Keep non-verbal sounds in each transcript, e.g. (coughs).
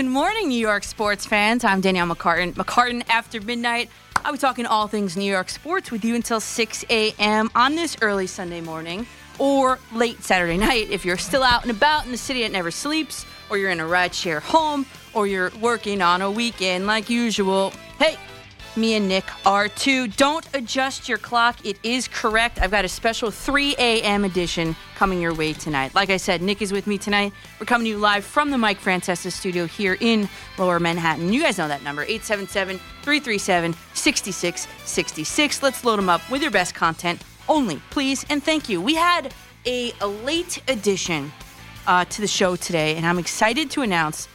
Good morning, New York sports fans. I'm Danielle McCartan. McCartan after midnight. I'll be talking all things New York sports with you until 6 a.m. on this early Sunday morning or late Saturday night if you're still out and about in the city that never sleeps, or you're in a rideshare home, or you're working on a weekend like usual. Hey, me and Nick are too. Don't adjust your clock. It is correct. I've got a special 3 a.m. edition coming your way tonight. Like I said, Nick is with me tonight. We're coming to you live from the Mike Francesa studio here in Lower Manhattan. You guys know that number 877 337 6666. Let's load them up with your best content only, please, and thank you. We had a, a late addition uh, to the show today, and I'm excited to announce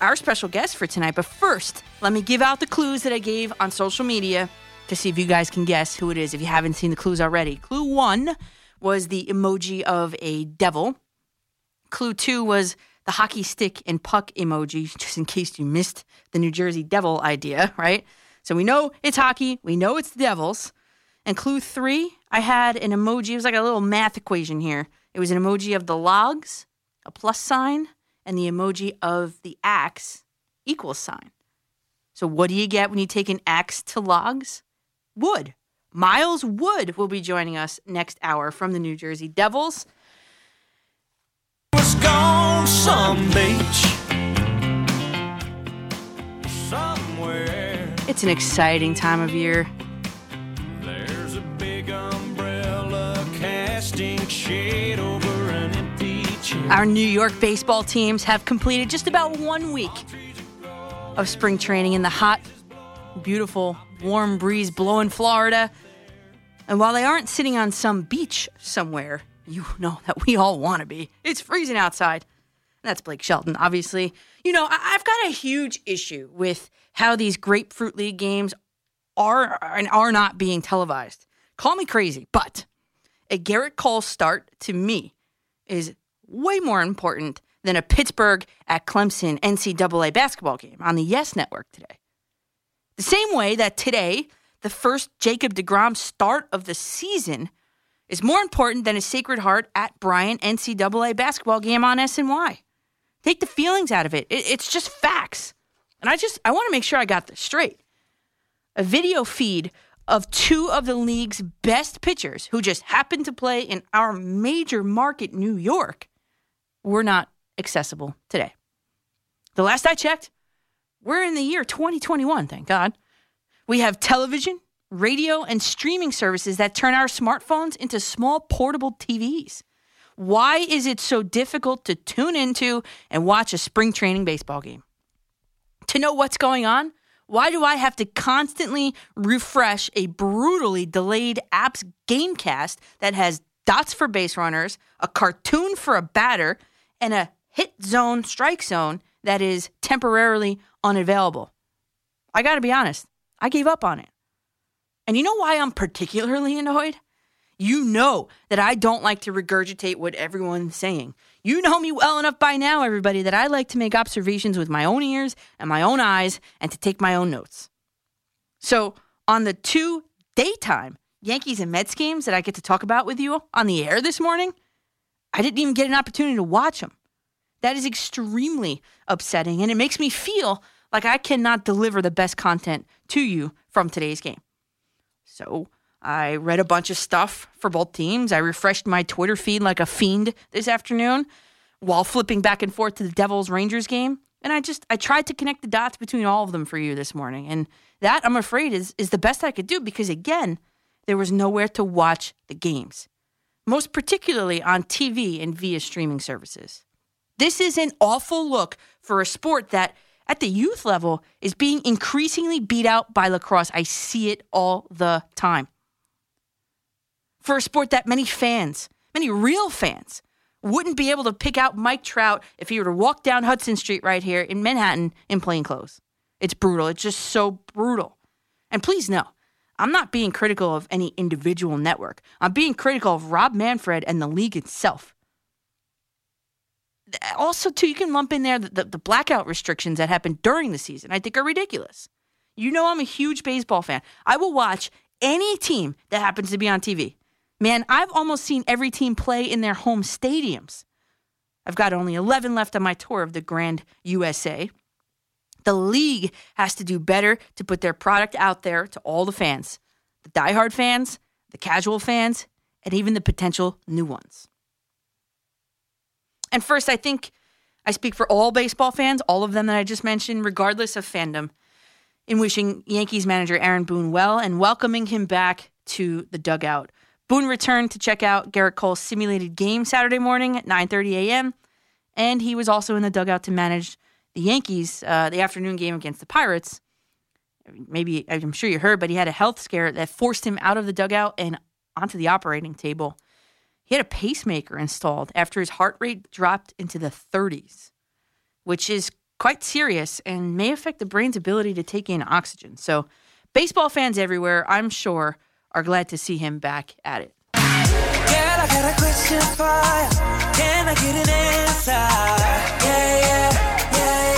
our special guest for tonight. But first, let me give out the clues that I gave on social media to see if you guys can guess who it is if you haven't seen the clues already. Clue one was the emoji of a devil. Clue two was the hockey stick and puck emoji, just in case you missed the New Jersey Devil idea, (laughs) right? So we know it's hockey, we know it's the Devils. And clue three, I had an emoji. It was like a little math equation here. It was an emoji of the logs, a plus sign, and the emoji of the axe equals sign. So, what do you get when you take an axe to logs? Wood. Miles Wood will be joining us next hour from the New Jersey Devils. gone some beach somewhere. It's an exciting time of year. There's a big umbrella casting shade over an empty chair. Our New York baseball teams have completed just about one week of spring training in the hot, beautiful, warm breeze blowing Florida. And while they aren't sitting on some beach somewhere, you know that we all want to be. It's freezing outside. That's Blake Shelton, obviously. You know, I- I've got a huge issue with how these Grapefruit League games are and are not being televised. Call me crazy, but a Gerrit Cole start to me is way more important than a Pittsburgh at Clemson NCAA basketball game on the Yes Network today. The same way that today, the first Jacob DeGrom start of the season is more important than a Sacred Heart at Bryant NCAA basketball game on SNY. Take the feelings out of it. it it's just facts. And I just, I want to make sure I got this straight. A video feed of two of the league's best pitchers who just happened to play in our major market, New York, were not accessible today. The last I checked, we're in the year 2021, thank God. We have television, radio, and streaming services that turn our smartphones into small portable TVs. Why is it so difficult to tune into and watch a spring training baseball game? To know what's going on, why do I have to constantly refresh a brutally delayed apps gamecast that has dots for base runners, a cartoon for a batter, and a hit zone strike zone that is temporarily unavailable? I got to be honest, I gave up on it. And you know why I'm particularly annoyed? You know that I don't like to regurgitate what everyone's saying. You know me well enough by now, everybody, that I like to make observations with my own ears and my own eyes and to take my own notes. So, on the two daytime Yankees and Mets games that I get to talk about with you on the air this morning, I didn't even get an opportunity to watch them. That is extremely upsetting, and it makes me feel like I cannot deliver the best content to you from today's game. So I read a bunch of stuff for both teams. I refreshed my Twitter feed like a fiend this afternoon while flipping back and forth to the Devils Rangers game. And I just I tried to connect the dots between all of them for you this morning. And that I'm afraid is is the best I could do because again, there was nowhere to watch the games. Most particularly on TV and via streaming services. This is an awful look for a sport that at the youth level is being increasingly beat out by lacrosse. I see it all the time. For a sport that many fans, many real fans, wouldn't be able to pick out Mike Trout if he were to walk down Hudson Street right here in Manhattan in plain clothes. It's brutal. It's just so brutal. And please know, I'm not being critical of any individual network. I'm being critical of Rob Manfred and the league itself also too you can lump in there the, the, the, blackout restrictions that happened during the season i think are ridiculous you know i'm a huge baseball fan i will watch any team that happens to be on tv man i've almost seen every team play in their home stadiums I've got only 11 left on my tour of the Grand USA. The league has to do better to put their product out there to all the fans the diehard fans, the casual fans, and even the potential new ones. And first, I think I speak for all baseball fans, all of them that I just mentioned, regardless of fandom, in wishing Yankees manager Aaron Boone well and welcoming him back to the dugout. Boone returned to check out Gerrit Cole's simulated game Saturday morning at 9:30 a.m. And he was also in the dugout to manage the Yankees, uh, the afternoon game against the Pirates. Maybe I'm sure you heard, but he had a health scare that forced him out of the dugout and onto the operating table. He had a pacemaker installed after his heart rate dropped into the 30s, which is quite serious and may affect the brain's ability to take in oxygen. So, baseball fans everywhere, I'm sure, are glad to see him back at it. Girl, I got a question for you. Can I get an answer? Yeah, yeah, yeah,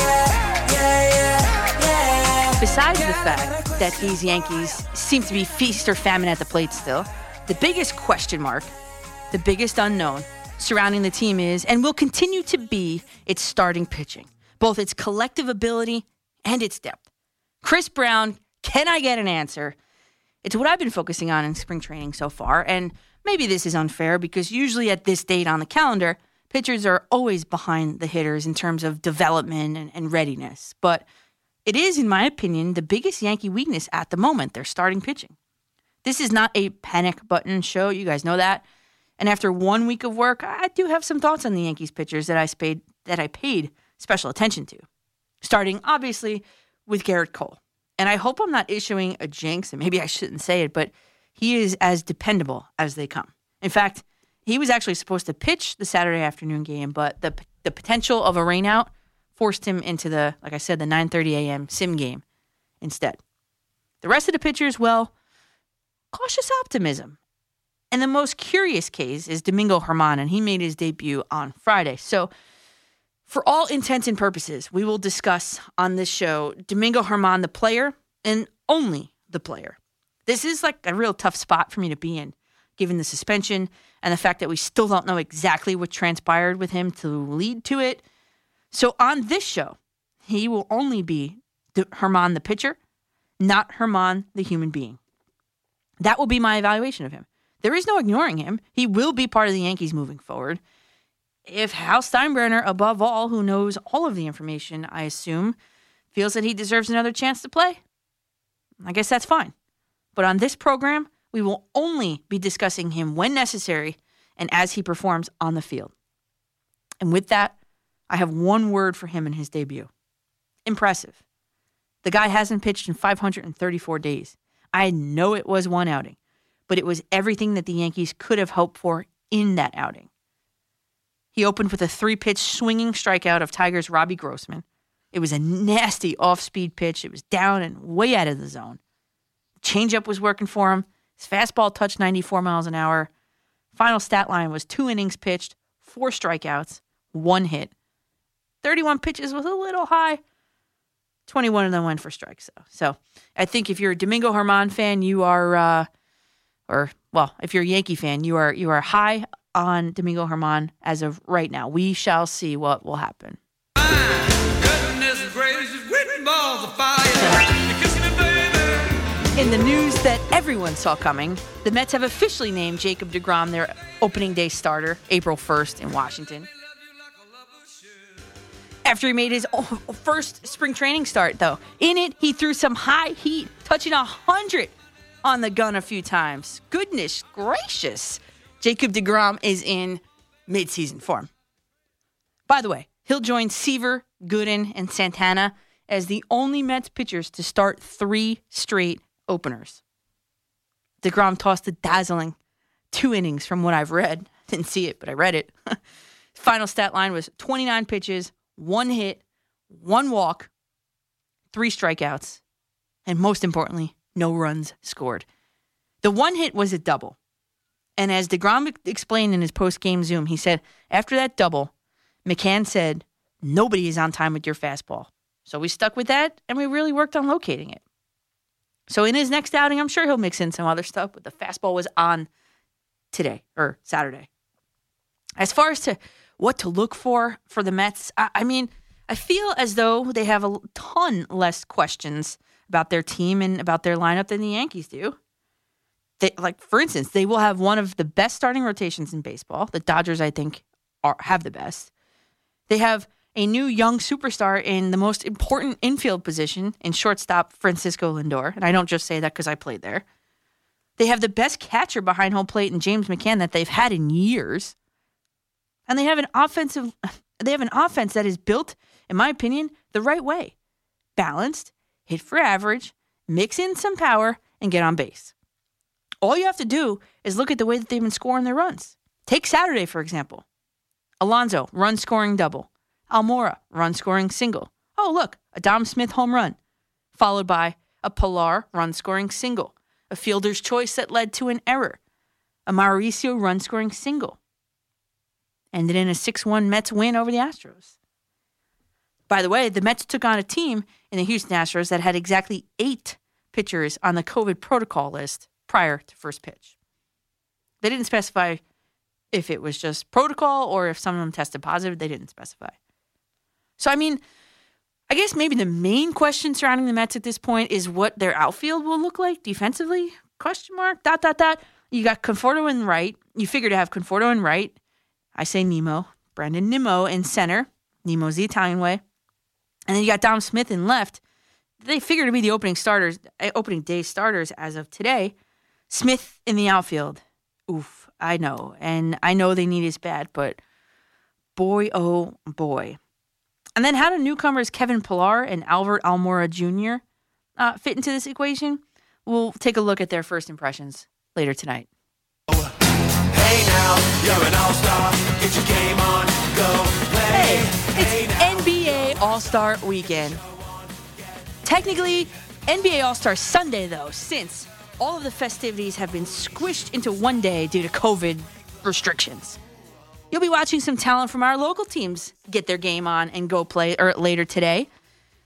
yeah, yeah, yeah. Besides the fact that these Yankees seem to be feast or famine at the plate still, the biggest question mark, the biggest unknown surrounding the team is and will continue to be its starting pitching, both its collective ability and its depth. Chris Brown, can I get an answer? It's what I've been focusing on in spring training so far, and maybe this is unfair because usually at this date on the calendar, pitchers are always behind the hitters in terms of development and, and readiness. But it is, in my opinion, the biggest Yankee weakness at the moment, their starting pitching. This is not a panic button show. You guys know that. And after one week of work, I do have some thoughts on the Yankees pitchers that I paid that I paid special attention to. Starting obviously with Gerrit Cole. And I hope I'm not issuing a jinx, and maybe I shouldn't say it, but he is as dependable as they come. In fact, he was actually supposed to pitch the Saturday afternoon game, but the the potential of a rainout forced him into the, like I said, the 9:30 a.m. sim game instead. The rest of the pitchers, well, cautious optimism. And the most curious case is Domingo Germán, and he made his debut on Friday. So, for all intents and purposes, we will discuss on this show Domingo Germán, the player, and only the player. This is like a real tough spot for me to be in, given the suspension and the fact that we still don't know exactly what transpired with him to lead to it. So, on this show, he will only be Germán, the pitcher, not Germán, the human being. That will be my evaluation of him. There is no ignoring him. He will be part of the Yankees moving forward. If Hal Steinbrenner, above all, who knows all of the information, I assume, feels that he deserves another chance to play, I guess that's fine. But on this program, we will only be discussing him when necessary and as he performs on the field. And with that, I have one word for him in his debut impressive. The guy hasn't pitched in 534 days. I know it was one outing, but it was everything that the Yankees could have hoped for in that outing. He opened with a three pitch swinging strikeout of Tigers' Robbie Grossman. It was a nasty off speed pitch. It was down and way out of the zone. Changeup was working for him. His fastball touched 94 miles an hour. Final stat line was two innings pitched, four strikeouts, one hit. 31 pitches was a little high. 21 of them went for strikes, though. So I think if you're a Domingo Germán fan, you are, uh, or well, if you're a Yankee fan, you are you are high on Domingo Germán as of right now. We shall see what will happen. In the news that everyone saw coming, the Mets have officially named Jacob DeGrom their opening day starter, April 1st in Washington. After he made his first spring training start, though, in it he threw some high heat, touching a hundred on the gun a few times. Goodness gracious, Jacob Degrom is in midseason form. By the way, he'll join Seaver, Gooden, and Santana as the only Mets pitchers to start three straight openers. DeGrom tossed a dazzling two innings from what I've read. (laughs) Didn't see it, but I read it. (laughs) Final stat line was 29 pitches, one hit, one walk, three strikeouts, and most importantly, no runs scored. The one hit was a double. And as DeGrom explained in his post game Zoom, he said, after that double, McCann said, nobody is on time with your fastball. So we stuck with that and we really worked on locating it. So in his next outing, I'm sure he'll mix in some other stuff, but the fastball was on today or Saturday. As far as to what to look for for the Mets. I, I mean, I feel as though they have a ton less questions about their team and about their lineup than the Yankees do. They, like for instance, they will have one of the best starting rotations in baseball. The Dodgers, I think, are have the best. They have a new young superstar in the most important infield position in shortstop Francisco Lindor, and I don't just say that because I played there. They have the best catcher behind home plate in James McCann that they've had in years. And they have an offensive (laughs) they have an offense that is built, in my opinion, the right way. Balanced, hit for average, mix in some power, and get on base. All you have to do is look at the way that they've been scoring their runs. Take Saturday, for example. Alonso, run scoring double. Almora, run scoring single. Oh, look, a Dom Smith home run, followed by a Pillar run scoring single a fielder's choice that led to an error, a Mauricio run scoring single. Ended in a 6 1 Mets win over the Astros. By the way, the Mets took on a team in the Houston Astros that had exactly eight pitchers on the COVID protocol list prior to first pitch. They didn't specify if it was just protocol or if some of them tested positive. They didn't specify. So, I mean, I guess maybe the main question surrounding the Mets at this point is what their outfield will look like defensively. Question mark. Dot dot dot. You got Conforto in right. You figure to have Conforto in right. I say Nimmo, Brandon Nimmo in center. Nimmo's the Italian way. And then you got Dom Smith in left. They figure to be the opening starters, eh, opening day starters as of today. Smith in the outfield. Oof, I know. And I know they need his bat, but boy, oh boy. And then how do newcomers Kevin Pillar and Albert Almora Jr. Uh, fit into this equation? We'll take a look at their first impressions later tonight. Hey now, you're an all-star. Get your game on, go play. Hey, it's NBA All Star Weekend. Technically, NBA All Star Sunday, though, since all of the festivities have been squished into one day due to COVID restrictions. You'll be watching some talent from our local teams get their game on and go play or later today.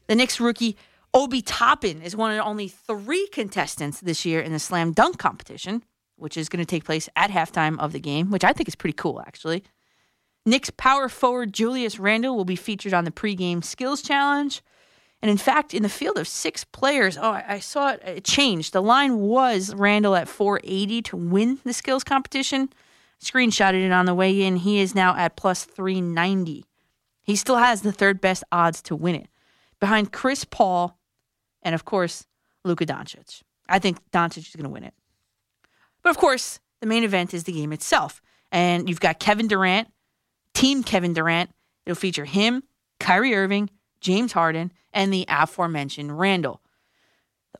The Knicks rookie Obi Toppin is one of only three contestants this year in the slam dunk competition, which is going to take place at halftime of the game, which I think is pretty cool, actually. Knicks power forward Julius Randle will be featured on the pregame skills challenge. And in fact, in the field of six players, oh, I, saw it, it changed. The line was Randle at 480 to win the skills competition screenshotted it on the way in. He is now at plus 390. He still has the third best odds to win it, behind Chris Paul and, of course, Luka Doncic. I think Doncic is going to win it. But of course, the main event is the game itself. And you've got Kevin Durant, Team Kevin Durant. It'll feature him, Kyrie Irving, James Harden, and the aforementioned Randle.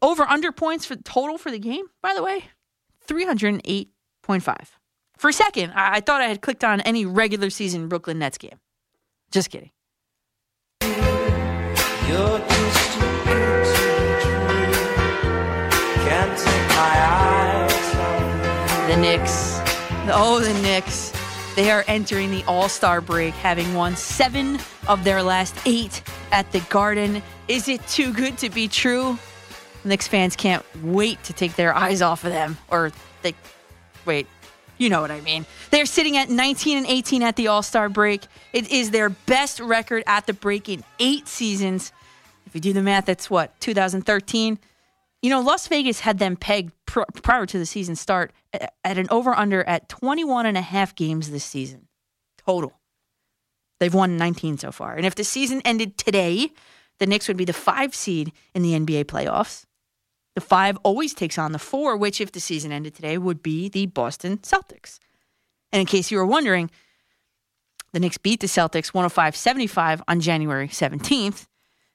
Over under points for the total for the game, by the way, 308.5. For a second, I, I thought I had clicked on any regular season Brooklyn Nets game. Just kidding. You're too stupid to. Can't take my eyes off The Knicks. Oh, the Knicks. They are entering the All Star break, having won seven of their last eight at the Garden. Is it too good to be true? Knicks fans can't wait to take their eyes off of them. Or they, wait, you know what I mean. They're sitting at 19 and 18 at the All Star break. It is their best record at the break in eight seasons. If you do the math, that's what, 2013? You know, Las Vegas had them pegged pr- prior to the season start at an over under at 21 and a half games this season total. They've won 19 so far. And if the season ended today, the Knicks would be the five seed in the NBA playoffs. The five always takes on the four, which, if the season ended today, would be the Boston Celtics. And in case you were wondering, the Knicks beat the Celtics 105 75 on January 17th.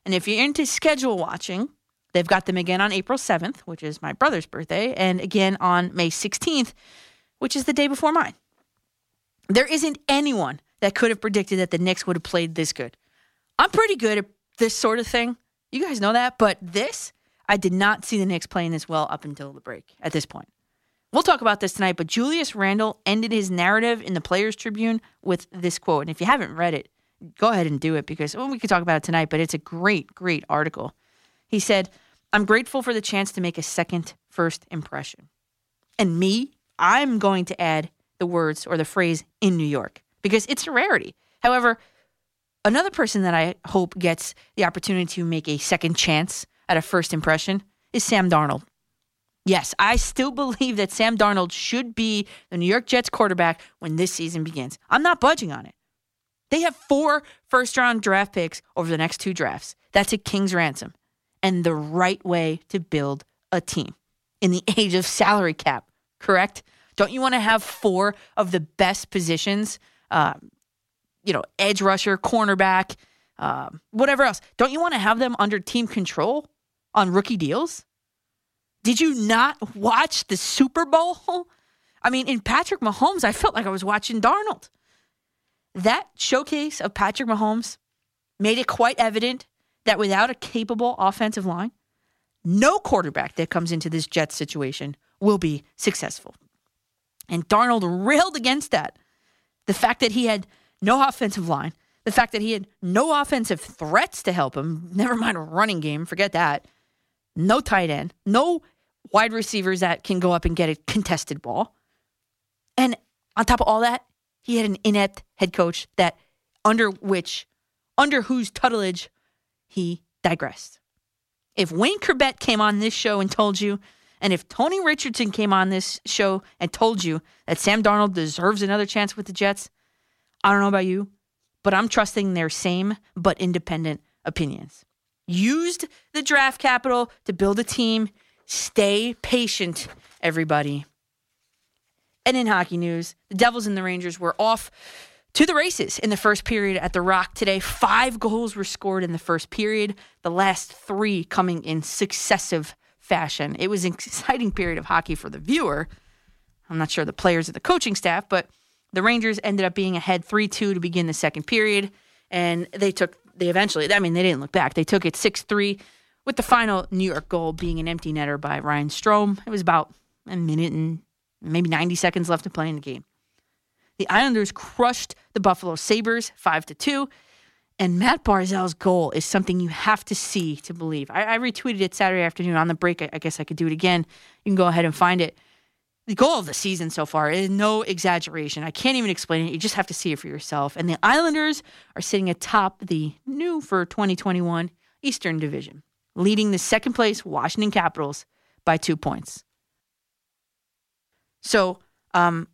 And if you're into schedule watching, they've got them again on April 7th, which is my brother's birthday, and again on May 16th, which is the day before mine. There isn't anyone that could have predicted that the Knicks would have played this good. I'm pretty good at this sort of thing. You guys know that, but this, I did not see the Knicks playing this well up until the break at this point. We'll talk about this tonight, but Julius Randle ended his narrative in the Players Tribune with this quote. And if you haven't read it, go ahead and do it because well, we could talk about it tonight, but it's a great, great article. He said, I'm grateful for the chance to make a second first impression. And me, I'm going to add the words or the phrase in New York because it's a rarity. However, another person that I hope gets the opportunity to make a second chance at a first impression is Sam Darnold. Yes, I still (laughs) believe that Sam Darnold should be the New York Jets quarterback when this season begins. I'm not budging on it. They have four first round draft picks over the next two drafts. That's a king's ransom and the right way to build a team in the (laughs) age of salary cap, correct? Don't you want to have four of the best positions, uh, you know, edge rusher, cornerback, uh, whatever else? Don't you want to have them under team control on rookie deals? Did you not watch the Super Bowl? (laughs) I mean, in Patrick Mahomes, I felt like I was watching Darnold. That showcase of Patrick Mahomes made it quite evident that without a capable offensive line, no quarterback that comes into this Jets situation will be successful. And Darnold railed against that. The fact that he had no offensive line, the fact that he had no offensive threats to help him, never mind a running game, forget that. No tight end, no wide receivers that can go up and get a contested ball. And on top of all that, he had an inept head coach that under which, under whose tutelage he digressed. If Wayne Chrebet came on this show and told you, and if Tony Richardson came on this show and told you that Sam Darnold deserves another chance with the Jets, I don't know about you, but I'm trusting their same but independent opinions. Used the draft capital to build a team. Stay patient, everybody. And in hockey news, the Devils and the Rangers were off to the races in the first period at the Rock today. Five goals were scored in the first period, the last three coming in successive fashion. It was an (laughs) exciting period of hockey for the viewer. I'm not sure the players or the coaching staff, but the Rangers ended up being ahead 3 2 to begin the second period. And they took, they eventually, I mean, they didn't look back. They took it 6 3 with the final New York goal being an empty netter by Ryan Strome. It was about a minute and maybe 90 seconds left to play in the game. The Islanders crushed the Buffalo Sabres 5 to 2. And Matt Barzal's goal is something you have to see to believe. I, I retweeted it Saturday afternoon on the break. I, I guess I could do it again. You can go ahead and find it. The goal of the season so far is no exaggeration. I can't even explain it. You just have to see it for yourself. And the Islanders are sitting atop the new for 2021 Eastern Division, leading the second place Washington Capitals by two points. So, um,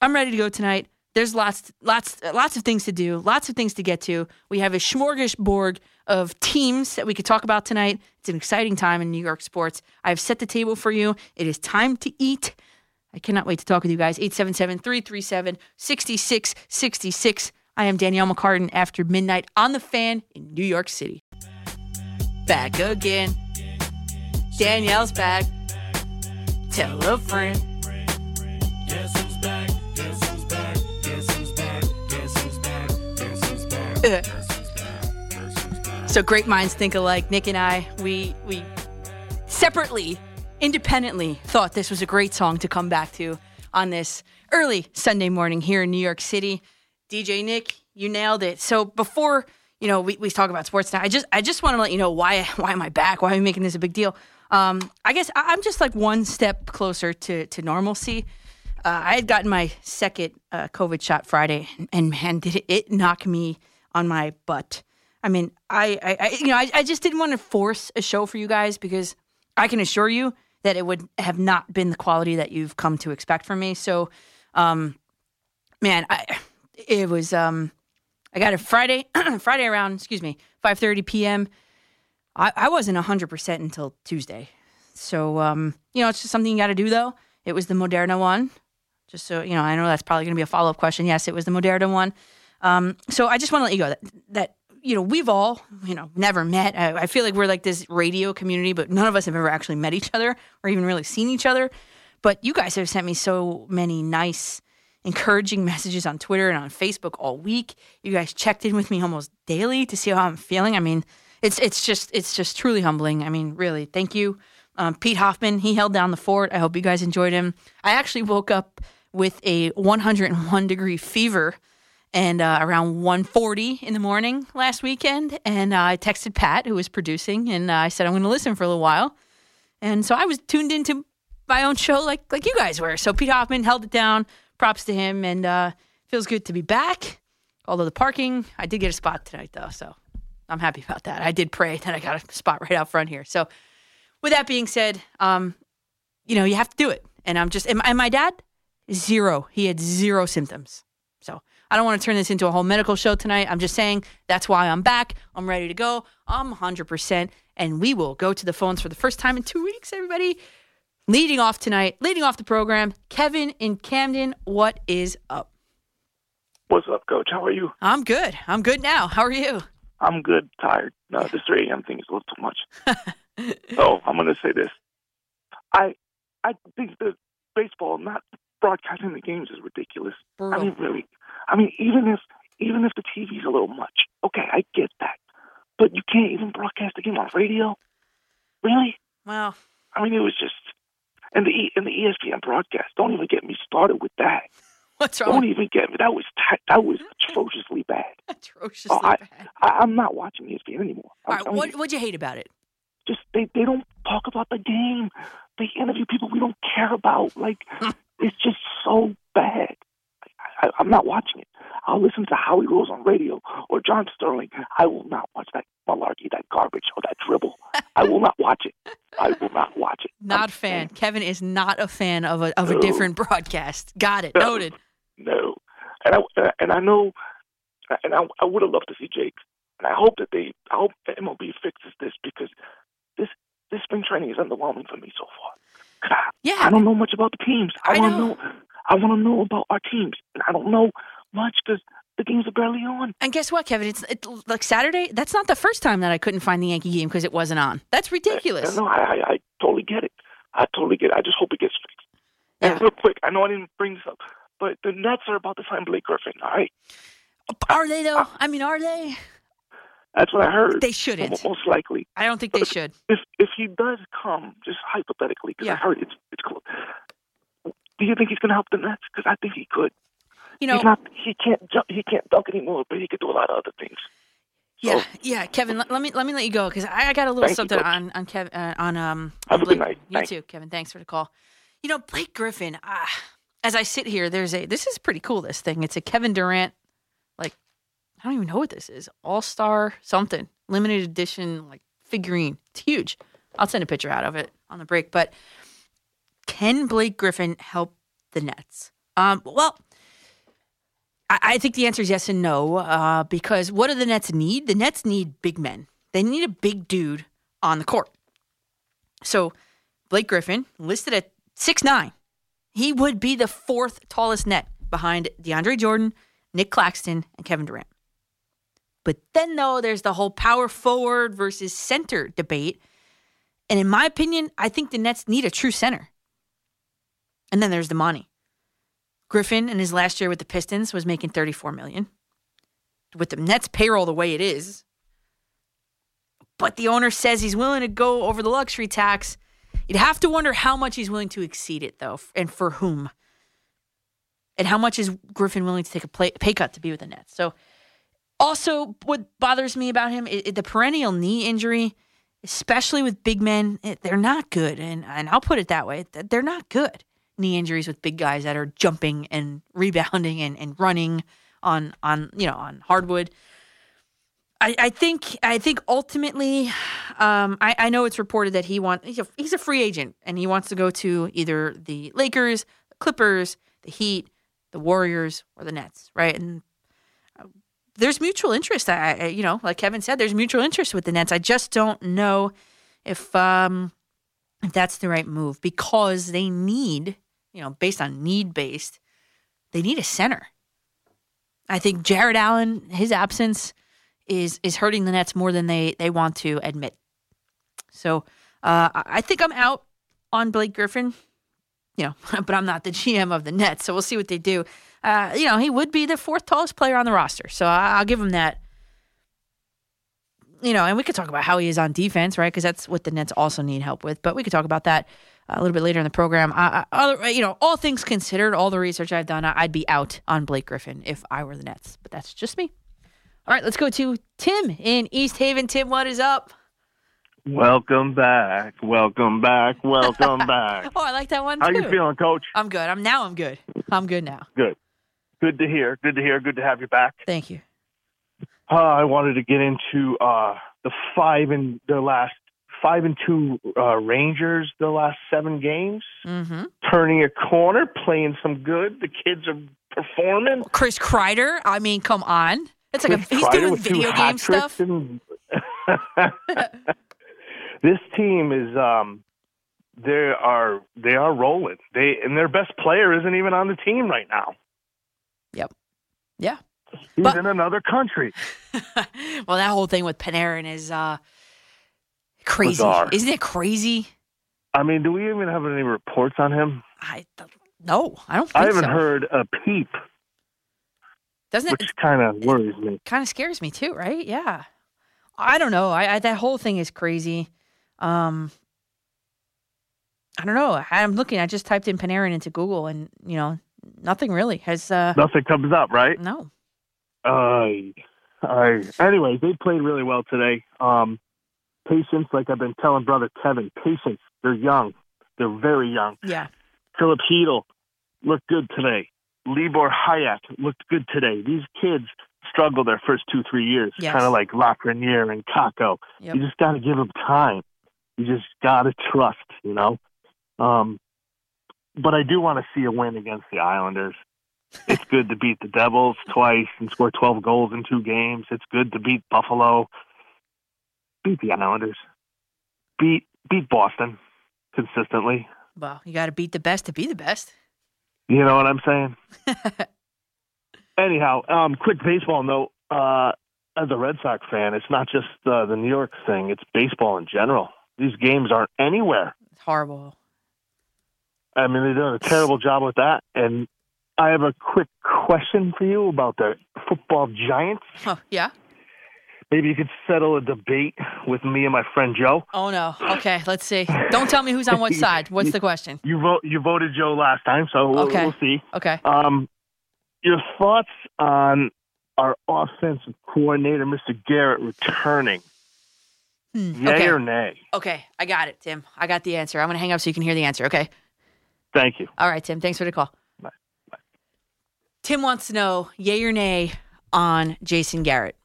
I'm ready to go tonight. There's lots, lots, lots of things to do, lots of things to get to. We have a smorgasbord of teams that we could talk about tonight. It's an exciting time in New York sports. I've set the table for you. It is time to eat. I cannot wait to talk with you guys. 877 337 6666. I am Danielle McCartan after midnight on the fan in New York City. Back again. Danielle's back. Tell a friend. (laughs) So great minds think alike. Nick and I, we we separately, independently thought this was a great song to come back to on this early Sunday morning here in New York City. DJ Nick, you nailed it. So before you know we, we talk about sports now, I just I just want to let you know why why am I back? Why am I making this a big deal? Um, I guess I- I'm just like one step closer to to normalcy. Uh, I had gotten my second uh, COVID shot Friday, and man, did it, it knock me on my butt. I mean, I, I, I you know, I, I just didn't want to force a show for you guys because I can assure you that it would have not been the quality that you've come to expect from me. So, um, man, I, it was, um, I got it Friday, (clears throat) Friday around, excuse me, 5:30 p.m. I, I wasn't 100% until Tuesday. So, um, you know, it's just something you got to do though. It was the Moderna one. Just so, you know, I know that's probably going to be a follow up question. Yes, it was the Moderna one. Um, so I just want to let you go that, that, you know, we've all, you know, never met. I, I feel like we're like this radio community, but none of us have ever actually met each other or even really seen each other. But you guys have sent me so many nice, encouraging messages on Twitter and on Facebook all week. You guys checked in with me almost daily to see how I'm feeling. I mean, it's it's just it's just truly humbling. I mean, really, thank you. Um, Pete Hoffman, he held down the fort. I hope you guys enjoyed him. I actually woke up with a 101 degree fever and uh, around 1.40 in the morning last weekend and uh, i texted pat who was producing and uh, i said i'm going to listen for a little while and so i was tuned into my own show like like you guys were so pete hoffman held it down props to him and uh, feels good to be back Although the parking, I did get a spot tonight though, so I'm happy about that. I did pray that I got a spot right out front here. So, with that being said, um, you know, you have to do it. And I'm just, and and my dad, zero. He had zero symptoms. I don't want to turn this into a whole medical show tonight. I'm just saying that's why I'm back. I'm ready to go. I'm 100%. And we will go to the phones for the first time in two weeks, everybody. Leading off tonight, leading off the program, Kevin in Camden. What is up? What's up, Coach? How are you? I'm good. I'm good now. How are you? I'm good. Tired. No, this 3 a.m. thing is a little too much. (laughs) so I'm going to say this. I I think that baseball not broadcasting the games is ridiculous. I Brutal. mean, really. I mean, even if even if the TV's a little much, okay, I get that. But you can't even broadcast the game on radio. Really? Well, I mean, it was just and the E- and the ESPN broadcast. Don't even get me started with that. (laughs) what's wrong? Don't even get me. That was that was atrociously bad. (laughs) Atrociously Oh, I- bad. I, I'm not watching ESPN anymore. All right, what what'd you hate about it? just they they don't talk about the game. They interview people we don't care about. Like (laughs) it's just so bad. I, I'm not watching it. I'll listen to Howie Rose on radio or John Sterling. I will not watch that malarkey, that garbage, or that dribble. I will not watch it. I will not watch it. Not I'm a fan. saying Kevin is not a fan of a of a different broadcast. Got it. No. Noted. No, and I and I know, and I I would have loved to see Jake, and I hope that they, I hope that MLB fixes this because this this spring training is underwhelming for me so far. I, Yeah. I don't know much about the teams. I, I want to know. know. I want to know about our teams, and I don't know much because the games are barely on. And guess what, Kevin? It's it, like Saturday. That's not the first time that I couldn't find the Yankee game because it wasn't on. That's ridiculous. No, I, I I totally get it. I totally get it. I just hope it gets fixed. And real quick, I know I didn't bring this up, but the Nets are about to sign Blake Griffin. All right, Are they though? Uh, I mean, are they? That's what I heard. They shouldn't. Most likely. I don't think they should. if if he does come, just hypothetically, because Yeah. I heard it's it's close. Do you think he's going to help the Nets? Because I think he could. You know, not. He can't jump. He can't dunk anymore, but he could do a lot of other things. yeah, yeah, Kevin. Let, let me let me let you go because I, I got a little you, something Coach. on on Kevin uh, on um. Have on a good Blake. night. You Thanks. too, Kevin. Thanks for the call. You know, Blake Griffin. Uh, as I sit here, there's a. This is pretty cool. This thing. It's a Kevin Durant. Like, I don't even know what this is. All star something limited edition like figurine. It's huge. I'll send a picture out of it on the break. But can Blake Griffin help the Nets? Um, well, I, I think the answer is yes and no. Uh, because what do the Nets need? The Nets need big men. They need a big dude on the court. So Blake Griffin, listed at six nine, he would be the fourth tallest net behind DeAndre Jordan, Nick Claxton, and Kevin Durant. But then, though, there's the whole power forward versus center debate. And in my opinion, I think the Nets need a true center. And then there's the money. Griffin in his last year with the Pistons was making 34 million. With the Nets payroll the way it is. But the owner says he's willing to go over the luxury tax. You'd have to wonder how much he's willing to exceed it though, and for whom. And how much is Griffin willing to take a pay cut to be with the Nets? So also what bothers me about him is the perennial knee injury, especially with big men, they're not good. And and I'll put it that way. th- They're not good. Knee injuries with big guys that are jumping and rebounding and, and running on on you know on hardwood. I, I think I think ultimately, um, I, I know it's reported that he want he's a, he's a free agent and he wants to go to either the Lakers, the Clippers, the Heat, the Warriors, or the Nets, right? And there's mutual interest. I, I you know, like Kevin said, there's mutual interest with the Nets. I just don't know if um, if that's the right move because they need, you know, based on need based, they need a center. I think Jarrett Allen, his absence is is hurting the Nets more than they they want to admit. So uh, I I think I'm out on Blake Griffin, you know, (laughs) but I'm not the GM of the Nets, so we'll see what they do. Uh, you know, he would be the fourth tallest player on the roster, so I- I'll give him that. You know, and we could talk about how he is on defense, right? Because that's what the Nets also need help with. But we could talk about that a little bit later in the program. I, I, other, you know, all things considered, all the research I've done, I'd be out on Blake Griffin if I were the Nets. But that's just me. All right, let's go to Tim in East Haven. Tim, what is up? Welcome back. Welcome back. (laughs) Welcome back. Oh, I like that one How you feeling, Coach? I'm good. I'm now. I'm good. I'm good now. Good. Good to hear. Good to hear. Good to have you back. Thank you. Uh, I wanted to get into uh, the five and the last five and two uh, Rangers. The last seven games, hmm turning a corner, playing some good. The kids are performing. Chris Kreider. I mean, come on. It's like Chris a, he's Kreider doing video game stuff. and- (laughs) this team is um they are they are rolling. They and their best player isn't even on the team right now. Yeah. He's But- in another country. (laughs) well, that whole thing with Panarin is uh, crazy. Bizarre. Isn't it crazy? I mean, do we even have any reports on him? I no, I don't. Think I haven't so. heard a peep, Doesn't it? which kind of worries me. kind of scares me too, right? Yeah. I don't know. I, I that whole thing is crazy. Um I don't know. I'm looking. I just typed in Panarin into Google, and you know, nothing really has. uh Nothing comes up, right? No. I, I. Anyways, they played really well today. Um, patience, like I've been telling brother Kevin, patience. They're young. They're very young. Yeah. Filip Chytil looked good today. Libor Hajek looked good today. These kids struggle their first two, three years, Yes. kind of like Lafreniere and Kakko. Yep. You just got to give them time. You just got to trust, you know. Um, but I do want to see a win against the Islanders. It's good to beat the Devils twice and score 12 goals in two games. It's good to beat Buffalo. Beat the Islanders. Beat beat Boston consistently. Well, you got to beat the best to be the best. You know what I'm saying? (laughs) Anyhow, um, quick baseball note. Uh, as a Red Sox fan, it's not just uh, the New York thing; it's baseball in general. These games aren't anywhere. It's horrible. I mean, they're doing a terrible job with that. And I have a quick question for you about the football giants. Huh, yeah. Maybe you could settle a debate with me and my friend Joe. Oh no. Okay. Let's see. Don't tell me who's on what (laughs) side. What's the question? You vote. You voted Joe last time, so we'll, Okay. we'll see. Okay. Um, your thoughts on our offensive coordinator, Mr. Garrett, returning? Hmm, Yay okay. or nay? Okay. I got it, Tim. I got the answer. I'm gonna hang up so you can hear the answer. Okay. Thank you. All right, Tim. Thanks for the call. Bye. Bye. Tim wants to know yay or nay on Jason Garrett.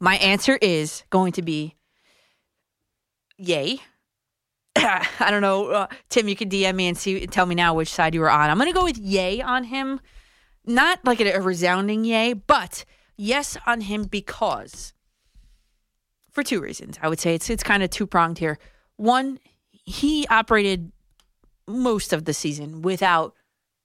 My answer is going to be yay. (coughs) I don't know, uh, Tim. You could DM me and see, tell me now which side you were on. I'm going to go with yay on him, not like a, a resounding yay, but yes on him because for two reasons. I would say it's it's kind of two pronged here. One, he operated most of the season without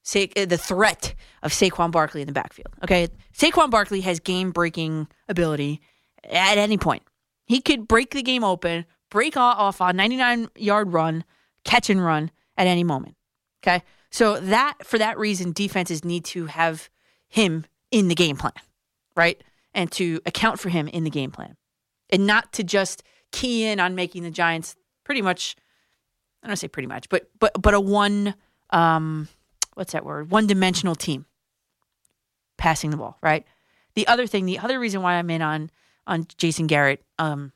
Sa- uh, the threat of Saquon Barkley in the backfield. Okay, Saquon Barkley has game breaking ability at any point. He could break the game open, break off a 99 yard run, catch and run at any moment. Okay, so that for that reason, defenses need to have him in the game plan, right, and to account for him in the game plan, and not to just key in on making the Giants pretty much. I don't say pretty much, but but but a one um what's that word? One dimensional team passing the ball, right? The other thing, the other reason why I'm in on on Jason Garrett, um,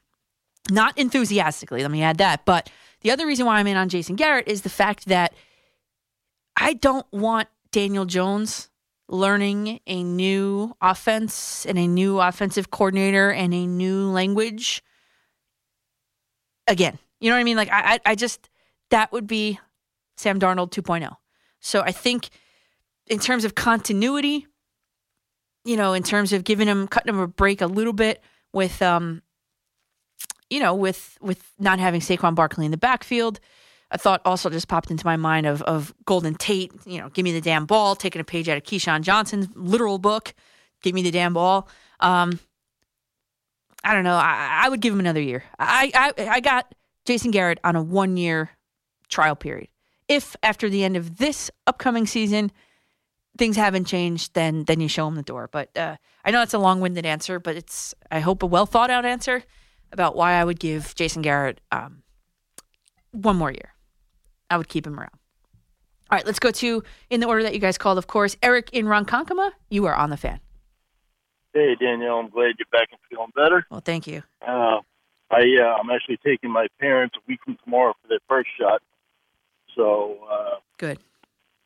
not enthusiastically, let me add that, but the other reason why I'm in on Jason Garrett is the fact that I don't want Daniel Jones learning a new offense and a new offensive coordinator and a new language again. You know what I mean? Like I, I, I just that would be Sam Darnold 2.0. So I think in terms of continuity, you know, in terms of giving him cutting him a break a little bit with um you know, with with not having Saquon Barkley in the backfield, a thought also just popped into my mind of of Golden Tate, you know, give me the damn ball, taking a page out of Keyshawn Johnson's literal book, give me the damn ball. Um I don't know. I, I would give him another year. I, I I got Jason Garrett on a one year trial period. If after the end of this upcoming season things haven't changed, then then you show him the door. But uh, I know that's a long winded answer, but it's I hope a well thought out answer about why I would give Jason Garrett um, one more year. I would keep him around. All right, let's go to in the order that you guys called. Of course, Eric in Ronkonkoma, you are on the fan. Hey Danielle, I'm glad you're back and feeling better. Well, thank you. Uh, I uh, I'm actually taking my parents a week from tomorrow for their first shot, so uh, Good.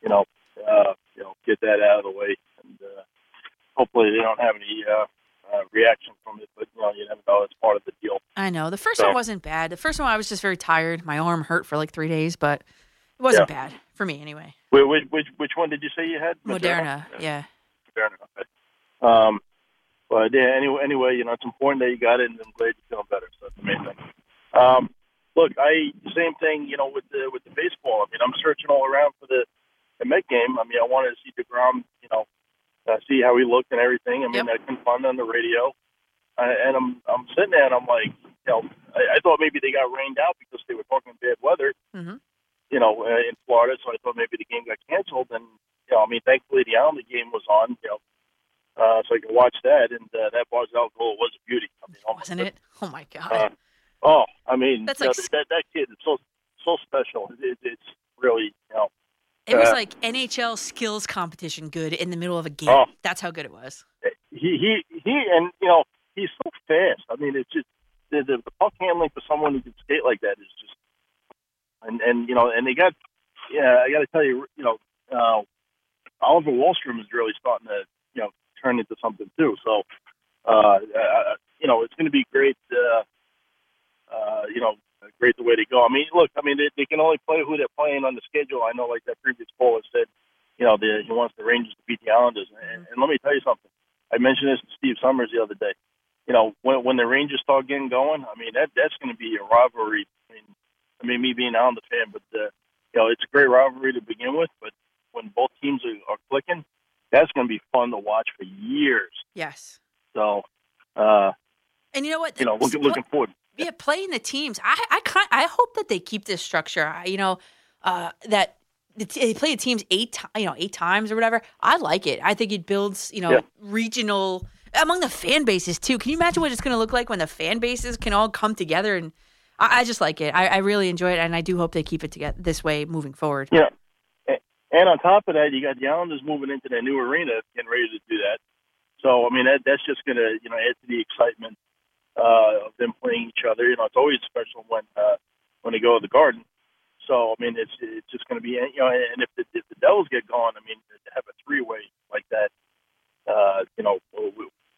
you know, uh, you know, get that out of the way, and uh, hopefully they don't have any uh, uh, reaction from it. But you know, you never know. It's part of the deal. I know. The first So- one wasn't bad. The first one I was just very tired. My arm hurt for like three days, but it wasn't bad for me anyway. Which, which which which one did you say you had? Moderna, yeah. Moderna. Um, but yeah. Anyway, anyway, you know, it's important that you got it, and I'm glad you're feeling better. So that's amazing. Um, look, I same thing. You know, with the with the baseball. I mean, I'm searching all around for the the Met game. I mean, I wanted to see Degrom. You know, uh, see how he looked and everything. I mean, Yep. I couldn't find on the radio. Uh, and I'm I'm sitting there and I'm like, you know, I, I thought maybe they got rained out because they were talking bad weather, Mhm. you know, uh, in Florida. So I thought maybe the game got canceled. And you know, I mean, thankfully the Islander game was on, you know, uh, so I could watch that. And uh, that Barzal goal was a beauty. I mean, Wasn't it? Oh my god. Uh, oh, I mean, That's you know, like- that that kid is so so special. It, it's really, you know, it was uh, like NHL skills competition good in the middle of a game. Oh. That's how good it was. he he he and you know he's so fast. I mean, it's just the, the, the puck handling for someone who can skate like that is just and and you know and they got yeah I got to tell you you know uh, Oliver Wahlstrom is really starting to you know turn into something too. So uh, uh you know it's going to be great. Uh, uh, you know. Great the way they go. I mean, look. I mean, they, they can only play who they're playing on the schedule. I know, like that previous caller said, you know, the, he wants the Rangers to beat the Islanders. And, and let me tell you something. I mentioned this to Steve Somers the other day. You know, when when the Rangers start getting going, I mean that that's going to be a rivalry. I mean, I mean me being an Islander fan, but uh, you know it's a great rivalry to begin with. But when both teams are, are clicking, that's going to be fun to watch for years. Yes. So, uh, And you know what? you know, looking looking forward. Yeah, playing the teams. I I kind I hope that they keep this structure. I, you know, uh, that the t- they play the teams eight ti- you know eight times or whatever. I like it. I think it builds you know Yeah. regional among the fan bases too. Can you imagine what it's going to look like when the fan bases can all come together? And I, I just like it. I, I really enjoy it, and I do hope they keep it together this way moving forward. Yeah. And on top of that, you got the Islanders moving into their new arena, getting ready to do that. So, I mean, that, that's just going to, you know, add to the excitement uh, of them playing each other. You know, it's always special when uh, when they go to the Garden. So, I mean, it's it's just going to be, you know, and if the, if the Devils get going, I mean, to have a three way like that, uh, you know,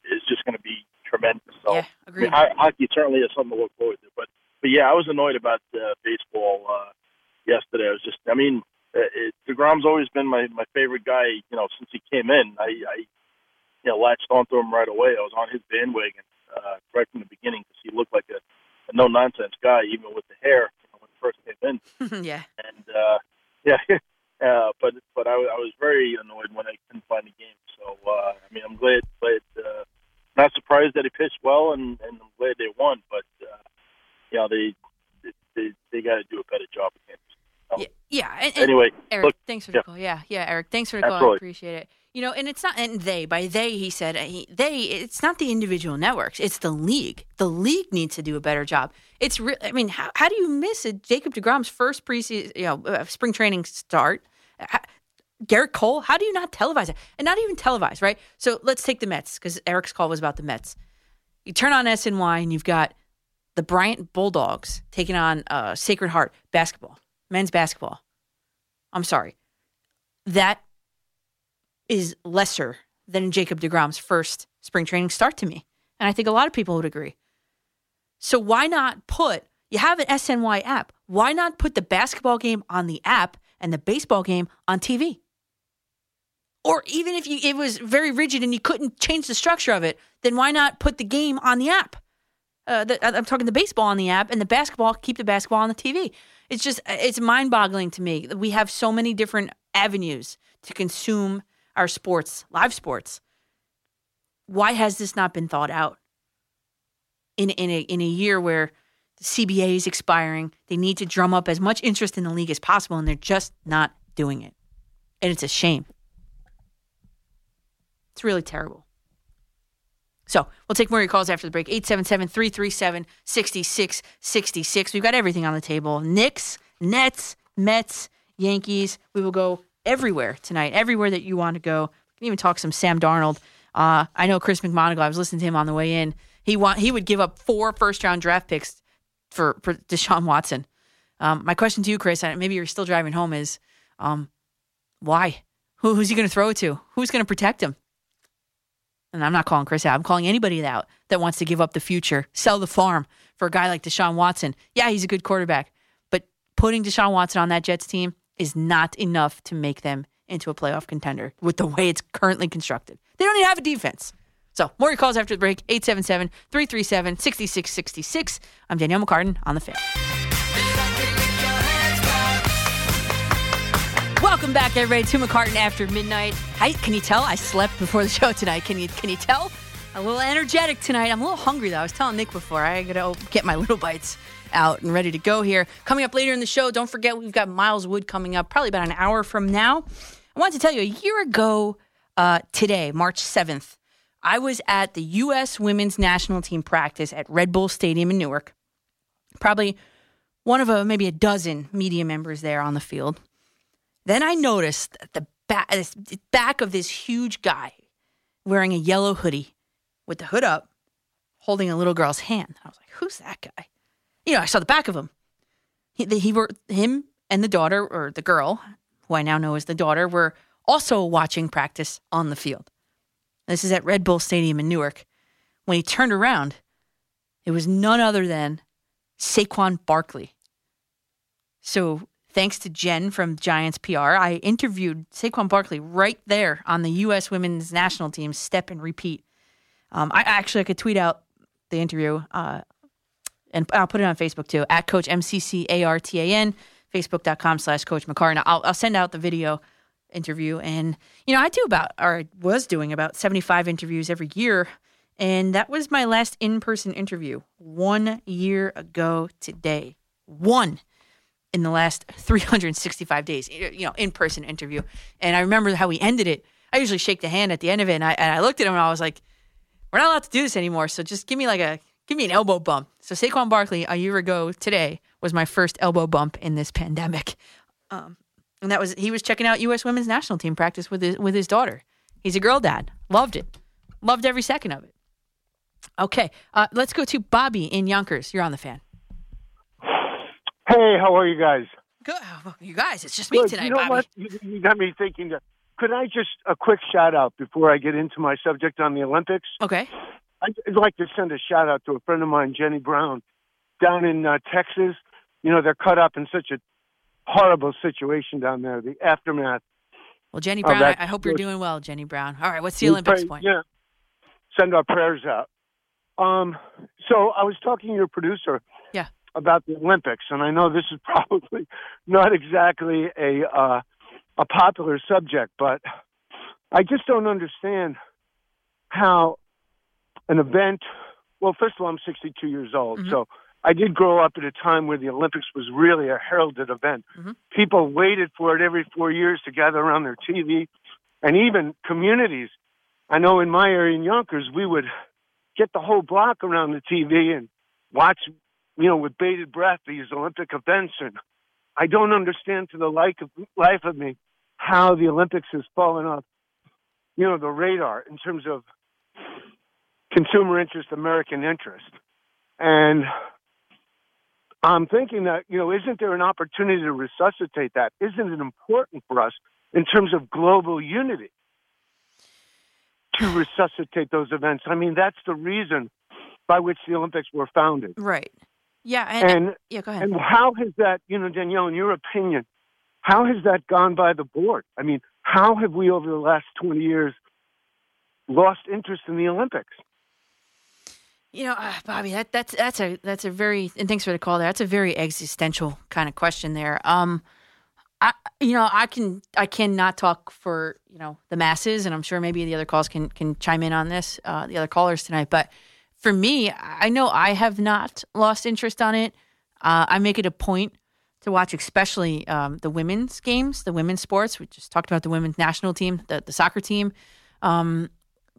is just going to be tremendous. So, Yeah, I mean, hockey certainly is something to look forward to. But, but yeah, I was annoyed about uh, baseball uh, yesterday. I was just, I mean, uh, it, Degrom's always been my my favorite guy. You know, since he came in, I, I you know latched onto him right away. I was on his bandwagon uh, right from the beginning because he looked like a, a no nonsense guy, even with the hair you know, when he first came in. (laughs) yeah. And uh, (laughs) yeah, uh, but but I, I was very annoyed when I couldn't find the game. So uh, I mean, I'm glad, glad uh, not surprised that he pitched well, and, and I'm glad they won. But uh, you know, they they they got to do a better job against. Yeah, yeah. And, and Anyway, Eric, look, thanks for the yeah. call. Yeah, yeah, Eric, thanks for the call. I appreciate it. You know, and it's not and they by they he said uh, he, they it's not the individual networks, it's the league. The league needs to do a better job. It's re- I mean, how how do you miss a Jacob Degrom's first preseason, you know, uh, spring training start? How, Gerrit Cole, how do you not televise it? And not even televise, right? So let's take the Mets because Eric's call was about the Mets. You turn on SNY and you've got the Bryant Bulldogs taking on uh, Sacred Heart basketball, men's basketball. I'm sorry. That is lesser than Jacob DeGrom's first spring training start to me. And I think a lot of people would agree. So why not put, you have an SNY app. Why not put the basketball game on the app and the baseball game on TV? Or even if you it was very rigid and you couldn't change the structure of it, then why not put the game on the app? Uh, the, I'm talking the baseball on the app and the basketball, keep the basketball on the TV. It's just, it's mind boggling to me. We have so many different avenues to consume our sports, live sports. Why has this not been thought out? In, in, a, in a year where the CBA is expiring, they need to drum up as much interest in the league as possible, and they're just not doing it. And it's a shame. It's really terrible. So we'll take more of your calls after the break. 877 337 6666. We've got everything on the table Knicks, Nets, Mets, Yankees. We will go everywhere tonight, everywhere that you want to go. We can even talk some Sam Darnold. Uh, I know Chris McMonigle, I was listening to him on the way in. He want he would give up four first round draft picks for, for Deshaun Watson. Um, my question to you, Chris, maybe you're still driving home, is um, why? Who, who's he going to throw it to? Who's going to protect him? and I'm not calling Chris out, I'm calling anybody out that wants to give up the future, sell the farm for a guy like Deshaun Watson. Yeah, he's a good quarterback, but putting Deshaun Watson on that Jets team is not enough to make them into a playoff contender with the way it's currently constructed. They don't even have a defense. So, more calls after the break 877 337 6666. I'm Danielle McCartan on the fan. Welcome back, everybody, to McCartan after midnight. Can you tell I slept before the show tonight? Can you can you tell? A little energetic tonight. I'm a little hungry though. I was telling Nick before I gotta get my little bites out and ready to go here. Coming up later in the show, don't forget we've got Miles Wood coming up probably about an hour from now. I wanted to tell you a year ago uh, today, March 7th, I was at the U.S. women's national team practice at Red Bull Stadium in Newark. Probably one of a maybe a dozen media members there on the field. Then I noticed the back of this huge guy wearing a yellow hoodie with the hood up, holding a little girl's hand. I was like, "Who's that guy?" You know, I saw the back of him. He, the, he were him and the daughter or the girl, who I now know as the daughter, were also watching practice on the field. This is at Red Bull Stadium in Newark. When he turned around, it was none other than Saquon Barkley. So, thanks to Jen from Giants PR, I interviewed Saquon Barkley right there on the U.S. women's national team step and repeat. Um, I actually I could tweet out the interview, uh, and I'll put it on Facebook too at Coach MCCARTAN, Facebook.com slash Coach McCartan. I'll, I'll send out the video interview, and you know I do about or I was doing about seventy five interviews every year, and that was my last in person interview one year ago today. One in the last 365 days, you know, in person interview. And I remember how we ended it. I usually shake the hand at the end of it, and I, and I looked at him and I was like, "We're not allowed to do this anymore. So just give me like a give me an elbow bump." So Saquon Barkley a year ago today was my first elbow bump in this pandemic, um, and that was he was checking out U.S. Women's National Team practice with his with his daughter. He's a girl dad. Loved it. Loved every second of it. Okay, uh, let's go to Bobby in Yonkers. You're on the fan. Hey, how are you guys? Good. You guys, it's just me Good. tonight, you know Bobby. what? You, you got me thinking. That, could I just a quick shout out before I get into my subject on the Olympics? Okay. I'd, like to send a shout out to a friend of mine, Jenny Brown, down in uh, Texas. You know, they're caught up in such a horrible situation down there. The aftermath. Well, Jenny Brown, I, I hope you're doing well, Jenny Brown. All right, what's the Olympics pray- point? Yeah. Send our prayers out. Um, so I was talking to your producer Yeah. about the Olympics, and I know this is (laughs) probably not exactly a uh, a popular subject, but I just don't understand how an event. Well, first of all, I'm 62 years old, Mhm. so I did grow up at a time where the Olympics was really a heralded event. Mhm. People waited for it every four years to gather around their TV, and even communities. I know in my area in Yonkers, we would get the whole block around the TV and watch, you know, with bated breath these Olympic events. And I don't understand to the like of, life of me how the Olympics has fallen off, you know, the radar in terms of consumer interest, American interest. And I'm thinking that, you know, isn't there an opportunity to resuscitate that? Isn't it important for us in terms of global unity to (sighs) resuscitate those events? I mean, that's the reason by which the Olympics were founded. Right. Yeah. And, And yeah, go ahead. and how has that, you know, Danielle, in your opinion, how has that gone by the board? I mean, how have we over the last 20 years lost interest in the Olympics? You know, uh, Bobby, that that's that's a that's a very and thanks for the call. There, that's a very existential kind of question there. Um, I you know I can I cannot talk for you know the masses, and I'm sure maybe the other calls can can chime in on this. Uh, the other callers tonight, but for me, I know I have not lost interest on it. Uh, I make it a point to watch, especially um, the women's games, the women's sports. We just talked about the women's national team, the the soccer team. Um,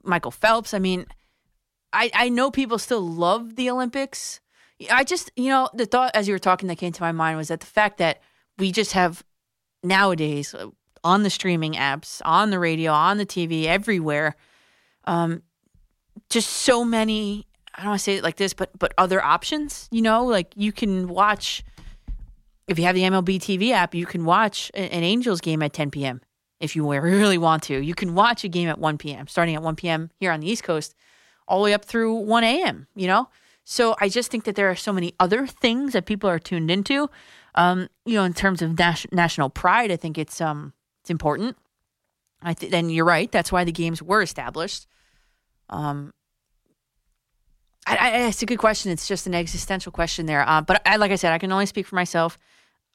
Michael Phelps. I mean. I, I know people still love the Olympics. I just, you know, the thought as you were talking that came to my mind was that the fact that we just have nowadays uh, on the streaming apps, on the radio, on the TV, everywhere, um, just so many. I don't want to say it like this, but but other options. You know, like you can watch if you have the MLB TV app, you can watch an Angels game at 10 p.m. if you really want to. You can watch a game at 1 p.m., starting at 1 p.m. here on the East Coast, all the way up through 1 a.m., you know? So I just think that there are so many other things that people are tuned into. Um, you know, in terms of nas- national pride, I think it's um it's important. I th- then you're right. That's why the games were established. Um, I, I, it's a good question. It's just an existential question there. Uh, but I, like I said, I can only speak for myself.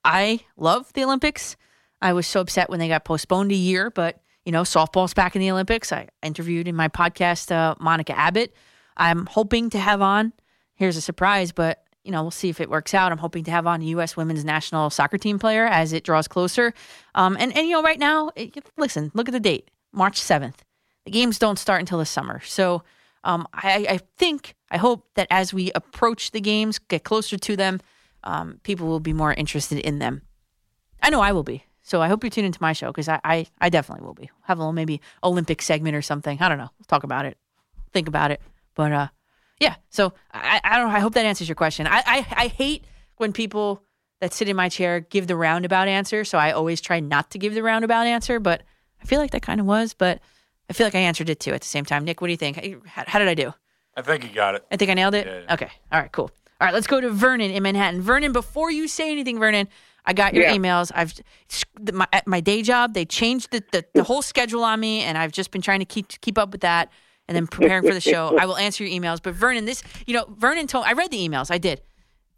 I love the Olympics. I was so upset when they got postponed a year, but you know, softball's back in the Olympics. I interviewed in my podcast uh, Monica Abbott. I'm hoping to have on. Here's a surprise, but you know, we'll see if it works out. I'm hoping to have on a U.S. women's national soccer team player as it draws closer. Um, and and you know, right now, it, listen, look at the date, March 7th. The games don't start until the summer, so um, I, I think, I hope that as we approach the games, get closer to them, um, people will be more interested in them. I know I will be. So I hope you tune into my show because I, I, I definitely will be. Have a little maybe Olympic segment or something. I don't know. We'll talk about it. Think about it. But uh, yeah. So I, I don't. I hope that answers your question. I, I, I hate when people that sit in my chair give the roundabout answer. So I always try not to give the roundabout answer. But I feel like that kind of was. But I feel like I answered it too at the same time. Nick, what do you think? How, how did I do? I think you got it. I think I nailed it. Yeah, yeah. Okay. All right. Cool. All right. Let's go to Vernon in Manhattan. Vernon, before you say anything, Vernon, I got your Yeah. emails. I've my, at my day job. They changed the, the the whole schedule on me, and I've just been trying to keep keep up with that, and then preparing for the show. (laughs) I will answer your emails. But Vernon, this you know, Vernon told I read the emails. I did.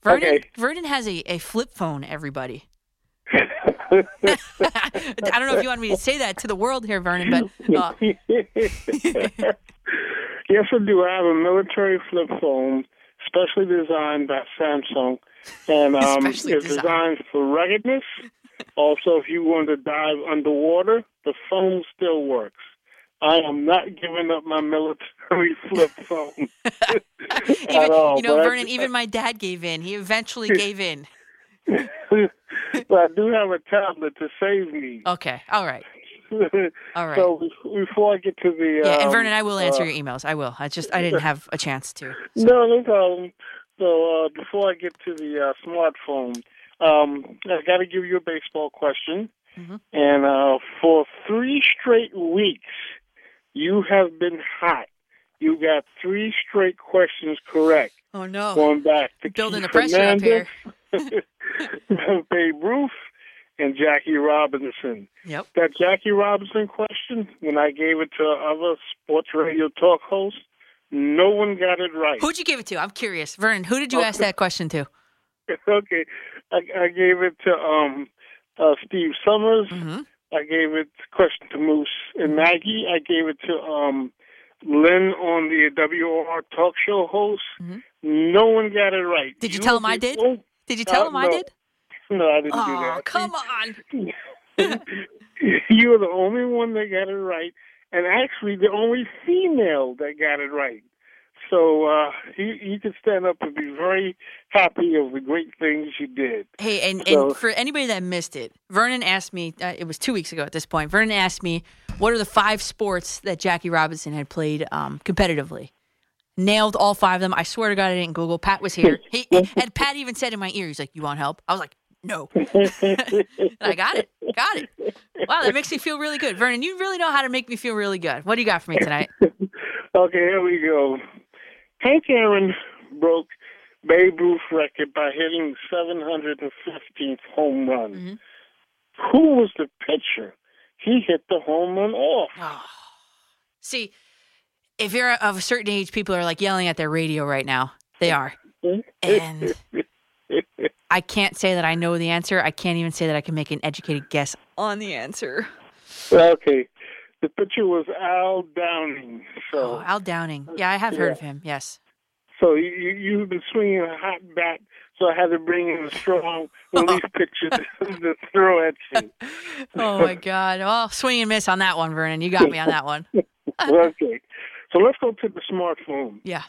Vernon Okay. Vernon has a, a flip phone. Everybody. (laughs) I don't know if you want me to say that to the world here, Vernon, but uh, (laughs) yes, I do. I have a military flip phone, specially designed by Samsung, (laughs) and um, it's designed. designed for ruggedness. (laughs) Also, if you want to dive underwater, the phone still works. I am not giving up my military (laughs) flip phone. even, At all, you know, but I- Vernon, even my dad gave in. He eventually gave in. but I do have a tablet to save me. Okay. All right. All right. So before I get to the yeah, and um, Vernon, I will answer uh, your emails. I will. I just I didn't have a chance to. No, no problem. So uh, before I get to the uh, smartphone, um, I got to give you a baseball question. Mhm. And uh, for three straight weeks, you have been hot. You got three straight questions correct. Oh no. Going back to Building the Keith pressure up here. (laughs) Babe Ruth, and Jackie Robinson. Yep. That Jackie Robinson question, when I gave it to other sports radio talk hosts, no one got it right. Who'd you give it to? I'm curious. Vernon, who did you ask that question to? (laughs) okay, I, I gave it to um uh, Steve Somers. Mm-hmm. I gave it question to Moose and Maggie. I gave it to um Lynn on the WR talk show host. Mhm. No one got it right. Did you tell him I did? Did you tell Uh, him I did? No, I didn't do that. Oh, that. come (laughs) on. (laughs) you were the only one that got it right, and actually the only female that got it right. So uh, you you can stand up and be very happy of the great things you did. Hey, and, So- and for anybody that missed it, Vernon asked me, uh, it was two weeks ago at this point, Vernon asked me, what are the five sports that Jackie Robinson had played um, competitively? Nailed all five of them. I swear to God, I didn't Google. Pat was here. (laughs) He, and Pat even said in my ear, he's like, You want help? I was like, No. (laughs) (laughs) I got it. Got it. Wow, that makes me feel really good. Vernon, you really know how to make me feel really good. What do you got for me tonight? (laughs) Okay, here we go. Hank Aaron broke Babe Ruth record by hitting 715th home run. Mhm. Who was the pitcher? He hit the home run off. See, if you're of a certain age, people are like yelling at their radio right now. They are. And I can't say that I know the answer. I can't even say that I can make an educated guess on the answer. okay, the pitcher was Al Downing. So, Oh, Al Downing. Yeah, I have heard of him. Yes. so you, you you've been swinging a hot bat. So I had to bring in a strong (laughs) relief pitcher to, to throw at you. (laughs) Oh my God. Well, swing and miss on that one, Vernon. You got me on that one. (laughs) okay, so let's go to the smartphone. Yeah.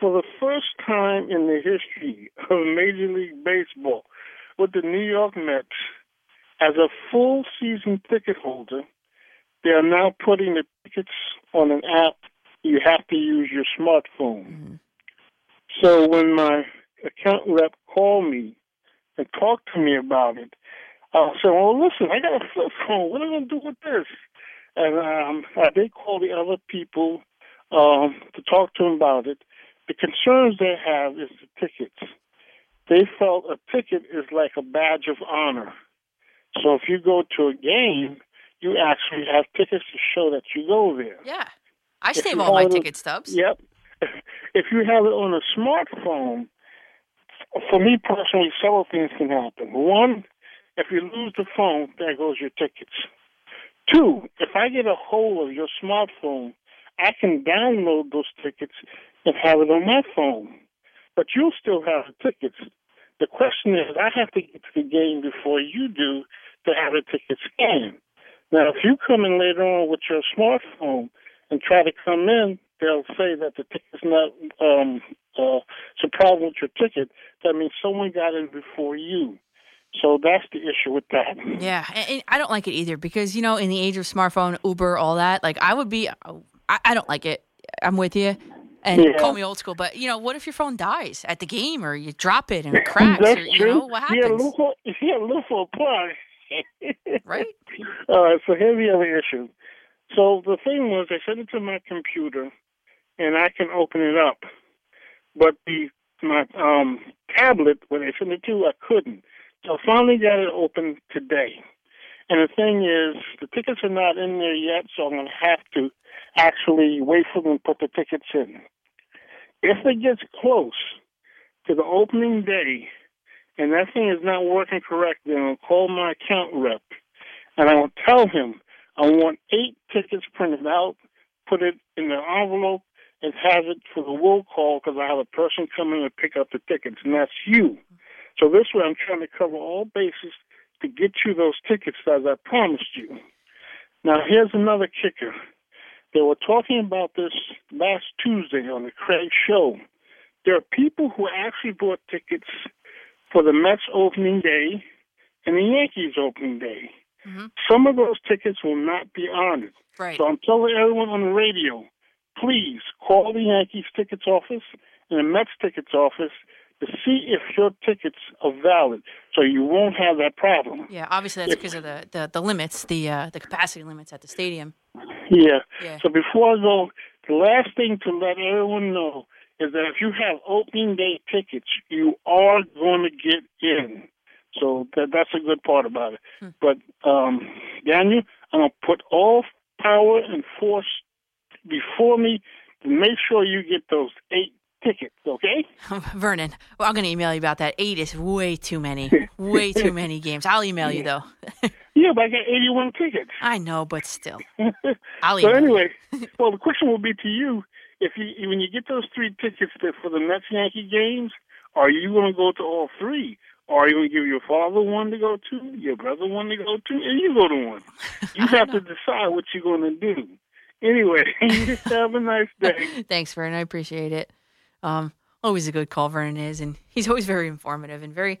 For the first time in the history of Major League Baseball, with the New York Mets, as a full season ticket holder, they are now putting the tickets on an app. You have to use your smartphone. So when my account rep called me and talked to me about it, I said, well, listen, I got a flip phone. What am I going to do with this? And um, I did call the other people um, to talk to them about it. The concerns they have is the tickets. They felt a ticket is like a badge of honor. So if you go to a game, you actually have tickets to show that you go there. Yeah. I If save all my ticket stubs. Yep. (laughs) If you have it on a smartphone, for me personally, several things can happen. One, if you lose the phone, there goes your tickets. Two, if I get a hold of your smartphone, I can download those tickets and have it on my phone. But you'll still have the tickets. The question is, I have to get to the game before you do to have the ticket scanned. Now, if you come in later on with your smartphone and try to come in, they'll say that the ticket's not um, uh, it's a problem with your ticket. That means someone got in before you. So that's the issue with that. Yeah, and I don't like it either because you know, in the age of smartphone, Uber, all that, like I would be, I, I don't like it. I'm with you, and Yeah. call me old school, but you know, what if your phone dies at the game or you drop it and it (laughs) cracks, That's or you true. know, what happens? Yeah, happens, loophole, yeah, loophole apply. (laughs) right? All right, so here's the other issue. So the thing was, I sent it to my computer, and I can open it up, but the my um tablet when I sent it to, I couldn't. So I finally got it open today. And the thing is, the tickets are not in there yet, so I'm going to have to actually wait for them to put the tickets in. If it gets close to the opening day and that thing is not working correctly, I'll call my account rep and I will tell him I want eight tickets printed out, put it in the envelope, and have it for the will call because I have a person coming to pick up the tickets, and that's you. So this way, I'm trying to cover all bases to get you those tickets as I promised you. Now, here's another kicker. They were talking about this last Tuesday on the Craig Show. There are people who actually bought tickets for the Mets opening day and the Yankees opening day. Mm-hmm. Some of those tickets will not be honored. Right. So I'm telling everyone on the radio, please call the Yankees tickets office and the Mets tickets office to see if your tickets are valid, so you won't have that problem. Yeah, obviously that's because of the, the the limits, the uh, the capacity limits at the stadium. Yeah. Yeah. So before I go, the last thing to let everyone know is that if you have opening day tickets, you are going to get in. So that that's a good part about it. But um, Daniel, I'm gonna put all power and force before me to make sure you get those eight tickets. Okay? (laughs) Vernon, well, I'm going to email you about that. Eight is way too many, way too (laughs) many games. I'll email you though. (laughs) Yeah, but I got 81 tickets. I know, but still, I'll so email you. anyway, well, the question will be to you: if you when you get those three tickets for the Mets Yankee games, are you going to go to all three? Or are you going to give your father one to go to, your brother one to go to, and you go to one? You have to decide what you're going to do. Anyway, have a nice day. Thanks, Vernon. I appreciate it. Um, always a good call, Vernon is, and he's always very informative and very.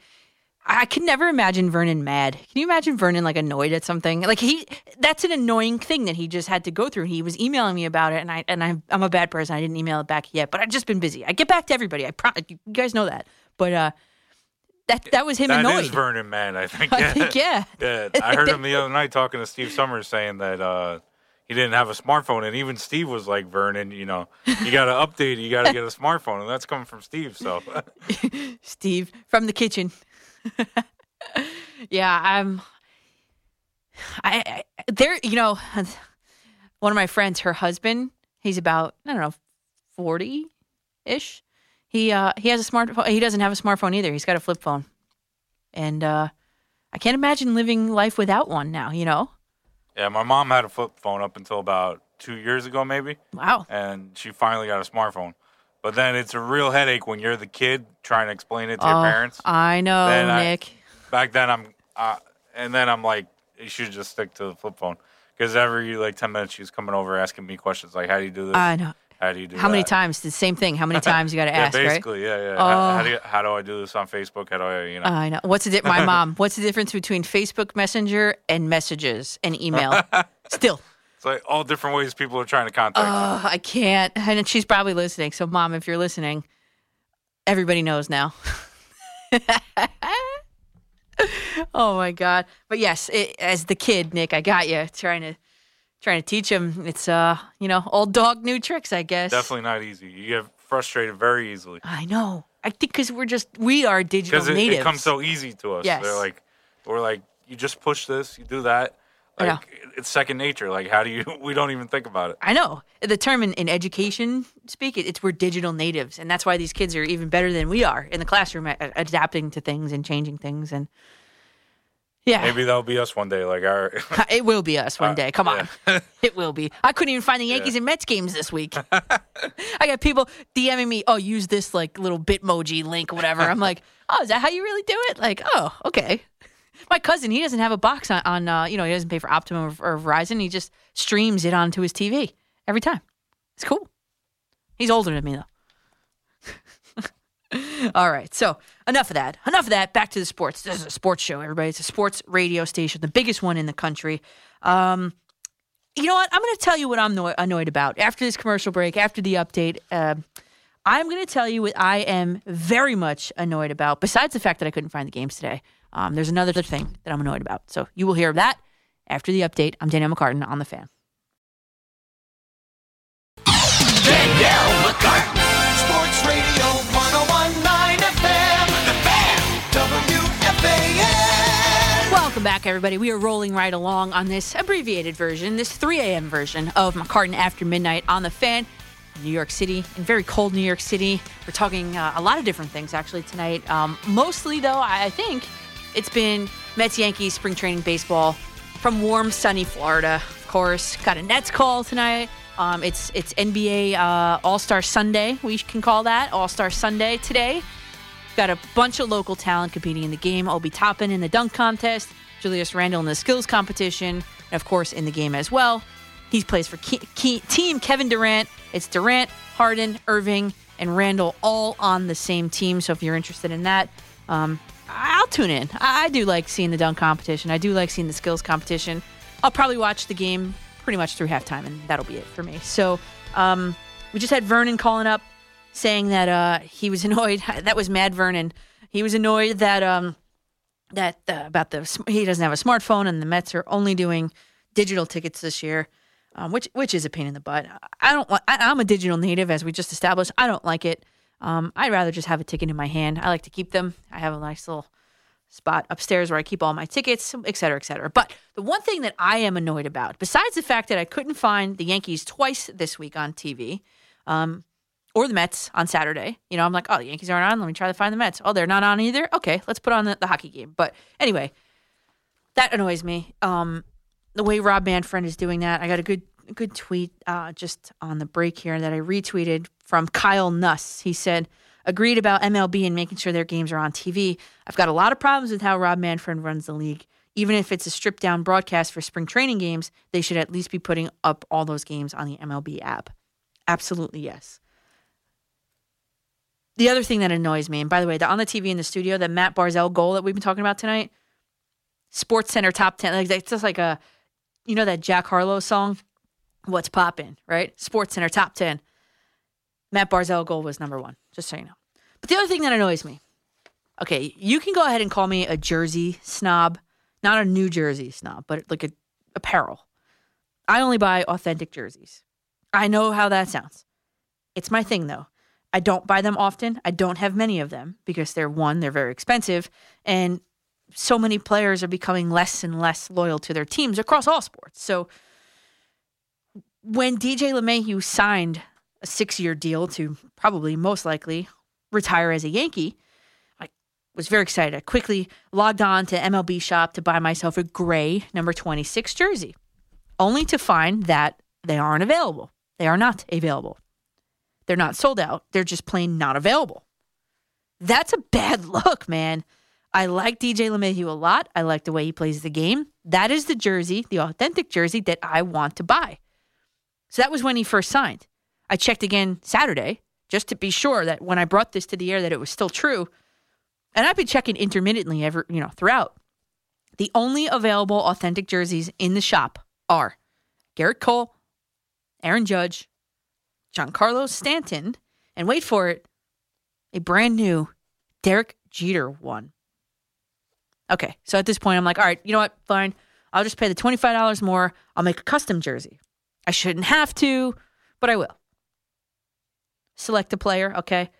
I can never imagine Vernon mad. Can you imagine Vernon like annoyed at something? Like he, that's an annoying thing that he just had to go through. He was emailing me about it, and I and I, I'm a bad person. I didn't email it back yet, but I've just been busy. I get back to everybody. I pro- you guys know that. But uh, that that was him That annoyed. is Vernon, man. I think. (laughs) I think, yeah. (laughs) Yeah, I heard (laughs) him the other night talking to Steve Somers saying that uh, he didn't have a smartphone, and even Steve was like, "Vernon, you know, you got to (laughs) update. You got to get a smartphone," and that's coming from Steve. So, (laughs) Steve from the kitchen. (laughs) yeah, I'm. I, I there, you know, one of my friends, her husband, he's about I don't know, forty ish. He uh he has a smartphone. He doesn't have a smartphone either. He's got a flip phone, and uh I can't imagine living life without one now. You know. Yeah, my mom had a flip phone up until about two years ago, maybe. Wow. And she finally got a smartphone. But then it's a real headache when you're the kid trying to explain it to your Oh, parents. I know, Then I- Nick. back then I'm uh, and then I'm like you should just stick to the flip phone because every like 10 minutes she was coming over asking me questions like how do you do this I know. How do you do How many times? The same thing. How many (laughs) times you got to yeah ask, right? basically yeah yeah how, how, Oh. do you, oh. how do I do this on Facebook how do I you know I know. What's the di- my (laughs) mom? What's the difference between Facebook Messenger and messages and email? (laughs) Still, it's like all different ways people are trying to contact oh, I can't. And she's probably listening. So, mom, if you're listening, everybody knows now. oh my god! But yes, it, as the kid, Nick, I got you trying to trying to teach him. It's uh, you know, old dog, new tricks, I guess. Definitely not easy. You get frustrated very easily I know. I think because we're just we are digital it, natives. it comes so easy to us. Yes. They're like, we're like, you just push this, you do that. I know. It's second nature. Like how do you? (laughs) We don't even think about it. I know the term in, in education speak. it- It's we're digital natives, and that's why these kids are even better than we are in the classroom at, at adapting to things and changing things. And yeah, Maybe that'll be us one day. Like our (laughs) it will be us one Uh, day. Come on, (laughs) it will be. I couldn't even find the Yankees and Mets games this week. (laughs) I got people DMing me. Oh, use this like little Bitmoji link or whatever. I'm like, oh, is that how you really do it? Like, oh, okay. My cousin, he doesn't have a box on, on uh, you know, he doesn't pay for Optimum or, or Verizon. He just streams it onto his TV every time. It's cool. He's older than me though. (laughs) All right. So enough of that. Enough of that. Back to the sports. This is a sports show, everybody. It's a sports radio station, the biggest one in the country. Um, you know what? I'm going to tell you what I'm anno- annoyed about after this commercial break, after the update. Uh, I'm going to tell you what I am very much annoyed about, besides the fact that I couldn't find the games today. Um, there's another thing that I'm annoyed about. So you will hear that after the update. I'm Danielle McCartan on the fan. Danielle Welcome back, everybody. We are rolling right along on this abbreviated version, this 3 a.m. version of McCartan After Midnight on the Fan. New York City, in very cold New York City. We're talking uh, a lot of different things actually tonight. Um, mostly, though, I think it's been Mets Yankees spring training baseball from warm, sunny Florida. Of course, got a Nets call tonight. Um, it's it's NBA uh, All Star Sunday. We can call that All Star Sunday today. Got a bunch of local talent competing in the game. Obi Toppin in the dunk contest, Julius Randle in the skills competition, and of course in the game as well. He plays for Ke- Ke- Team Kevin Durant. It's Durant, Harden, Irving, and Randle all on the same team. So if you're interested in that, um, I'll tune in. I, I do like seeing the dunk competition. I do like seeing the skills competition. I'll probably watch the game pretty much through halftime, and that'll be it for me. So um, we just had Vernon calling up saying that uh, he was (laughs) annoyed. That was Mad Vernon. He was annoyed that um, that uh, about the he doesn't have a smartphone, and the Mets are only doing digital tickets this year, um, which which is a pain in the butt. I don't. want- I, I'm a digital native, as we just established. I don't like it. Um, I'd rather just have a ticket in my hand. I like to keep them. I have a nice little spot upstairs where I keep all my tickets, et cetera, et cetera. But the one thing that I am annoyed about, besides the fact that I couldn't find the Yankees twice this week on TV, um, or the Mets on Saturday, you know, I'm like, oh, the Yankees aren't on. Let me try to find the Mets. Oh, they're not on either. Okay, let's put on the, the hockey game. But anyway, that annoys me. Um, the way Rob Manfred is doing that, I got a good good tweet uh, just on the break here that I retweeted from Kyle Nuss. He said, "Agreed about MLB and making sure their games are on TV. I've got a lot of problems with how Rob Manfred runs the league. Even if it's a stripped down broadcast for spring training games, they should at least be putting up all those games on the MLB app. Absolutely yes." The other thing that annoys me, and by the way, the on the TV in the studio, the Matt Barzal goal that we've been talking about tonight, Sports Center top ten, like it's just like a, you know that Jack Harlow song, "What's Poppin'," right? Sports Center top ten. Matt Barzal goal was number one, just so you know. But the other thing that annoys me, okay, you can go ahead and call me a Jersey snob, not a New Jersey snob, but like a apparel. I only buy authentic jerseys. I know how that sounds. It's my thing though. I don't buy them often. I don't have many of them because they're one, they're very expensive, and so many players are becoming less and less loyal to their teams across all sports. So when DJ LeMahieu signed a six-year deal to probably most likely retire as a Yankee, I was very excited. I quickly logged on to MLB Shop to buy myself a gray number 26 jersey, only to find that they aren't available. They are not available. They're not sold out. They're just plain not available. That's a bad (laughs) look, man. I like DJ LeMahieu a lot. I like the way he plays the game. That is the jersey, the authentic jersey that I want to buy. So that was when he first signed. I checked again Saturday just to be sure that when I brought this to the air that it was still true. And I've been checking intermittently ever, you know, throughout. The only available authentic jerseys in the shop are Gerrit Cole, Aaron Judge, Giancarlo Stanton, and wait for it, a brand new Derek Jeter one. Okay, so at this point, I'm like, all right, you know what? Fine. I'll just pay the $25 more. I'll make a custom jersey. I shouldn't have to, but I will. Select a player, okay?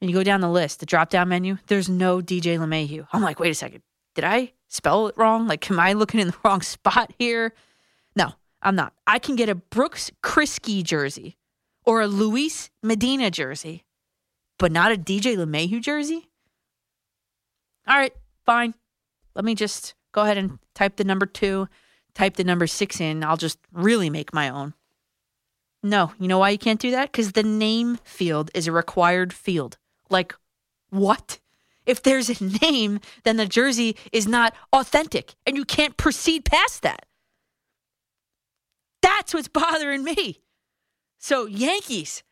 And you go down the list, the drop down menu, there's no DJ LeMahieu. I'm like, wait a second. Did I spell it wrong? Like, am I looking in the (laughs) wrong spot here? No, I'm not. I can get a Brooks Kriske jersey or a Luis Medina jersey, but not a DJ LeMahieu jersey? All right, fine. Let me just go ahead and type the number two, type the number six in. I'll just really make my own. No, you know why you can't do that? Because the name field is a required field. Like, what? If there's a name, then the jersey is not authentic and you can't proceed past that. That's what's bothering me. So, Yankees,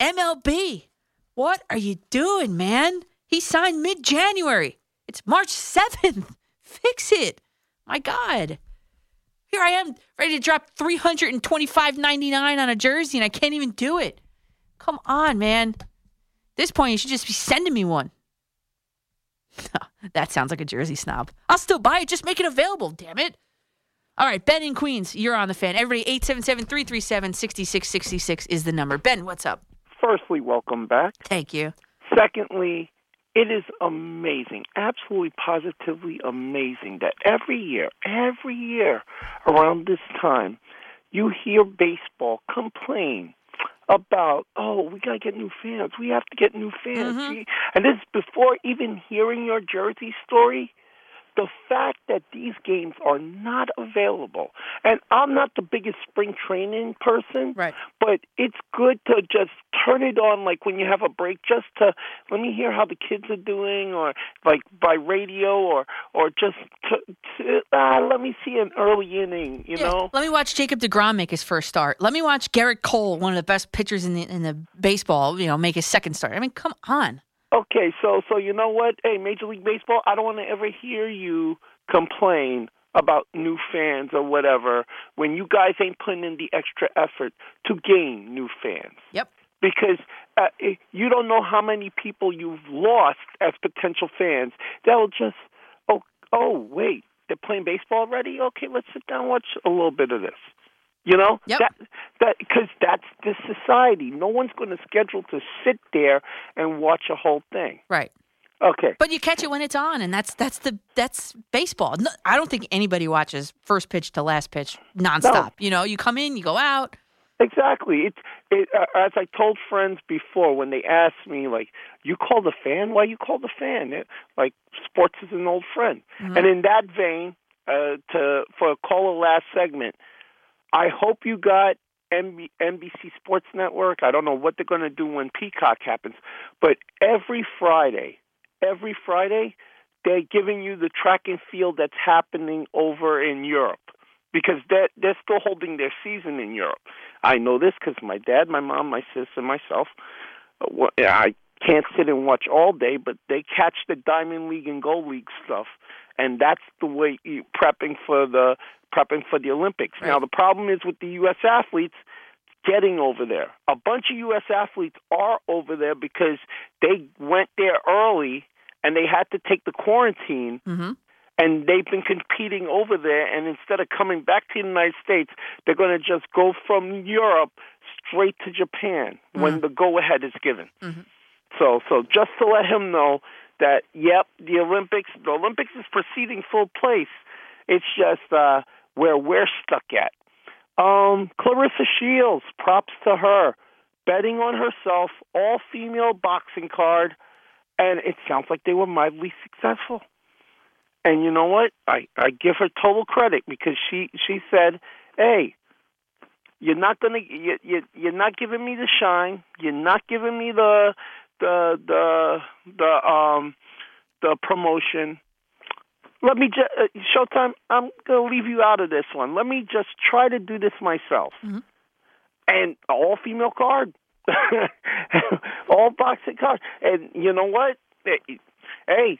MLB, what are you doing, man? He signed mid January. It's March 7th. (laughs) Fix it. My God. Here I am ready to drop $325.99 on a jersey and I can't even do it. Come on, man. At this point, you should just be sending me one. (laughs) that sounds like a jersey snob. I'll still buy it. Just make it available, damn it. All right, Ben in Queens, you're on the fan. Everybody, 877 337 6666 is the number. Ben, what's up? Firstly, welcome back. Thank you. Secondly, it is amazing, absolutely positively amazing that every year, every year around this time, you hear baseball complain about, oh, we got to get new fans. We have to get new fans. Mm-hmm. And this is before even hearing your Jersey story. The fact that these games are not available, and I'm not the biggest spring training person, Right. but it's good to just turn it on like when you have a break just to let me hear how the kids are doing or like by radio or or just to, to uh, let me see an early inning you Yeah, know Let me watch Jacob DeGrom make his first start. Let me watch Gerrit Cole, one of the best pitchers in the in the baseball, you know, make his second start. I mean, come on. Okay so so you know what hey major league baseball i don't want to ever hear you complain about new fans or whatever when you guys ain't putting in the extra effort to gain new fans Yep. because uh, you don't know how many people you've lost as potential fans. They'll just, oh, oh, wait, they're playing baseball already. Okay, let's sit down and watch a little bit of this. You know Yep. that that because that's the society. No one's going to schedule to sit there and watch a whole thing. Right. Okay, But you catch it when it's on, and that's that's the that's baseball. No, I don't think anybody watches first pitch to last pitch nonstop. You know, you come in, you go out. Exactly. It, it uh, as I told friends before when they asked me like, "You call the fan? Why you call the fan?" It, like sports is an old friend. And in that vein, uh, to for a caller last segment, I hope you got NBC Sports Network. I don't know what they're going to do when Peacock happens, but every Friday, every Friday, they're giving you the track and field that's happening over in Europe because they're, they're still holding their season in Europe. I know this because my dad, my mom, my sister, myself. uh, I can't sit and watch all day, but they catch the Diamond League and Gold League stuff, and that's the way you prepping for the prepping for the Olympics. Now the problem is with the U.S. athletes getting over there. A bunch of U.S. athletes are over there because they went there early and they had to take the quarantine Mm-hmm. and they've been competing over there and instead of coming back to the United States, they're going to just go from Europe straight to Japan when the go ahead is given. Mhm. So so just to let him know that yep, the Olympics the Olympics is proceeding full place. It's just uh where we're stuck at. Um Claressa Shields, props to her. Betting on herself, all female boxing card, and it sounds like they were mildly successful. And you know what? I I give her total credit because she she said, "Hey, you're not gonna you, you you're not giving me the shine. You're not giving me the the the the um the promotion. Let me just uh, Showtime. I'm gonna leave you out of this one. Let me just try to do this myself. Mhm. And all female card, (laughs) all boxing card. And you know what? Hey,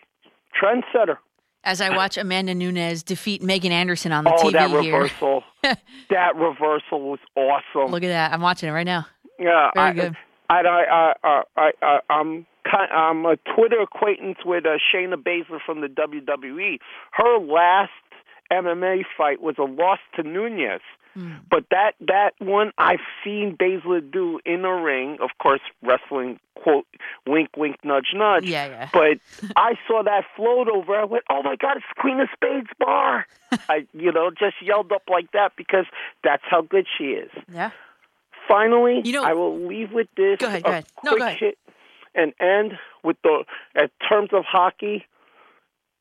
trendsetter. As I watch Amanda Nunes defeat Megan Anderson on the Oh, TV that here. reversal! (laughs) that reversal was awesome. Look at that. I'm watching it right now. yeah, Very I, good. I, I, I, I, I, I'm I'm a Twitter acquaintance with uh, Shayna Baszler from the WWE. Her last MMA fight was a loss to Nunes. But that that one I've seen Baszler do in a ring, of course, wrestling quote wink wink nudge nudge. Yeah, yeah. But (laughs) I saw that float over. I went, "Oh my God, it's Queen of Spades bar!" (laughs) I, you know, just yelled up like that because that's how good she is. Yeah. Finally, You know- I will leave with this. Go ahead, go ahead. No, go ahead. hit and end with the in terms of hockey.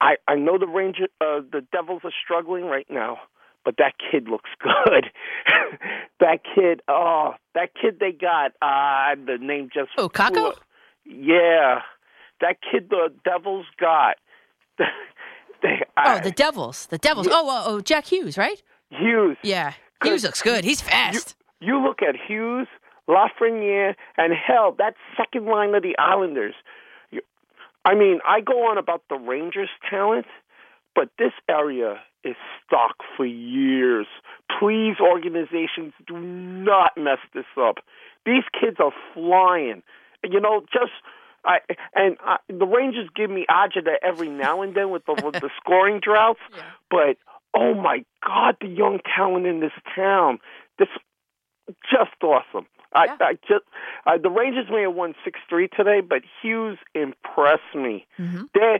I I know the Ranger, uh, the Devils are struggling right now, but that kid looks (laughs) good. that kid, oh, that kid they got. Uh, the name just Oh, Kakko? Yeah, that kid the Devils got. (laughs) they, Oh, the Devils. The Devils. Oh, oh, oh, Jack Hughes, right? Hughes. Yeah. Hughes looks good. He's fast. You look at Hughes, Lafreniere, and hell, that second line of the Islanders. I mean, I go on about the Rangers' talent, but this area is stock for years. Please, organizations, do not mess this up. These kids are flying. You know, just. I and I, the Rangers give me agita every now and then with the with the (laughs) scoring droughts, but oh my God, the young talent in this town, this just awesome. I, I just uh, the Rangers may have won six three today, but Hughes impressed me. Mm-hmm. They,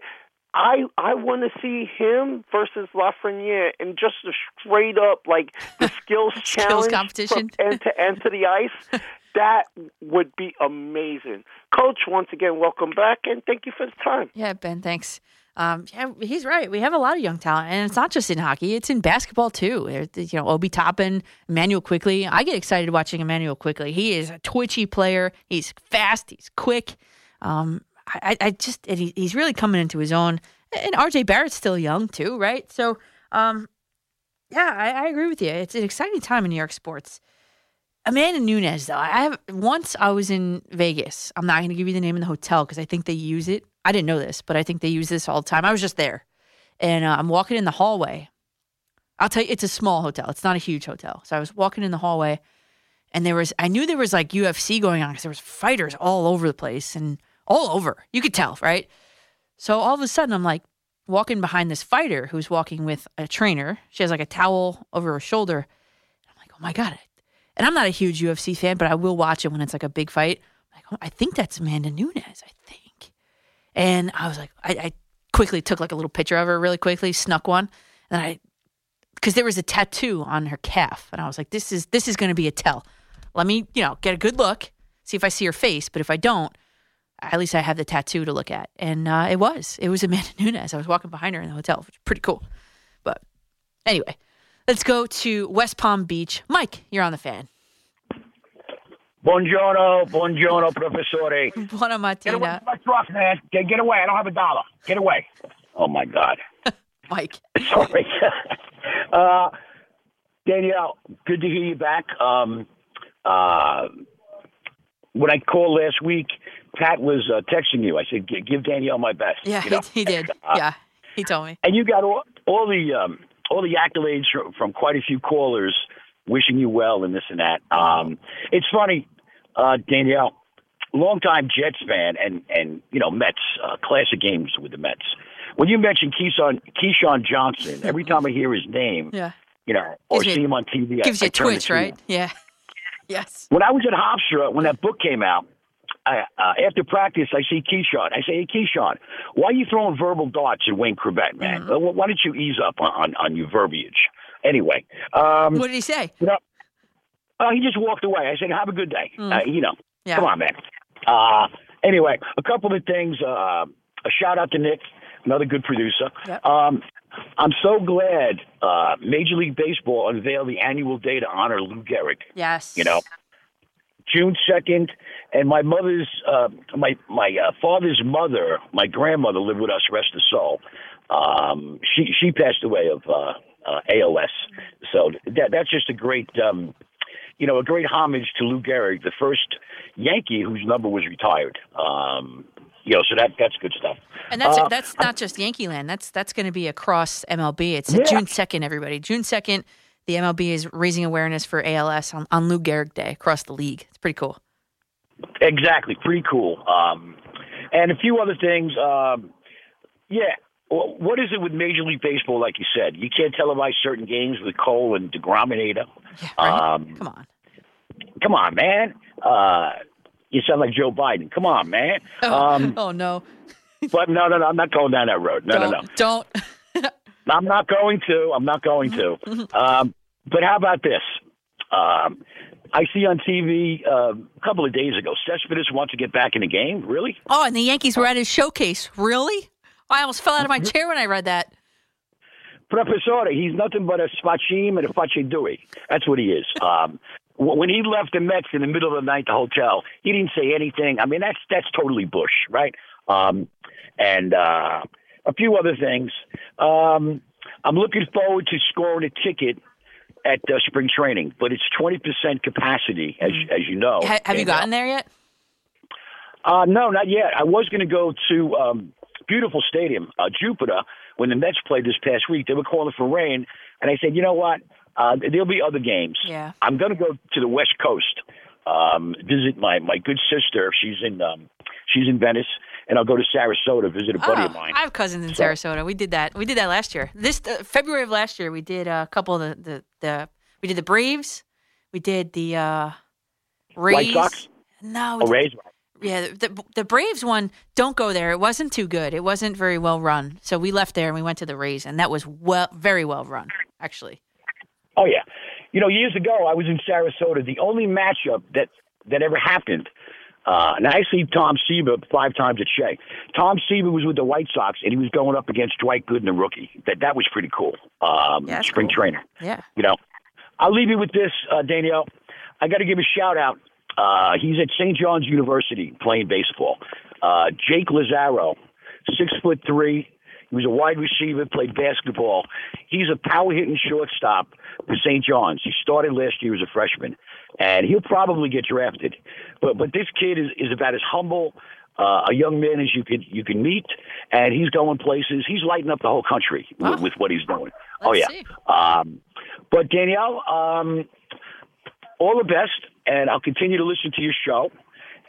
I I want to see him versus Lafreniere in just a straight up like the (laughs) skills challenge competition. from (laughs) end to end to the ice. (laughs) That would be amazing. Coach, once again, welcome back and thank you for the time. Yeah, Ben, thanks. Um, yeah, he's right. We have a lot of young talent, and it's not just in hockey; it's in basketball too. You know, Obi Toppin, Immanuel Quickley. I get excited watching Immanuel Quickley. He is a twitchy player. He's fast. He's quick. Um, I, I just he, he's really coming into his own. And RJ Barrett's still young too, right? So, um, yeah, I, I agree with you. It's an exciting time in New York sports. Amanda Nunes, though, I have once I was in Vegas. I'm not going to give you the name of the hotel because I think they use it. I didn't know this, but I think they use this all the time. I was just there, and uh, I'm walking in the hallway. I'll tell you, it's a small hotel. It's not a huge hotel. So I was walking in the hallway, and there was I knew there was like UFC going on because there was fighters all over the place and all over. You could tell, right? So all of a sudden, I'm like walking behind this fighter who's walking with a trainer. She has like a towel over her shoulder. I'm like, oh my god! And I'm not a huge UFC fan, but I will watch it when it's like a big fight. I'm like, oh, I think that's Amanda Nunes. I. And I was like, I, I quickly took like a little picture of her really quickly, snuck one, and I because there was a tattoo on her calf, and I was like, this is this is going to be a tell. Let me, you know, get a good look, see if I see her face. But if I don't, at least I have the tattoo to look at. And uh, it was it was Amanda (laughs) Nunes. I was walking behind her in the hotel, which was pretty cool. But anyway, let's go to West Palm Beach. Mike, you're on the fan. Buongiorno, buongiorno, professore. Buona Get away mattina, from my truck, man. Get, get away. I don't have a dollar. Get away. Oh, my God. (laughs) Mike. Sorry. (laughs) uh, Danielle, good to hear you back. Um, uh, when I called last week, Pat was uh, texting you. I said, "Gi- give Danielle my best. Yeah, you know? he, he did. (laughs) Uh, yeah, he told me. And you got all, all the um, all the accolades from, from quite a few callers wishing you well and this and that. Um, it's funny, uh, Danielle, longtime Jets fan and and you know Mets uh, classic games with the Mets. When you mention Keyshawn Keyshawn Johnson, every time I hear his name, Yeah, you know, or Gives you- see him on TV, I- gives I, you a turn twitch, right? Yeah. (laughs) Yes. when I was at Hofstra, when that book came out, I, uh, after practice, I see Keyshawn. I say, "Hey, Keyshawn, why are you throwing verbal darts at Wayne Chrebet, man? Mm-hmm. Why don't you ease up on, on, on your verbiage?" Anyway, um, What did he say? you know, uh, he just walked away. I said, "Have a good day." Mm. Uh, you know, Yeah. come on, man. Uh, anyway, a couple of things. Uh, a shout out to Nick, another good producer. Yep. Um, I'm so glad uh, Major League Baseball unveiled the annual day to honor Lou Gehrig Yes. you know june 2nd and my mother's uh my my uh, father's mother my grandmother lived with us rest her soul um she she passed away of uh, als so that that's just a great um you know a great homage to lou gehrig the first yankee whose number was retired um you know so that that's good stuff And that's Uh, that's not just Yankee land. That's that's going to be across MLB. It's Yeah. June second. Everybody, June second. The MLB is raising awareness for ALS on, on Lou Gehrig Day across the league. It's pretty cool. Exactly, pretty cool. Um, and a few other things. Um, yeah. What is it with Major League Baseball? Like you said, you can't televise certain games with Cole and Degrominator. Um, Come on. come on, man. Uh, you sound like Joe Biden. Come on, man. Um, (laughs) oh no. but no, no, no. I'm not going down that road. No, no, no. Don't. (laughs) I'm not going to. I'm not going to. (laughs) Um, but how about this? Um, I see on TV uh, a couple of days ago, Cespedes wants to get back in the game. Really? Oh, and the Yankees were at his showcase. Really? I almost fell out of my chair when I read that. Professore, he's nothing but a spachim and a facedui. That's what he is. (laughs) Um, when he left the Mets in the middle of the night, the hotel, he didn't say anything. I mean, that's that's totally Bush, right? Um, and uh, a few other things. Um, I'm looking forward to scoring a ticket at uh, spring training, but it's 20% capacity, as as you know. Ha- have you And, uh, gotten there yet? uh, no, not yet. I was going to go to um, beautiful stadium, uh, Jupiter, when the Mets played this past week. They were calling for rain, and I said, you know what? Uh, there'll be other games. Yeah. I'm going to go to the West Coast, um, visit my my good sister. She's in um, she's in Venice, and I'll go to Sarasota visit a buddy oh, of mine. I have cousins in So- Sarasota. We did that. We did that last year. This uh, February of last year, we did a couple of the, the the we did the Braves. We did the uh, Rays. White Sox. No, we Oh, did- Rays. Yeah, the the Braves one. Don't go there. It wasn't too good. It wasn't very well run. So we left there and we went to the Rays, and that was well, very well run, actually. Oh yeah, you know, years ago I was in Sarasota. The only matchup that that ever happened. Uh, and I see Tom Seaver five times at Shea. Tom Seaver was with the White Sox, and he was going up against Dwight Gooden, the rookie. That that was pretty cool. Um, Yeah, spring cool. trainer. Yeah. You know, I'll leave you with this, uh, Danielle. I got to give a shout out. Uh, he's at St. John's University playing baseball. Uh, Jake Lazaro, six foot three. He was a wide receiver, played basketball. He's a power hitting shortstop for St. John's. He started last year as a freshman, and he'll probably get drafted. But but this kid is, is about as humble uh, a young man as you could you can meet, and he's going places. He's lighting up the whole country with, with what he's doing. oh yeah. Um, but Danielle, um, all the best, and I'll continue to listen to your show.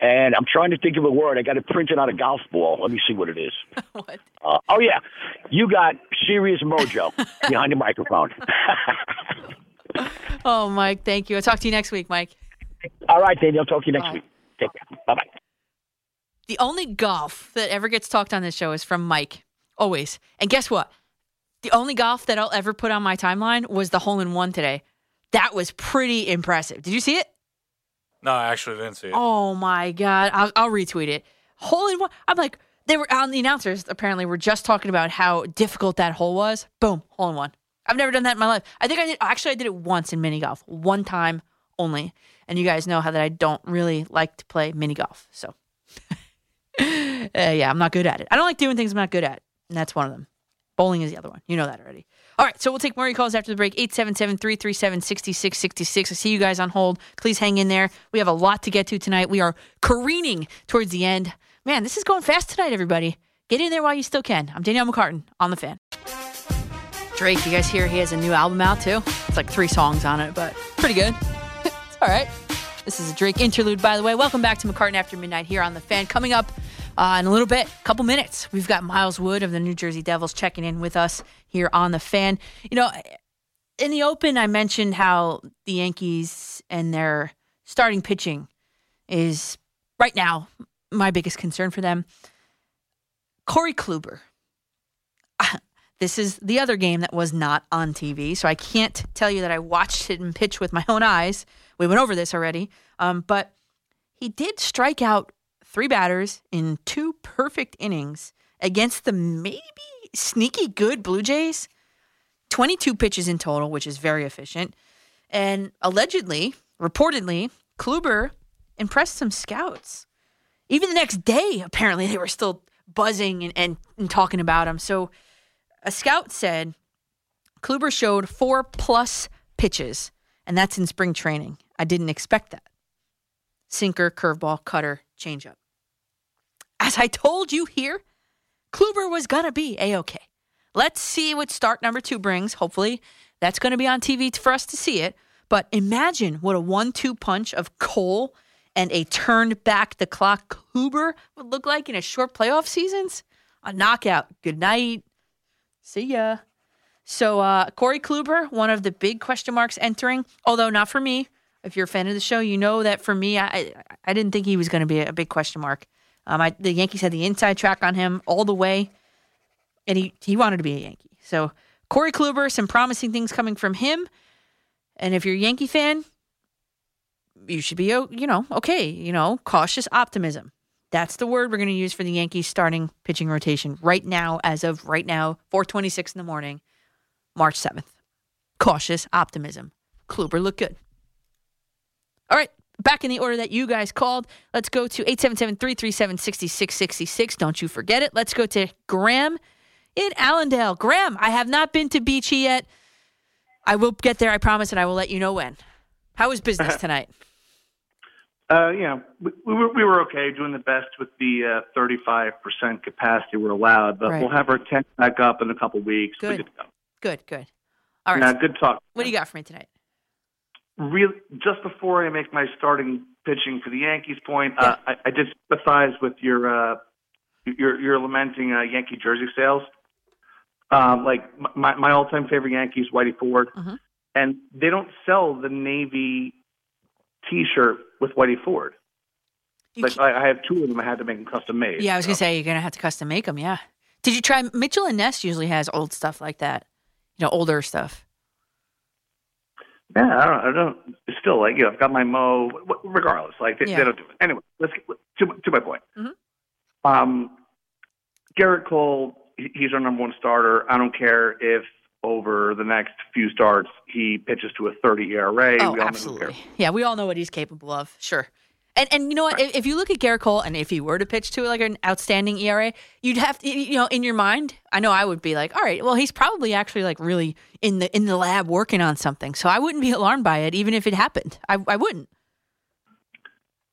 And I'm trying to think of a word. I got it printed on a golf ball. Let me see what it is. (laughs) what? Uh, oh yeah, you got serious mojo (laughs) behind the microphone. (laughs) Oh, Mike, thank you. I'll talk to you next week, Mike. All right, Danielle. Talk to you next week. Take care. Bye bye. The only golf that ever gets talked on this show is from Mike, always. And guess what? The only golf that I'll ever put on my timeline was the hole in one today. That was pretty impressive. Did you see it? No, I actually didn't see it. Oh my god! I'll, I'll retweet it. Hole in one. I'm like, they were on the announcers. Apparently, were just talking about how difficult that hole was. Boom, hole in one. I've never done that in my life. I think I did. Actually, I did it once in mini golf, one time only. And you guys know how that I don't really like to play mini golf. So, (laughs) uh, yeah, I'm not good at it. I don't like doing things I'm not good at, and that's one of them. Bowling is the other one. You know that already. All right, so we'll take more of your calls after the break. 877-337-6666. I see you guys on hold. Please hang in there. We have a lot to get to tonight. We are careening towards the end. Man, this is going fast tonight, everybody. Get in there while you still can. I'm Danielle McCartan on the fan. Drake, you guys hear he has a new album out too? It's like three songs on it, but pretty good. (laughs) it's all right. This is a Drake interlude, by the way. Welcome back to McCartan After Midnight here on the fan. Coming up uh, in a little bit, a couple minutes, we've got Miles Wood of the New Jersey Devils checking in with us here on the fan. You know, in the open, I mentioned how the Yankees and their starting pitching is right now my biggest concern for them. Corey Kluber. (laughs) This is the other game that was not on TV, so I can't tell you that I watched him pitch with my own eyes. We went over this already, um, but he did strike out three batters in two perfect innings against the maybe sneaky good Blue Jays. 22 pitches in total, which is very efficient. And allegedly, reportedly, Kluber impressed some scouts. Even the next day, apparently, they were still buzzing and, and, and talking about him. So a scout said Kluber showed four plus pitches, and that's in spring training. I didn't expect that. Sinker, curveball, cutter, changeup. As I told you here, Kluber was going to be A OK. Let's see what start number two brings. Hopefully, that's going to be on TV for us to see it. But imagine what a one two punch of Cole and a turned back the clock Kluber would look like in a short playoff seasons. A knockout. Good night. See ya. So uh, Corey Kluber, one of the big question marks entering, although not for me. If you're a fan of the show, you know that for me, I I, I didn't think he was going to be a big question mark. Um, I, the Yankees had the inside track on him all the way, and he he wanted to be a Yankee. So Corey Kluber, some promising things coming from him. And if you're a Yankee fan, you should be, you know, okay, you know, cautious optimism. That's the word we're going to use for the Yankees starting pitching rotation right now, as of right now, 426 in the morning, March 7th. Cautious optimism. Kluber look good. All right, back in the order that you guys called. Let's go to 877-337-6666. Don't you forget it. Let's go to Graham in Allendale. Graham, I have not been to Beachy yet. I will get there, I promise, and I will let you know when. How was business (laughs) tonight? Uh, know, we, we were we were okay, doing the best with the uh, 35% capacity we're allowed, but Right. we'll have our tent back up in a couple weeks. Good. good. Good, good. All right. Yeah, good talk. What do you got for me tonight? Really, just before I make my starting pitching for the Yankees point, uh, I, I did sympathize with your uh, your your lamenting uh, Yankee jersey sales. Um, like my my all time favorite Yankees, Whitey Ford, Mm-hmm. and they don't sell the navy T-shirt with Whitey Ford. Like I, I have two of them. I had to make them custom made. Yeah, I was going to say you're going to have to custom make them, yeah. Did you try Mitchell and Ness usually has old stuff like that. You know, older stuff. Yeah, I don't. I don't. Still like you know, I've got my Mo. Regardless, like they, Yeah. they don't do it anyway. Let's get to to my point. Mhm. Um, Gerrit Cole, he's our number one starter. I don't care if over the next few starts he pitches to a 30 ERA. Oh, we all absolutely. Yeah, we all know what he's capable of. Sure. And and you know what? If, if you look at Gerrit Cole, and if he were to pitch to like an outstanding ERA, you'd have to, you know, in your mind, I know I would be like, all right, well, he's probably actually like really in the in the lab working on something. So I wouldn't be alarmed by it, even if it happened. I I wouldn't.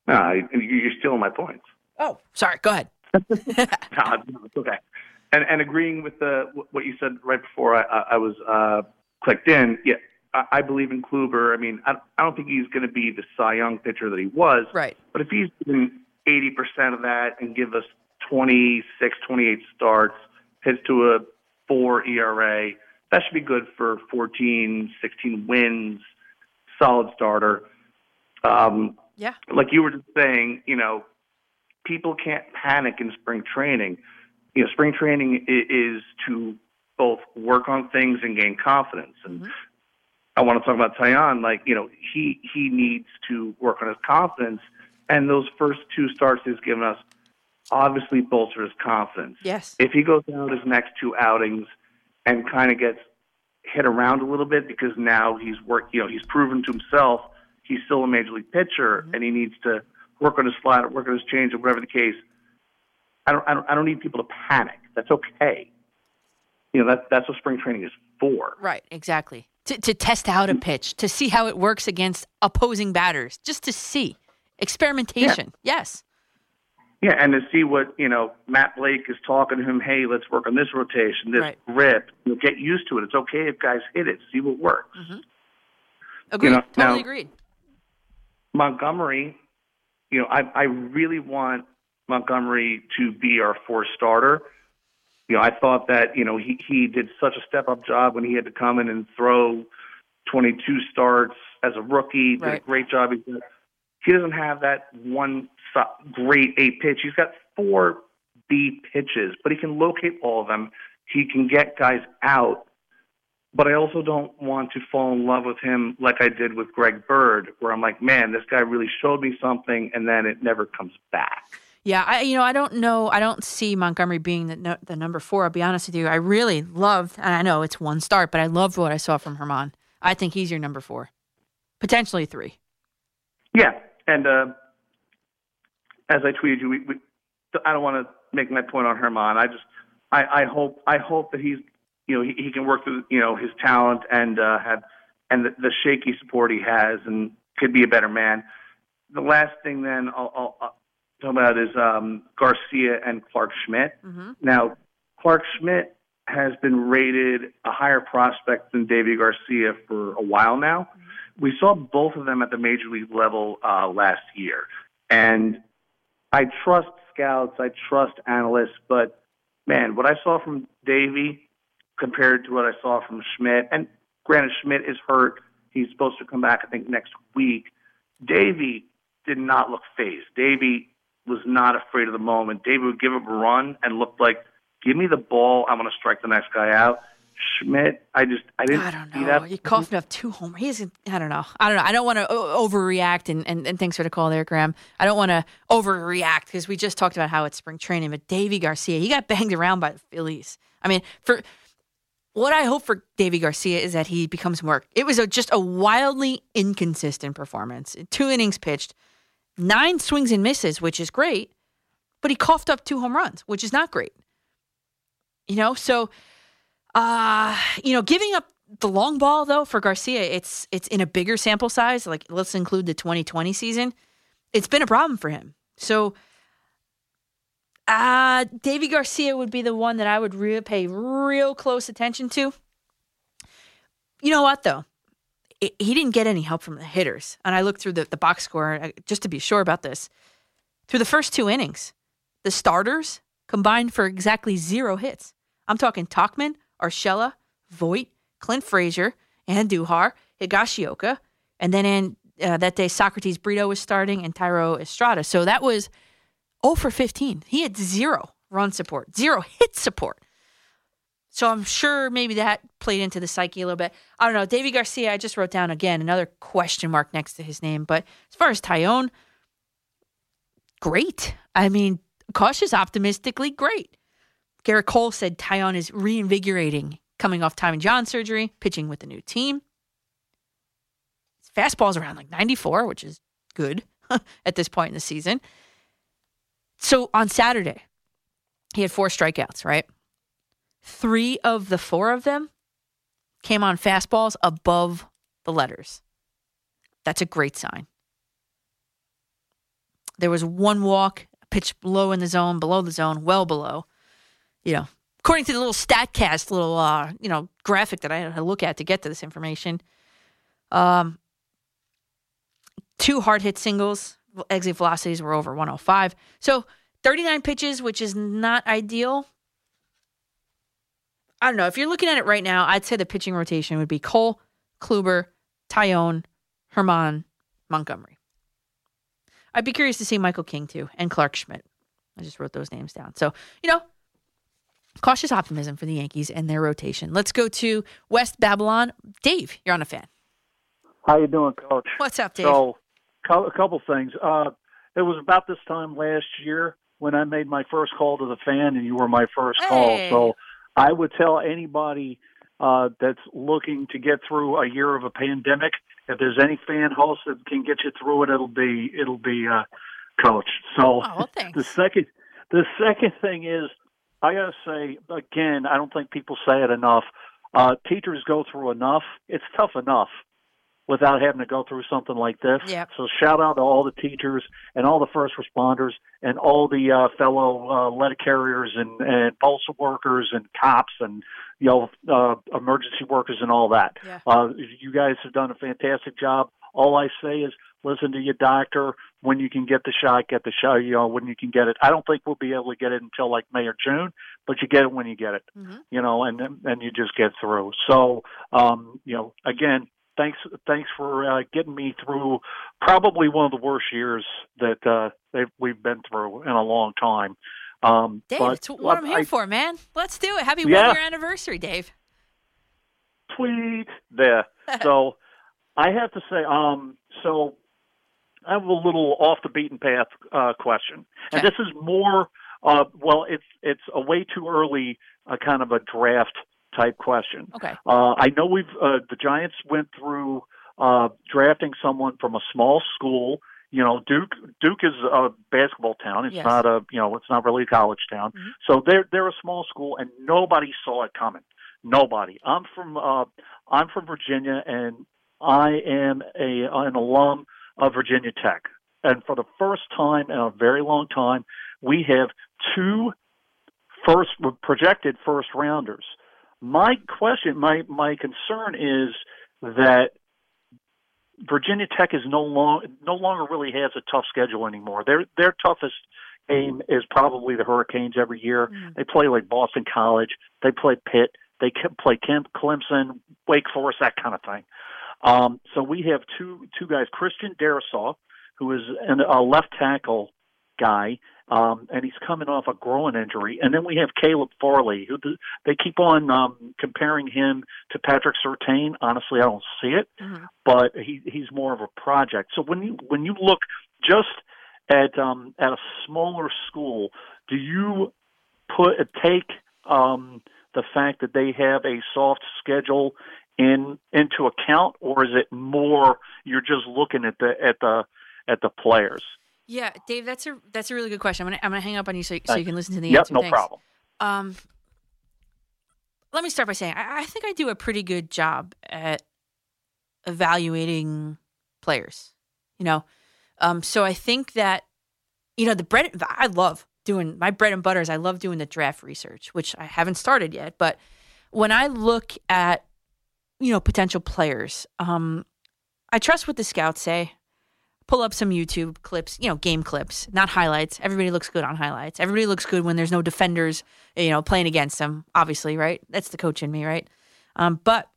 No, I- you're stealing my points. Oh, sorry. Go ahead. (laughs) no, no, it's okay. And and agreeing with the what you said right before I, I, I was uh, clicked in. Yeah, I, I believe in Kluber. I mean, I, I don't think he's going to be the Cy Young pitcher that he was. Right. But if he's doing eighty percent of that and give us 26, 28 starts, hits to a four ERA, that should be good for 14, 16 wins. Solid starter. Um, Yeah. like you were just saying, you know, people can't panic in spring training. You know, spring training i- is to both work on things and gain confidence. And I want to talk about Taillon. Like, you know, he he needs to work on his confidence. And those first two starts he's given us obviously bolster his confidence. Yes. If he goes out his next two outings and kind of gets hit around a little bit because now he's work, you know, he's proven to himself he's still a major league pitcher mm-hmm. and he needs to work on his slider, work on his change, or whatever the case. I don't, I don't, I don't need people to panic. That's okay. You know, that, that's what spring training is for. Right, exactly. To, to test out a mm-hmm. pitch, to see how it works against opposing batters, just to see. Experimentation. Yes. Yeah, and to see what you know, Matt Blake is talking to him. Hey, let's work on this rotation, this Right. grip. You know, get used to it. It's okay if guys hit it. See what works. Mm-hmm. Agreed. know, totally now- agreed. Montgomery, you know, I I really want Montgomery to be our fourth starter. You know, I thought that you know he he did such a step up job when he had to come in and throw 22 starts as a rookie. Did Right. a great job. He, he doesn't have that one great A pitch. He's got four B pitches, but he can locate all of them. He can get guys out. But I also don't want to fall in love with him like I did with Greg Bird, where I'm like, man, this guy really showed me something, and then it never comes back. Yeah, I you know I don't know I don't see Montgomery being the the number four. I'll be honest with you. I really loved, and I know it's one start, but I loved what I saw from Germán. I think he's your number four, potentially three. Yeah, and uh, as I tweeted you, we, we, I don't want to make my point on Germán. I just, I, I hope, I hope that he's, you know, he, he can work through, you know, his talent and uh, have, and the, the shaky support he has, and could be a better man. The last thing then I'll, I'll, I'll about is um, Garcia and Clarke Schmidt. Now, Clarke Schmidt has been rated a higher prospect than Deivi Garcia for a while now. We saw both of them at the major league level uh, last year. And I trust scouts, I trust analysts, but man, what I saw from Deivi compared to what I saw from Schmidt, and granted, Schmidt is hurt. He's supposed to come back, I think, next week. Deivi did not look phased. Deivi was not afraid of the moment. David would give up a run and looked like, give me the ball. I'm going to strike the next guy out. Schmidt, I just, I didn't I don't know. You coughed up two homers. He isn't. I don't know. I don't know. I don't want to uh, overreact. And, and, and thanks for the call there, Graham. I don't want to overreact because we just talked about how it's spring training. But Deivi Garcia, he got banged around by the Phillies. I mean, for what I hope for Deivi Garcia is that he becomes more. It was a, just a wildly inconsistent performance. Two innings pitched, nine swings and misses, which is great. But he coughed up two home runs, which is not great. You know, so uh, you know, giving up the long ball though for Garcia, it's it's in a bigger sample size. Like let's include the 2020 season. It's been a problem for him. So, uh Deivi Garcia would be the one that I would pay real close attention to. You know what though? He didn't get any help from the hitters, and I looked through the, the box score uh, just to be sure about this. Through the first two innings, the starters combined for exactly zero hits. I'm talking Tauchman, Urshela, Voit, Clint Frazier, and Duhar, Higashioka, and then in uh, that day Socrates Brito was starting and Thairo Estrada. So that was 0 for 15. He had zero run support, zero hit support. So I'm sure maybe that played into the psyche a little bit. I don't know. Deivi Garcia, I just wrote down again another question mark next to his name. But as far as Taillon, great. I mean, cautious optimistically, great. Gerrit Cole said Taillon is reinvigorating coming off Tommy John surgery, pitching with the new team. Fastball's around like 94, which is good (laughs) at this point in the season. So on Saturday, he had four strikeouts, right? Three of the four of them came on fastballs above the letters. That's a great sign. There was one walk, pitch low in the zone, below the zone, well below. You know, according to the little Statcast little uh, you know graphic that I had to look at to get to this information. Um, two hard hit singles, exit velocities were over 105. So 39 pitches, which is not ideal. I don't know. If you're looking at it right now, I'd say the pitching rotation would be Cole, Kluber, Taillon, Germán, Montgomery. I'd be curious to see Michael King too and Clarke Schmidt. I just wrote those names down. So, you know, cautious optimism for the Yankees and their rotation. Let's go to West Babylon. Dave, you're on a fan. How you doing, Coach? What's up, Dave? So, a couple things. Uh, it was about this time last year when I made my first call to the fan, and you were my first Hey. call. So, I would tell anybody uh, that's looking to get through a year of a pandemic, if there's any fan host that can get you through it, it'll be it'll be uh, Coach. So, the second the second thing is, I gotta say again, I don't think people say it enough. Uh, teachers go through enough. It's tough enough without having to go through something like this. Yep. So shout out to all the teachers and all the first responders and all the uh, fellow uh, letter carriers and, and postal workers and cops and you know uh, emergency workers and all that. Yeah. Uh, you guys have done a fantastic job. All I say is listen to your doctor when you can get the shot, get the shot. You know when you can get it. I don't think we'll be able to get it until like May or June, but you get it when you get it you know, and and you just get through. So, um, you know, again, thanks thanks for uh, getting me through probably one of the worst years that uh, we've been through in a long time. Um, Dave, but it's what I'm here I- for, man. Let's do it. Happy Yeah. one year anniversary, Dave. tweet there. (laughs) so I have to say, um, so I have a little off the beaten path uh, question, and this is more. Uh, well, it's it's a way too early, uh, kind of a draft type question. Okay. Uh, I know we've uh, the Giants went through uh, drafting someone from a small school. You know, Duke Duke is a basketball town. It's Yes. not a you know it's not really a college town. So they're they're a small school, and nobody saw it coming. Nobody. I'm from uh, I'm from Virginia, and I am a an alum of Virginia Tech. And for the first time in a very long time, we have two first projected first rounders. My question, my my concern is that Virginia Tech is no long no longer really has a tough schedule anymore. Their their toughest game is probably the Hurricanes every year. They play like Boston College. They play Pitt. They play Kemp, Clemson, Wake Forest, that kind of thing. Um, so we have two two guys, Christian Darrisaw, who is an, a left tackle guy, um, and he's coming off a groin injury, and then we have Caleb Farley, who they keep on um, comparing him to Patrick Surtain. Honestly, I don't see it, but he he's more of a project. So when you when you look just at um, at a smaller school, do you put take um, the fact that they have a soft schedule in into account, or is it more you're just looking at the at the at the players? Yeah, Dave, that's a that's a really good question. I'm gonna I'm gonna hang up on you so, so you can listen to the Yep, answer. no Thanks. problem. Um, let me start by saying I, I think I do a pretty good job at evaluating players. You know, um, so I think that you know the bread. I love doing my bread and butter is I love doing the draft research, which I haven't started yet. But when I look at you know potential players, um, I trust what the scouts say pull up some YouTube clips, you know, game clips, not highlights. Everybody looks good on highlights. Everybody looks good when there's no defenders, you know, playing against them. Obviously, right? That's the coach in me, right? Um, but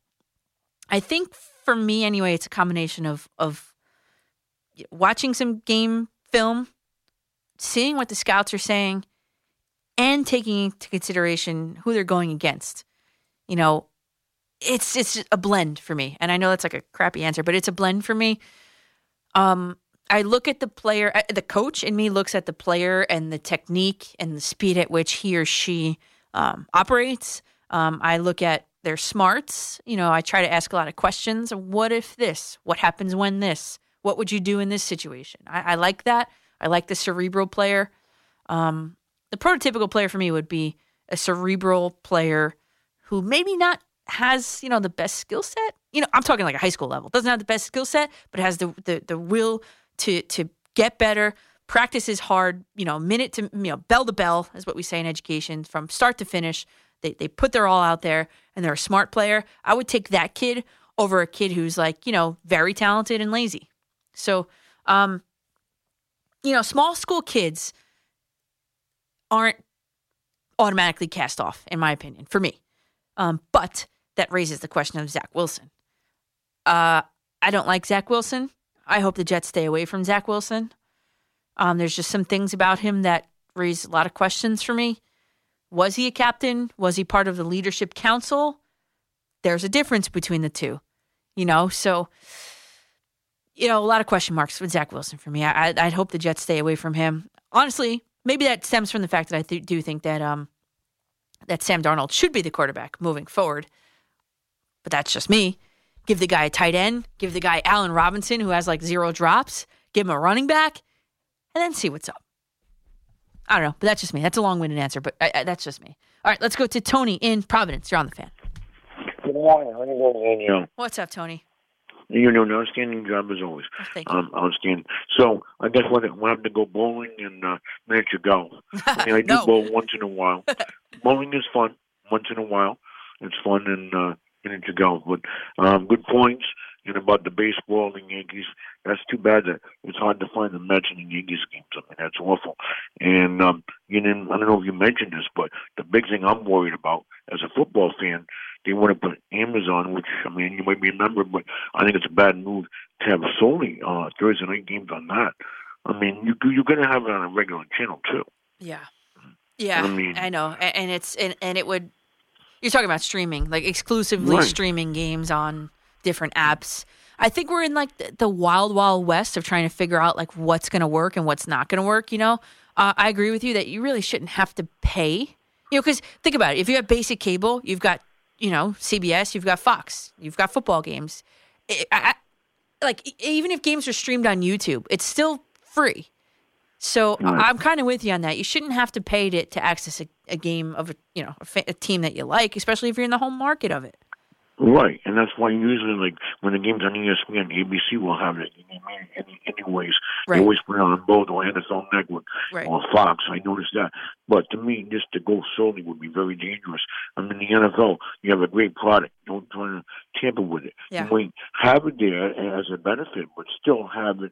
I think for me, anyway, it's a combination of of watching some game film, seeing what the scouts are saying, and taking into consideration who they're going against. You know, it's it's a blend for me, and I know that's like a crappy answer, but it's a blend for me. Um, I look at the player, uh, the coach in me looks at the player and the technique and the speed at which he or she um, operates. Um, I look at their smarts. You know, I try to ask a lot of questions. What if this? What happens when this? What would you do in this situation? I, I like that. I like the cerebral player. Um, the prototypical player for me would be a cerebral player who maybe not has you know the best skill set. You know, I'm talking like a high school level. Doesn't have the best skill set, but has the the, the will to to get better. Practices hard. You know, minute to you know bell to bell is what we say in education from start to finish. They they put their all out there, and they're a smart player. I would take that kid over a kid who's like you know very talented and lazy. So, um, you know, small school kids aren't automatically cast off, in my opinion, for me. Um, but that raises the question of Zach Wilson. Uh, I don't like Zach Wilson. I hope the Jets stay away from Zach Wilson. Um, there's just some things about him that raise a lot of questions for me. Was he a captain? Was he part of the leadership council? There's a difference between the two, you know. So, you know, a lot of question marks with Zach Wilson for me. I, I'd hope the Jets stay away from him. Honestly, maybe that stems from the fact that I th- do think that um, that Sam Darnold should be the quarterback moving forward. But that's just me. Give the guy a tight end, give the guy Allen Robinson, who has like zero drops, give him a running back, and then see what's up. I don't know, but that's just me. That's a long winded answer, but I, I, that's just me. All right, let's go to Tony in Providence. You're on the fan. Good morning. How you doing? What's up, Tony? You know, an outstanding job as always. thank you. Um, outstanding. So I guess what I have to go bowling and uh, miniature (laughs) golf. I mean, I do No. bowl once in a while. (laughs) bowling is fun once in a while. It's fun and uh, miniature golf, but um, good points. And about the baseball and Yankees, that's too bad that it's hard to find the Mets and the Yankees games. I mean, that's awful. And um, you know, I don't know if you mentioned this, but the big thing I'm worried about as a football fan, they want to put Amazon, which I mean, you might remember, but I think it's a bad move to have Sony uh, Thursday night games on that. I mean, you you're going to have it on a regular channel too. Yeah. Yeah, I mean- I know, and it's and, and it would. You're talking about streaming, like exclusively Right. streaming games on different apps. I think we're in like the, the wild, wild west of trying to figure out like what's going to work and what's not going to work. You know, uh, I agree with you that you really shouldn't have to pay. You know, because think about it: if you have basic cable, you've got you know CBS, you've got Fox, you've got football games. I, I, like even if games are streamed on YouTube, it's still free. So Right. I'm kind of with you on that. You shouldn't have to pay to, to access a, a game of a you know a, fa- a team that you like, especially if you're in the home market of it. Right, and that's why usually, like when the game's on ESPN, ABC will have it any, any, anyways. Right. They always put it on both or NFL Network Right. or Fox. I noticed that. But to me, just to go solely would be very dangerous. I mean, the NFL, you have a great product. Don't try to tamper with it. Yeah. You might have it there as a benefit, but still have it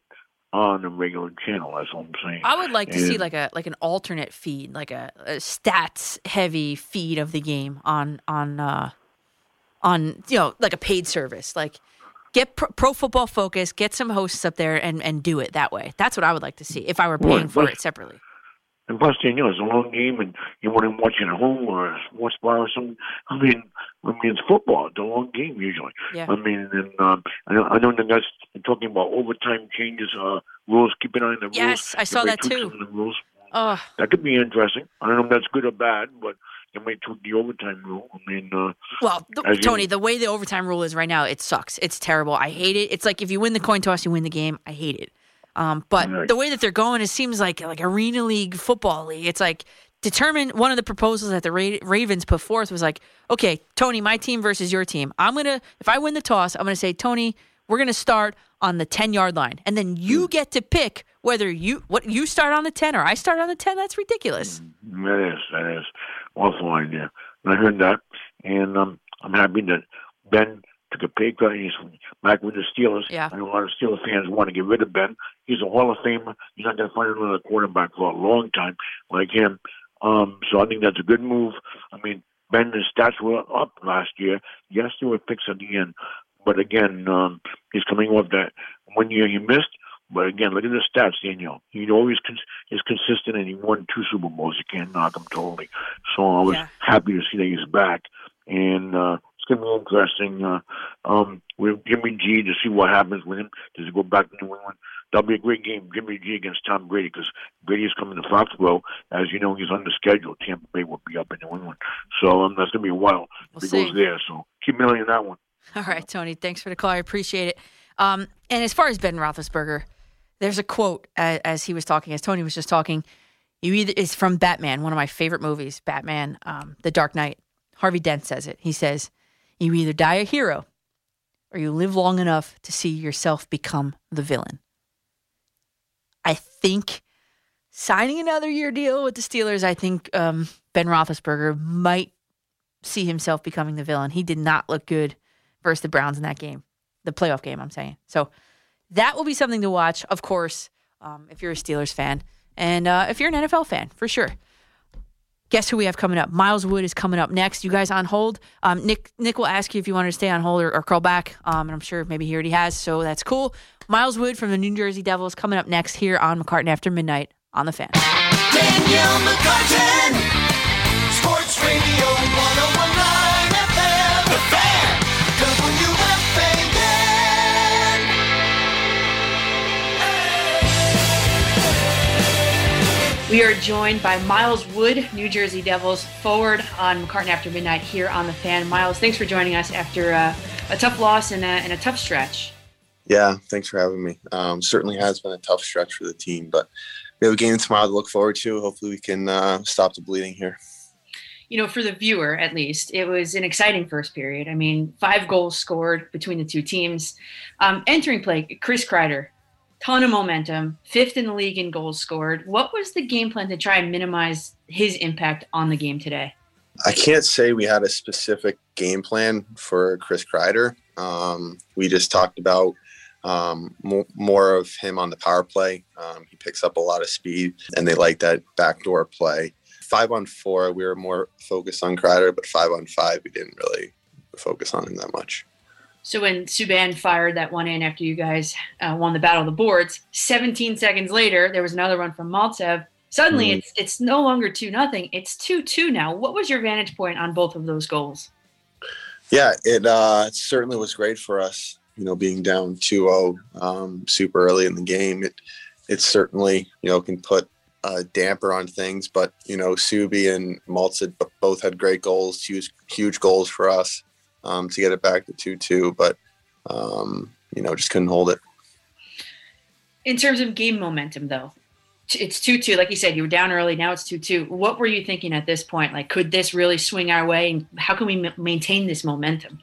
on the regular channel. That's what I'm saying. I would like to see like a like an alternate feed, like a, a stats heavy feed of the game on on uh on you know like a paid service. Like get pro, pro football focus, get some hosts up there and and do it that way. That's what I would like to see if I were paying for it separately. And plus, you know, it's a long game, and you want to watch it at home or a sports bar or something. I mean, I mean, it's football. It's a long game usually. Yeah. I mean, and um, I know, I know the guys are talking about overtime changes, uh, rules. Keep an eye on the rules. Yes, I saw that too. the rules. Oh, That could be interesting. I don't know if that's good or bad, but they might tweak the overtime rule. I mean, uh, Well, th- as you- Tony, the way the overtime rule is right now, it sucks. It's terrible. I hate it. It's like if you win the coin toss, you win the game. I hate it. Um, but Right. the way that they're going, it seems like like arena league football league. It's like determine one of the proposals that the Ra- Ravens put forth was like, okay, Tony, my team versus your team. I'm gonna if I win the toss, I'm gonna say, Tony, we're gonna start on the ten yard line, and then you get to pick whether you what you start on the ten or I start on the ten. That's ridiculous. That is, that is awful idea. And I heard that, and um, I'm happy that Ben took a pay cut. and He's back with the Steelers. Yeah. I know a lot of Steelers fans want to get rid of Ben. He's a Hall of Famer. You're not going to find another quarterback for a long time like him. Um, so I think that's a good move. I mean, Ben, his stats were up last year. Yes, there were picks at the end, but again, um, he's coming off that one year he missed. But again, look at the stats, Daniel. He always cons- is consistent, and he won two Super Bowls. You can't knock him totally. So I was happy to see that he's back, and uh, it's going to be interesting uh, um, with Jimmy G to see what happens with him. Does he go back to New England? That'll be a great game, Jimmy G against Tom Brady, because Brady is coming to Foxborough. As you know, he's on the schedule. Tampa Bay will be up in New England, so um, that's going to be a while if We'll he see. goes there. So keep an eye on that one. All right, Tony. Thanks for the call. I appreciate it. Um, and as far as Ben Roethlisberger, there's a quote as, as he was talking, as Tony was just talking. You either it's from Batman, one of my favorite movies, Batman, um, The Dark Knight. Harvey Dent says it. He says, "You either die a hero, or you live long enough to see yourself become the villain." I think signing another year deal with the Steelers, I think um, Ben Roethlisberger might see himself becoming the villain. He did not look good versus the Browns in that game, the playoff game, I'm saying. So that will be something to watch, of course, um, if you're a Steelers fan. And uh, if you're an NFL fan, for sure. Guess who we have coming up? Miles Wood is coming up next. You guys on hold? Um, Nick Nick will ask you if you want to stay on hold or, or crawl back. Um, and I'm sure maybe he already has, so that's cool. Miles Wood from the New Jersey Devils coming up next here on McCartan After Midnight on the Fan. Danielle McCartan, Sports Radio 1019 FM. The Fan, WFAN. We are joined by Miles Wood, New Jersey Devils forward on McCartan After Midnight here on the Fan. Miles, thanks for joining us after uh, a tough loss and a, and a tough stretch. Yeah, thanks for having me. Um, certainly has been a tough stretch for the team, but we have a game tomorrow to look forward to. Hopefully, we can uh, stop the bleeding here. You know, for the viewer at least, it was an exciting first period. I mean, five goals scored between the two teams. Um, entering play, Chris Kreider, ton of momentum, fifth in the league in goals scored. What was the game plan to try and minimize his impact on the game today? I can't say we had a specific game plan for Chris Kreider. Um, we just talked about um, mo- more of him on the power play. Um, he picks up a lot of speed, and they like that backdoor play. Five on four, we were more focused on Kreider, but five on five, we didn't really focus on him that much. So when Subban fired that one in after you guys uh, won the battle of the boards, 17 seconds later there was another run from Maltsev. Suddenly Mhm. it's it's no longer two nothing. It's two two now. What was your vantage point on both of those goals? Yeah, it uh, certainly was great for us. You know, being down 2-0 um, super early in the game, it it certainly you know can put a damper on things. But you know, Subi and Maltz both had great goals, huge huge goals for us um, to get it back to 2-2. But um, you know, just couldn't hold it. In terms of game momentum, though, it's two two. Like you said, you were down early. Now it's two two. What were you thinking at this point? Like, could this really swing our way? And how can we m- maintain this momentum?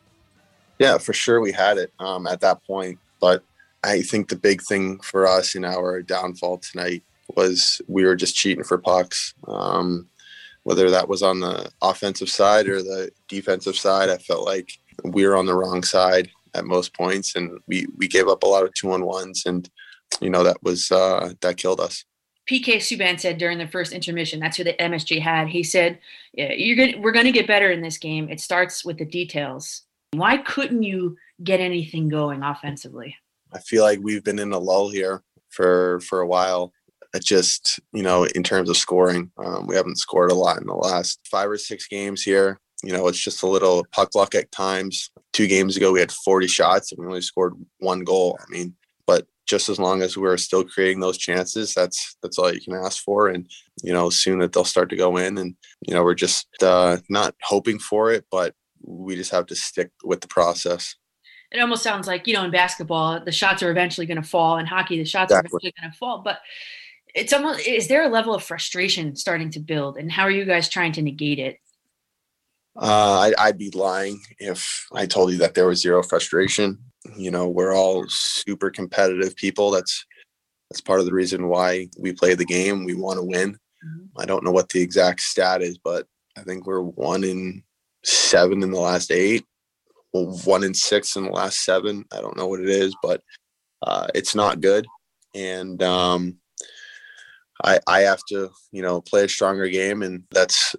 Yeah, for sure we had it um, at that point, but I think the big thing for us in our downfall tonight was we were just cheating for pucks. Um, whether that was on the offensive side or the defensive side, I felt like we were on the wrong side at most points, and we we gave up a lot of two on ones, and you know that was uh, that killed us. PK Subban said during the first intermission, that's who the MSG had. He said, yeah, "You're going we're going to get better in this game. It starts with the details." Why couldn't you get anything going offensively? I feel like we've been in a lull here for for a while. Just you know, in terms of scoring, um, we haven't scored a lot in the last five or six games here. You know, it's just a little puck luck at times. Two games ago, we had 40 shots and we only scored one goal. I mean, but just as long as we're still creating those chances, that's that's all you can ask for. And you know, soon that they'll start to go in, and you know, we're just uh, not hoping for it, but we just have to stick with the process. It almost sounds like you know in basketball, the shots are eventually going to fall. In hockey, the shots Exactly. are eventually going to fall. But it's almost is there a level of frustration starting to build, and how are you guys trying to negate it? Uh, I, I'd be lying if I told you that there was zero frustration. You know, we're all super competitive people. That's that's part of the reason why we play the game. We want to win. I don't know what the exact stat is, but I think we're one in seven in the last eight, one in six in the last seven. I don't know what it is, but uh, it's not good. And um, I, I have to, you know, play a stronger game, and that's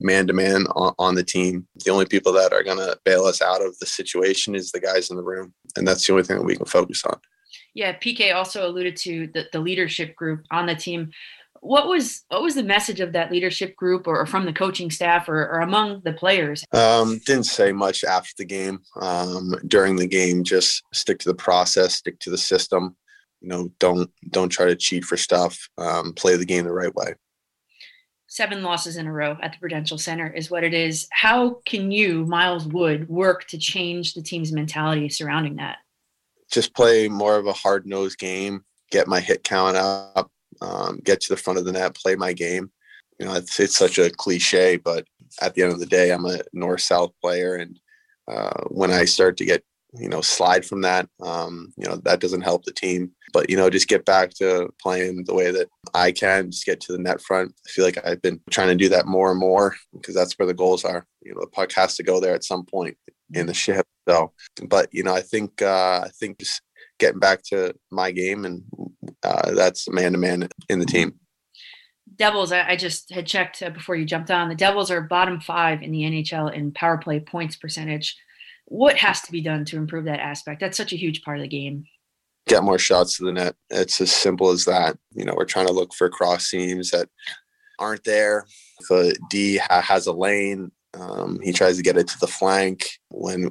man to man on the team. The only people that are going to bail us out of the situation is the guys in the room, and that's the only thing that we can focus on. Yeah, PK also alluded to the, the leadership group on the team. What was what was the message of that leadership group, or, or from the coaching staff, or, or among the players? Um, didn't say much after the game. Um, during the game, just stick to the process, stick to the system. You know, don't don't try to cheat for stuff. Um, play the game the right way. Seven losses in a row at the Prudential Center is what it is. How can you, Miles Wood, work to change the team's mentality surrounding that? Just play more of a hard nosed game. Get my hit count up. Um, get to the front of the net. Play my game. You know, it's, it's such a cliche, but at the end of the day, I'm a north south player, and uh, when I start to get you know slide from that, um, you know that doesn't help the team. But you know, just get back to playing the way that I can. Just get to the net front. I feel like I've been trying to do that more and more because that's where the goals are. You know, the puck has to go there at some point in the ship. So, but you know, I think uh, I think just getting back to my game and uh, that's man to man in the team. Devils, I, I just had checked uh, before you jumped on. The Devils are bottom five in the NHL in power play points percentage. What has to be done to improve that aspect? That's such a huge part of the game. Get more shots to the net. It's as simple as that. You know, we're trying to look for cross seams that aren't there. If a D ha- has a lane, um, he tries to get it to the flank when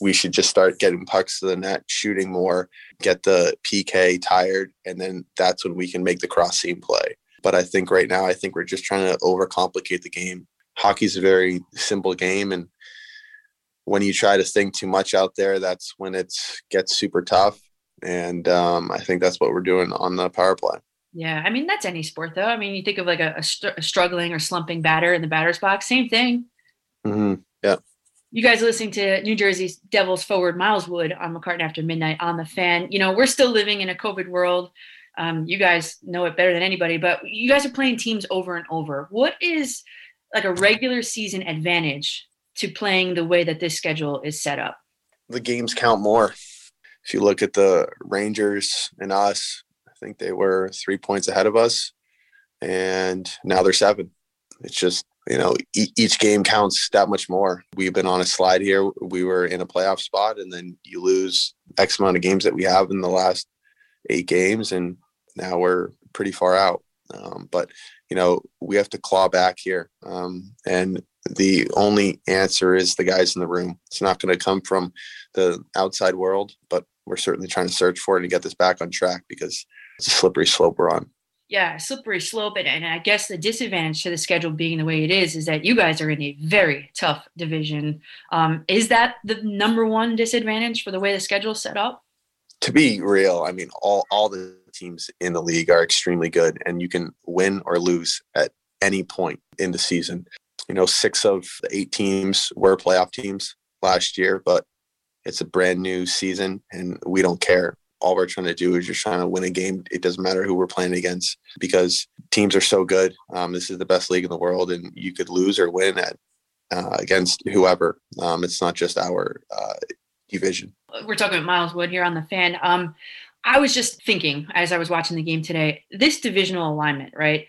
we should just start getting pucks to the net, shooting more, get the PK tired, and then that's when we can make the cross seam play. But I think right now, I think we're just trying to overcomplicate the game. Hockey's a very simple game, and when you try to think too much out there, that's when it gets super tough. And um, I think that's what we're doing on the power play. Yeah, I mean that's any sport though. I mean, you think of like a, a, str- a struggling or slumping batter in the batter's box, same thing. Mm-hmm. Yeah. You guys listening to New Jersey's Devils forward Miles Wood on McCartan after midnight on the fan. You know, we're still living in a COVID world. Um, you guys know it better than anybody, but you guys are playing teams over and over. What is like a regular season advantage to playing the way that this schedule is set up? The games count more. If you look at the Rangers and us, I think they were three points ahead of us, and now they're seven. It's just you know e- each game counts that much more. We've been on a slide here. We were in a playoff spot, and then you lose X amount of games that we have in the last eight games, and now we're pretty far out. Um, but you know we have to claw back here, um, and the only answer is the guys in the room. It's not going to come from the outside world, but we're certainly trying to search for it and get this back on track because it's a slippery slope we're on. Yeah, slippery slope. And, and I guess the disadvantage to the schedule being the way it is is that you guys are in a very tough division. Um, is that the number one disadvantage for the way the schedule set up? To be real, I mean, all, all the teams in the league are extremely good, and you can win or lose at any point in the season. You know, six of the eight teams were playoff teams last year, but It's a brand new season, and we don't care. All we're trying to do is just trying to win a game. It doesn't matter who we're playing against because teams are so good. Um, this is the best league in the world, and you could lose or win at uh, against whoever. Um, it's not just our uh, division. We're talking about Miles Wood here on the fan. Um, I was just thinking as I was watching the game today, this divisional alignment, right?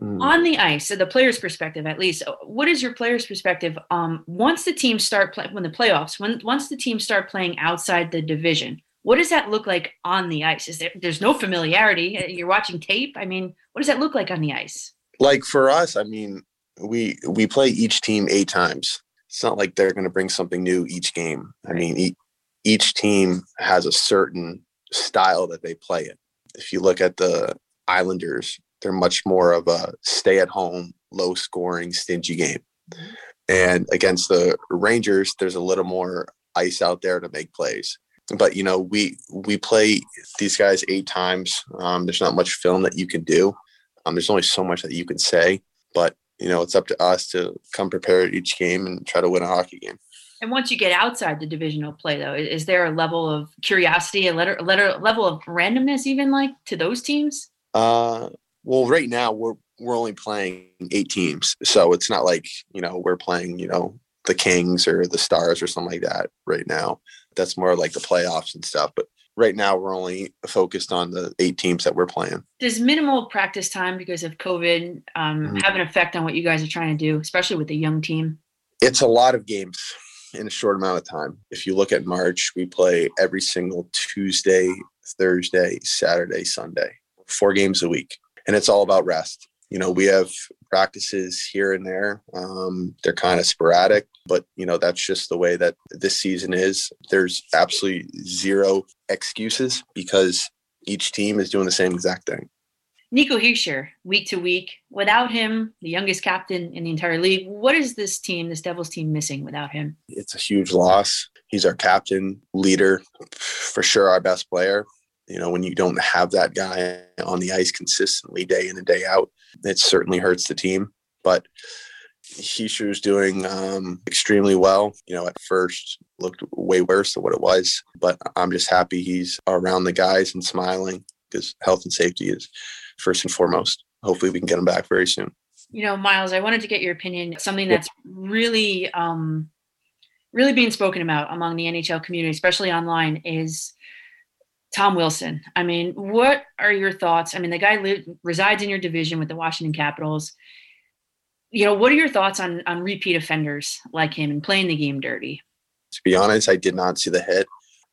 Mm. On the ice, so the player's perspective, at least, what is your player's perspective? Um, once the teams start playing, when the playoffs, when once the teams start playing outside the division, what does that look like on the ice? Is there there's no familiarity? Uh, you're watching tape. I mean, what does that look like on the ice? Like for us, I mean, we we play each team eight times. It's not like they're going to bring something new each game. I mean, e- each team has a certain style that they play in. If you look at the Islanders, they're much more of a stay at home, low scoring, stingy game. Mm-hmm. And against the Rangers, there's a little more ice out there to make plays. But you know, we we play these guys eight times. Um, there's not much film that you can do. Um, there's only so much that you can say. But you know, it's up to us to come prepared each game and try to win a hockey game. And once you get outside the divisional play, though, is, there a level of curiosity, a letter, letter, level of randomness, even like to those teams? Uh, well, right now we're we're only playing eight teams, so it's not like you know we're playing you know the Kings or the Stars or something like that right now. That's more like the playoffs and stuff. But right now we're only focused on the eight teams that we're playing. Does minimal practice time because of COVID um, Mhm. have an effect on what you guys are trying to do, especially with a young team? It's a lot of games in a short amount of time. If you look at March, we play every single Tuesday, Thursday, Saturday, Sunday, four games a week, and it's all about rest. You know, we have practices here and there. Um, they're kind of sporadic, but you know that's just the way that this season is. There's absolutely zero excuses because each team is doing the same exact thing. Nico Hischier, week to week, without him, the youngest captain in the entire league, what is this team, this Devils team, missing without him? It's a huge loss. He's our captain, leader, for sure our best player. You know, when you don't have that guy on the ice consistently day in and day out, it certainly hurts the team. But Hischier's doing um, extremely well. You know, at first looked way worse than what it was, but I'm just happy he's around the guys and smiling because health and safety is first and foremost. Hopefully, we can get him back very soon. You know, Miles, I wanted to get your opinion. Something that's really, um, really being spoken about among the NHL community, especially online, is Tom Wilson. I mean, what are your thoughts? I mean, the guy li- resides in your division with the Washington Capitals. You know, what are your thoughts on on repeat offenders like him and playing the game dirty? to be honest, I did not see the hit.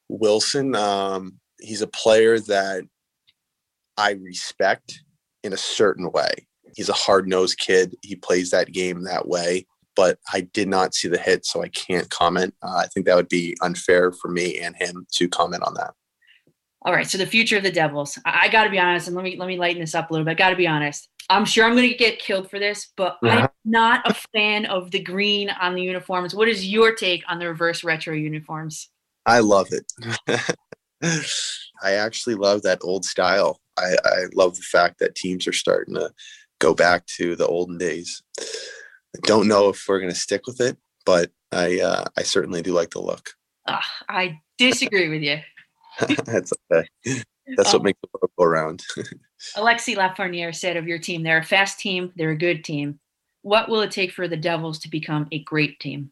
Wilson, um, he's a player that I respect in a certain way. He's a hard nosed kid. He plays that game that way, but I did not see the hit, so I can't comment. Uh, I think that would be unfair for me and him to comment on that. All right, so the future of the Devils. I, I got to be honest, and let me let me lighten this up a little bit. I got to be honest. I'm sure I'm going to get killed for this, but I'm not a fan of the green on the uniforms. What is your take on the reverse retro uniforms? I love it. (laughs) I actually love that old style. I, I love the fact that teams are starting to go back to the olden days. I don't know if we're going to stick with it, but I uh, I certainly do like the look. Ugh, I disagree with you. (laughs) That's okay. (laughs) That's what Um, makes the world go around. (laughs) Alexi Lafreniere said of your team, they're a fast team, they're a good team. What will it take for the Devils to become a great team?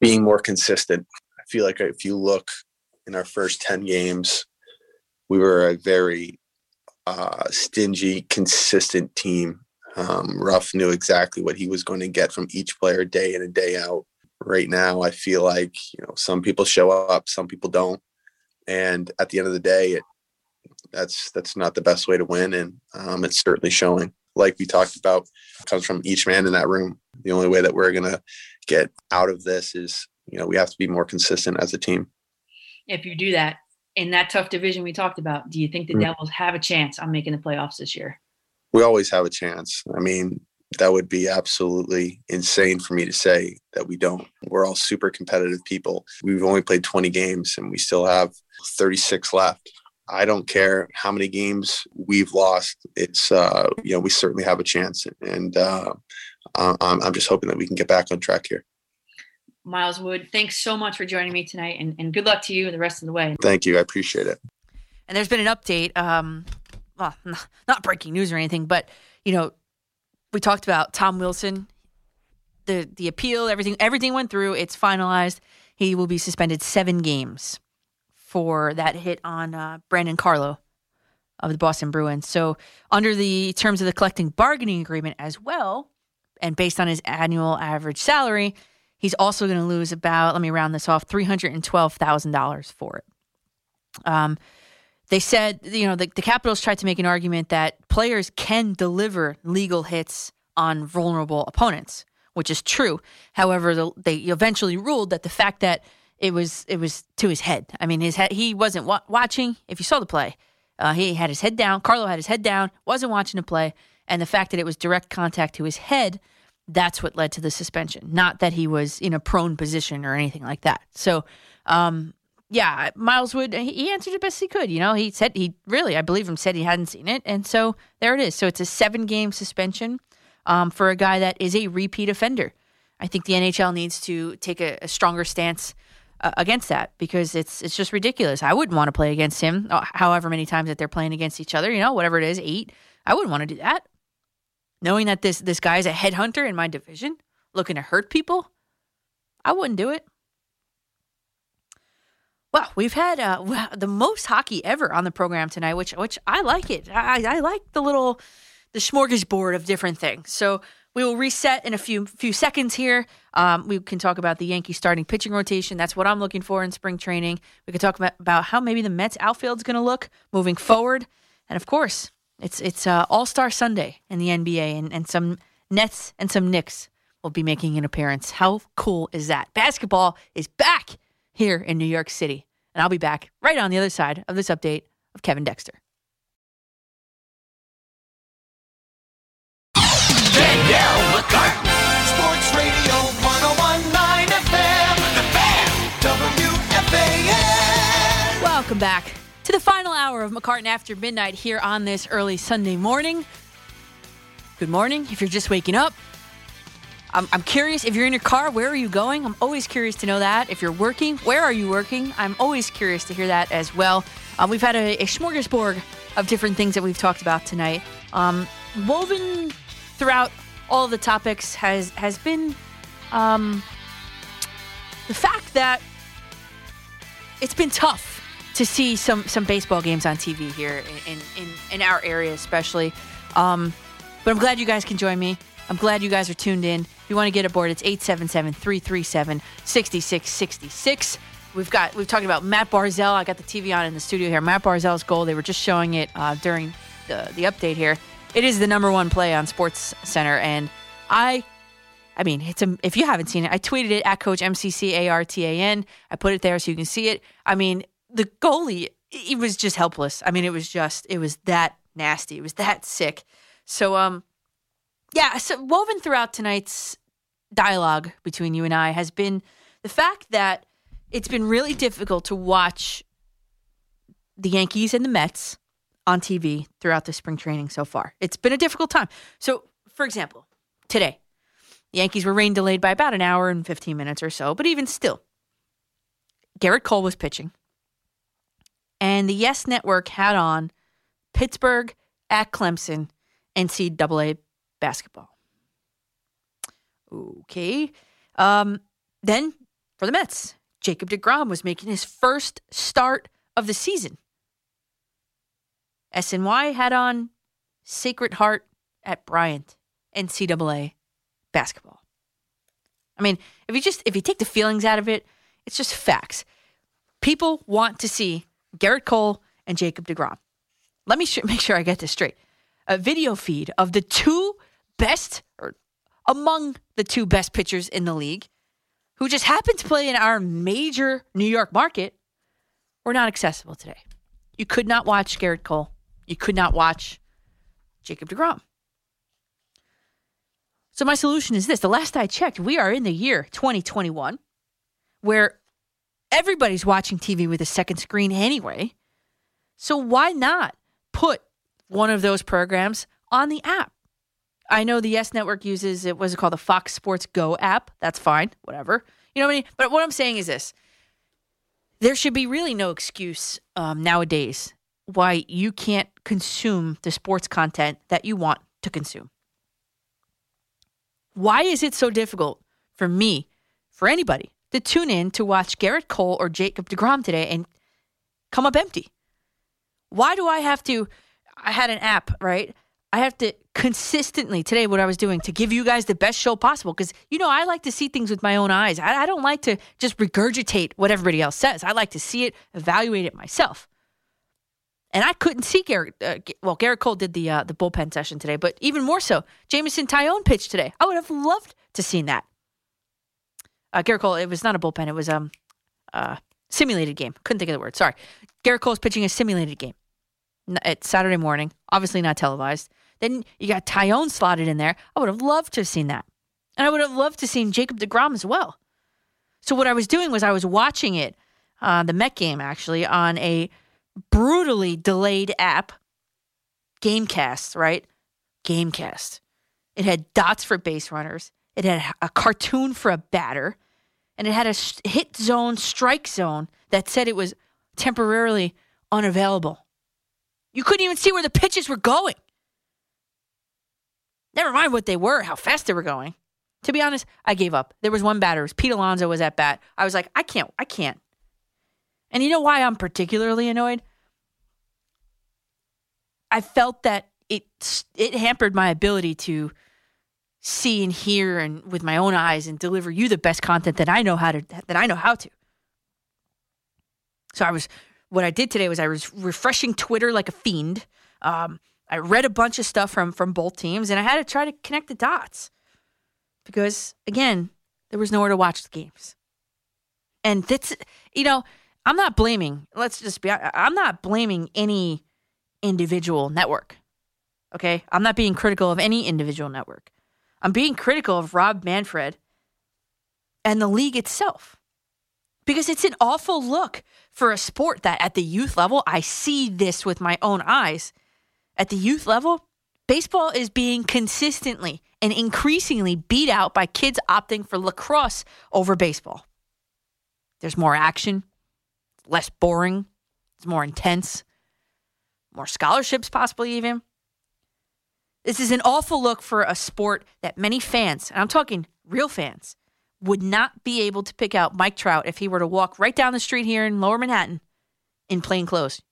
Being more consistent. I feel like if you look in our first 10 games, we were a very uh, stingy, consistent team. Um, Ruff knew exactly what he was going to get from each player day in and day out. Right now, I feel like you know some people show up, some people don't, and at the end of the day, it, that's that's not the best way to win, and um, it's certainly showing. Like we talked about, comes from each man in that room. The only way that we're gonna get out of this is you know we have to be more consistent as a team. If you do that in that tough division we talked about, do you think the Mm. Devils have a chance on making the playoffs this year? we always have a chance. I mean, that would be absolutely insane for me to say that we don't. We're all super competitive people. We've only played 20 games and we still have 36 left. I don't care how many games we've lost. It's, uh, you know, we certainly have a chance. And uh, I'm, I'm just hoping that we can get back on track here. Miles Wood, thanks so much for joining me tonight, and, and good luck to you and the rest of the way. Thank you. I appreciate it. And there's been an update. Um, well, (laughs) not breaking news or anything, but you know, we talked about Tom Wilson, the the appeal, everything everything went through. It's finalized. He will be suspended seven games for that hit on uh, Brandon Carlo of the Boston Bruins. So, under the terms of the collecting bargaining agreement as well, and based on his annual average salary, he's also going to lose about, let me round this off, $312,000 for it. Um, they said, you know, the, the Capitals tried to make an argument that players can deliver legal hits on vulnerable opponents, which is true. However, the, they eventually ruled that the fact that it was it was to his head. I mean, his head, he wasn't wa- watching. If you saw the play, uh, he had his head down. Carlo had his head down, wasn't watching the play, and the fact that it was direct contact to his head, that's what led to the suspension. Not that he was in a prone position or anything like that. So, um, yeah, Miles Wood, he he answered it best he could. You know, he said he really, I believe him, said he hadn't seen it, and so there it is. So it's a seven game suspension um, for a guy that is a repeat offender. I think the NHL needs to take a, a stronger stance against that because it's it's just ridiculous. I wouldn't want to play against him, uh, however many times that they're playing against each other. You know, whatever it is, eight. I wouldn't want to do that. Knowing that this this guy is a headhunter in my division, looking to hurt people, I wouldn't do it. Well, we've had uh, the most hockey ever on the program tonight, which which I like it. I, I like the little the smorgasbord of different things. So we will reset in a few few seconds here. Um, we can talk about the Yankees starting pitching rotation. That's what I'm looking for in spring training. We can talk about, about how maybe the Mets outfield's going to look moving forward, and of course, it's it's uh, All Star Sunday in the NBA, and, and some Nets and some Knicks will be making an appearance. How cool is that? Basketball is back here in New York City, and I'll be back right on the other side of this update of Kevin Dexter. Back to the final hour of McCartan After Midnight here on this early Sunday morning. Good morning. If you're just waking up, I'm, I'm curious if you're in your car, where are you going? I'm always curious to know that. If you're working, where are you working? I'm always curious to hear that as well. Um, we've had a, a smorgasbord of different things that we've talked about tonight. Um, woven throughout all the topics has has been um, the fact that it's been tough to see some some baseball games on TV here in in, in our area, especially. Um, but I'm glad you guys can join me. I'm glad you guys are tuned in. If you want to get aboard, it's 877-337-6666. We've got we've talked about Matt Barzal. I got the TV on in the studio here. Matt Barzal's goal. They were just showing it uh, during the the update here. It is the number one play on Sports Center, and I I mean, it's a, if you haven't seen it, I tweeted it at Coach MCCARTAN. I put it there so you can see it. I mean, the goalie, he was just helpless. I mean, it was just, it was that nasty. It was that sick. So, um, yeah, so woven throughout tonight's dialogue between you and I has been the fact that it's been really difficult to watch the Yankees and the Mets on TV throughout the spring training so far. It's been a difficult time. So, for example, today, the Yankees were rain delayed by about an hour and 15 minutes or so, but even still, Gerrit Cole was pitching. And the Yes Network had on Pittsburgh at Clemson NCAA basketball. Okay. Um, then for the Mets, Jacob DeGrom was making his first start of the season. SNY had on Sacred Heart at Bryant NCAA basketball. I mean, if you just if you take the feelings out of it, it's just facts. People want to see Gerrit Cole and Jacob DeGrom. Let me sh- (laughs) make sure I get this straight. A video feed of the two best or among the two best pitchers in the league who just happen to play in our major New York market were not accessible today. You could not watch Gerrit Cole. You could not watch Jacob DeGrom. So my solution is this. The last I checked, we are in the year 2021 where everybody's watching TV with a second screen anyway. So why not put one of those programs on the app? I know the Yes Network uses it was it called the Fox Sports Go app. That's fine, whatever. You know what I mean? But what I'm saying is this: there should be really no excuse um, nowadays why you can't consume the sports content that you want to consume. Why is it so difficult for me, for anybody, to tune in to watch Gerrit Cole or Jacob DeGrom today and come up empty? Why do I have to? I had an app, right? I have to consistently today what I was doing to give you guys the best show possible because you know I like to see things with my own eyes. I, I don't like to just regurgitate what everybody else says. I like to see it, evaluate it myself. And I couldn't see Gerrit. Uh, well, Gerrit Cole did the uh, the bullpen session today, but even more so, Jameson Taillon pitched today. I would have loved to seen that. Uh, Gerrit Cole. It was not a bullpen. It was um uh simulated game. Couldn't think of the word. Sorry. Gerrit Cole's pitching a simulated game. It's Saturday morning. Obviously not televised. Then you got Taillon slotted in there. I would have loved to have seen that, and I would have loved to have seen Jacob Degrom as well. So what I was doing was I was watching it, uh, the Met game actually, on a brutally delayed app, Gamecast, right? Gamecast. It had dots for base runners. It had a cartoon for a batter, and it had a hit zone, strike zone that said it was temporarily unavailable. You couldn't even see where the pitches were going. Never mind what they were, how fast they were going. To be honest, I gave up. There was one batter. Was Pete Alonso was at bat. I was like, I can't, I can't. And you know why I'm particularly annoyed? I felt that it it hampered my ability to see and hear and with my own eyes and deliver you the best content that I know how to that I know how to. So I was what I did today was I was refreshing Twitter like a fiend. Um, I read a bunch of stuff from from both teams and I had to try to connect the dots because again there was nowhere to watch the games. And that's you know I'm not blaming. Let's just be. I'm not blaming any individual network. Okay, I'm not being critical of any individual network. I'm being critical of Rob Manfred and the league itself because it's an awful look for a sport that at the youth level, I see this with my own eyes. At the youth level, baseball is being consistently and increasingly beat out by kids opting for lacrosse over baseball. There's more action, less boring, it's more intense, more scholarships, possibly even. This is an awful look for a sport that many fans, and I'm talking real fans, would not be able to pick out Mike Trout if he were to walk right down the street here in lower Manhattan in plain clothes.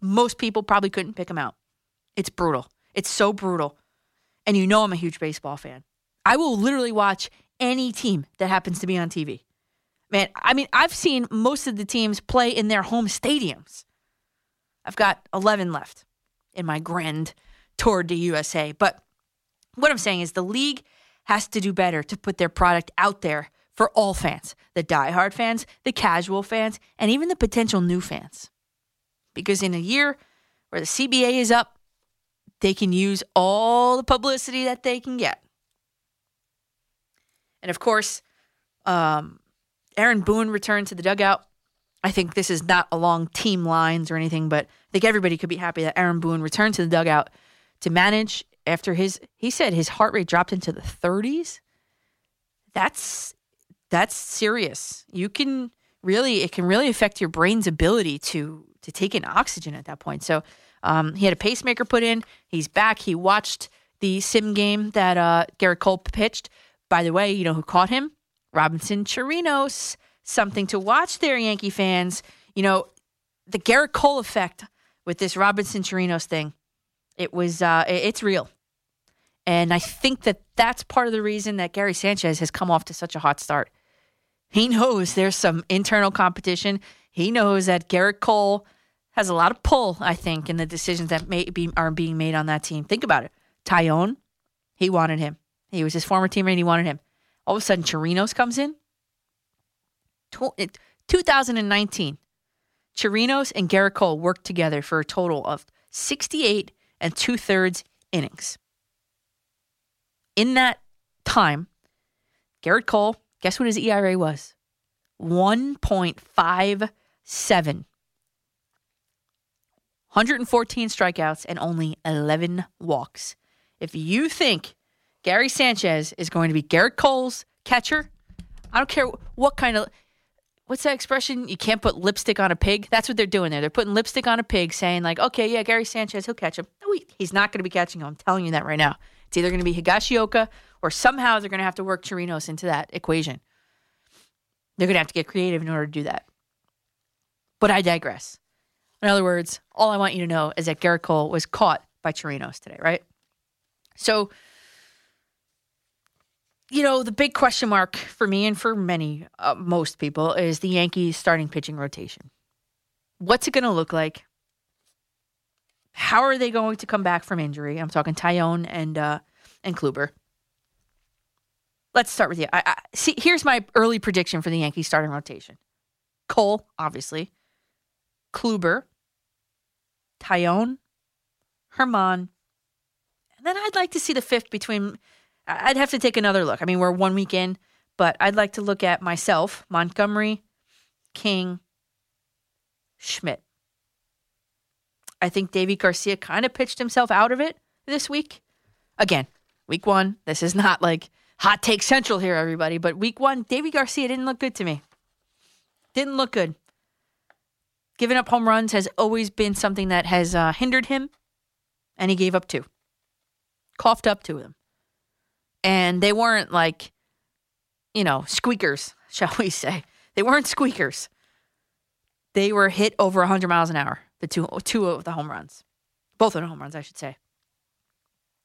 Most people probably couldn't pick him out. It's brutal. It's so brutal. And you know I'm a huge baseball fan. I will literally watch any team that happens to be on TV. Man, I mean, I've seen most of the teams play in their home stadiums. I've got 11 left in my grand tour the USA. But what I'm saying is the league has to do better to put their product out there for all fans the diehard fans, the casual fans, and even the potential new fans. Because in a year where the CBA is up, they can use all the publicity that they can get. And of course, um, Aaron Boone returned to the dugout. I think this is not along team lines or anything, but I think everybody could be happy that Aaron Boone returned to the dugout to manage after his he said his heart rate dropped into the 30s. That's that's serious. You can really it can really affect your brain's ability to to take in oxygen at that point. So um, he had a pacemaker put in. He's back. He watched the sim game that uh, Gerrit Cole pitched. By the way, you know who caught him? Robinson Chirinos. Something to watch there, Yankee fans. You know, the Gerrit Cole effect with this Robinson Chirinos thing. It was, uh, it's real. And I think that that's part of the reason that Gary Sanchez has come off to such a hot start. He knows there's some internal competition. He knows that Gerrit Cole has a lot of pull, I think, in the decisions that may be are being made on that team. Think about it. Taillon, he wanted him. He was his former teammate. He wanted him. All of a sudden, Chirinos comes in. 2019, Chirinos and Gerrit Cole worked together for a total of 68 and two thirds innings. In that time, Gerrit Cole, guess what his ERA was? 1.57. 114 strikeouts and only 11 walks. If you think Gary Sanchez is going to be Gerrit Cole's catcher, I don't care what kind of what's that expression? You can't put lipstick on a pig. That's what they're doing there. They're putting lipstick on a pig, saying like, okay, yeah, Gary Sanchez, he'll catch him. He's not going to be catching him. I'm telling you that right now. It's either going to be Higashioka or somehow they're going to have to work Chirinos into that equation. They're going to have to get creative in order to do that. But I digress. In other words, all I want you to know is that Gerrit Cole was caught by Chirinos today, right? So, you know, the big question mark for me and for many, uh, most people, is the Yankees starting pitching rotation. What's it going to look like? How are they going to come back from injury? I'm talking Taillon and uh, and Kluber. Let's start with you. I, I, see, here's my early prediction for the Yankees starting rotation: Cole, obviously, Kluber, Taillon, Germán, and then I'd like to see the fifth between. I'd have to take another look. I mean, we're one week in, but I'd like to look at myself, Montgomery, King, Schmidt. I think Deivi Garcia kind of pitched himself out of it this week. Again, week one. This is not like hot take central here, everybody, but week one, Deivi Garcia didn't look good to me. Didn't look good. Giving up home runs has always been something that has uh, hindered him, and he gave up two. Coughed up of them. And they weren't like, you know, squeakers, (laughs) shall we say. They weren't squeakers. They were hit over 100 miles an hour, the two, two of the home runs. Both of the home runs, I should say.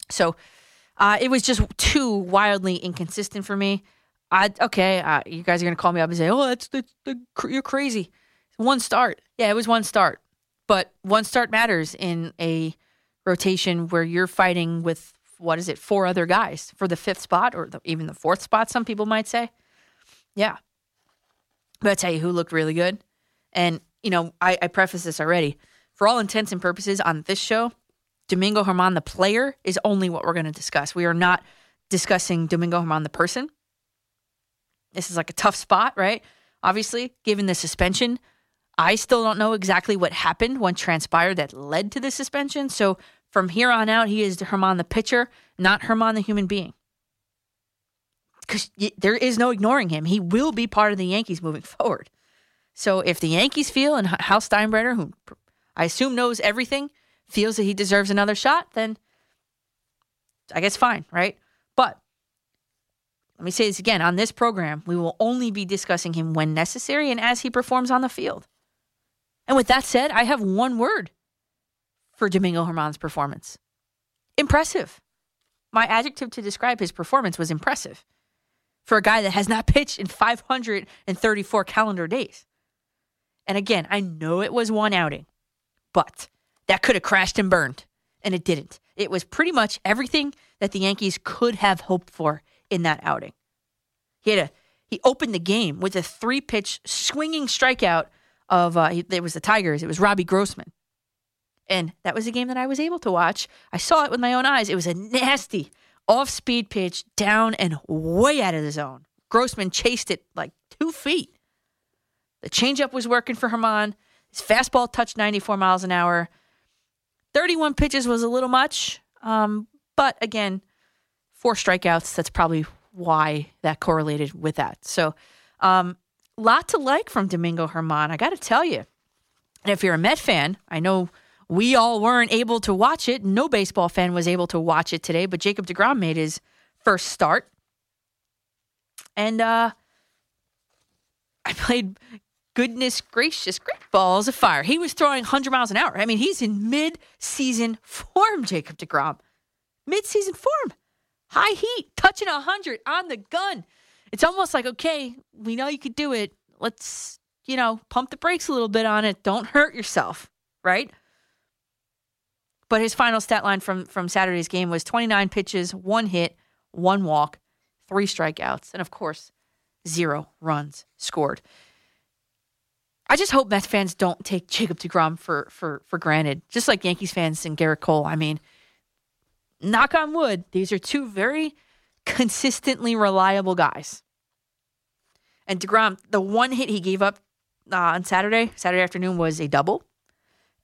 So uh, it was just too wildly inconsistent for me. I okay, uh, you guys are gonna call me up and say, "Oh, that's, that's, the you're crazy." One start, yeah, it was one start, but one start matters in a rotation where you're fighting with what is it, four other guys for the fifth spot or the, even the fourth spot. Some people might say, yeah. But I tell you, who looked really good, and you know, I, I preface this already. For all intents and purposes, on this show, Domingo Germán, the player, is only what we're going to discuss. We are not discussing Domingo Germán, the person. This is like a tough spot, right? Obviously, given the suspension, I still don't know exactly what happened, what transpired that led to the suspension. So from here on out, he is Germán the pitcher, not Germán the human being. Because there is no ignoring him. He will be part of the Yankees moving forward. So if the Yankees feel, and Hal Steinbrenner, who I assume knows everything, feels that he deserves another shot, then I guess fine, right? But let me say this again on this program, we will only be discussing him when necessary and as he performs on the field. And with that said, I have one word for Domingo Germán's performance impressive. My adjective to describe his performance was impressive for a guy that has not (laughs) pitched in 534 calendar days. And again, I know it was one outing, but that could have crashed and burned, and it didn't. It was pretty much everything that the Yankees could have hoped for in that outing. He had a he opened the game with a three pitch swinging strikeout of uh, it was the Tigers. It was Robbie Grossman, and that was a game that I was able to watch. I saw it with my own eyes. It was a nasty off speed pitch down and way out of the zone. Grossman chased it like two feet. The changeup was working for Germán. His fastball touched 94 miles an hour. 31 pitches was a little much. Um, but again, four strikeouts, that's probably why that correlated with that. So, um, lot to like from Domingo Germán. I got to tell you. And if you're a Met fan, I know we all weren't able to watch it. No baseball fan was able to watch it today, but Jacob DeGrom made his first start. And uh, I played goodness gracious, great balls of fire. He was throwing 100 miles an hour. I mean, he's in mid season form, Jacob DeGrom. Mid season form. High heat, touching 100 on the gun. It's almost like, okay, we know you could do it. Let's, you know, pump the brakes a little bit on it. Don't hurt yourself, right? But his final stat line from, from Saturday's game was 29 pitches, one hit, one walk, three strikeouts, and of course, zero runs scored. I just hope Mets fans don't take Jacob DeGrom for for for granted. Just like Yankees fans and Gerrit Cole. I mean, knock on wood, these are two very consistently reliable guys. And DeGrom, the one hit he gave up uh, on Saturday, Saturday afternoon, was a double.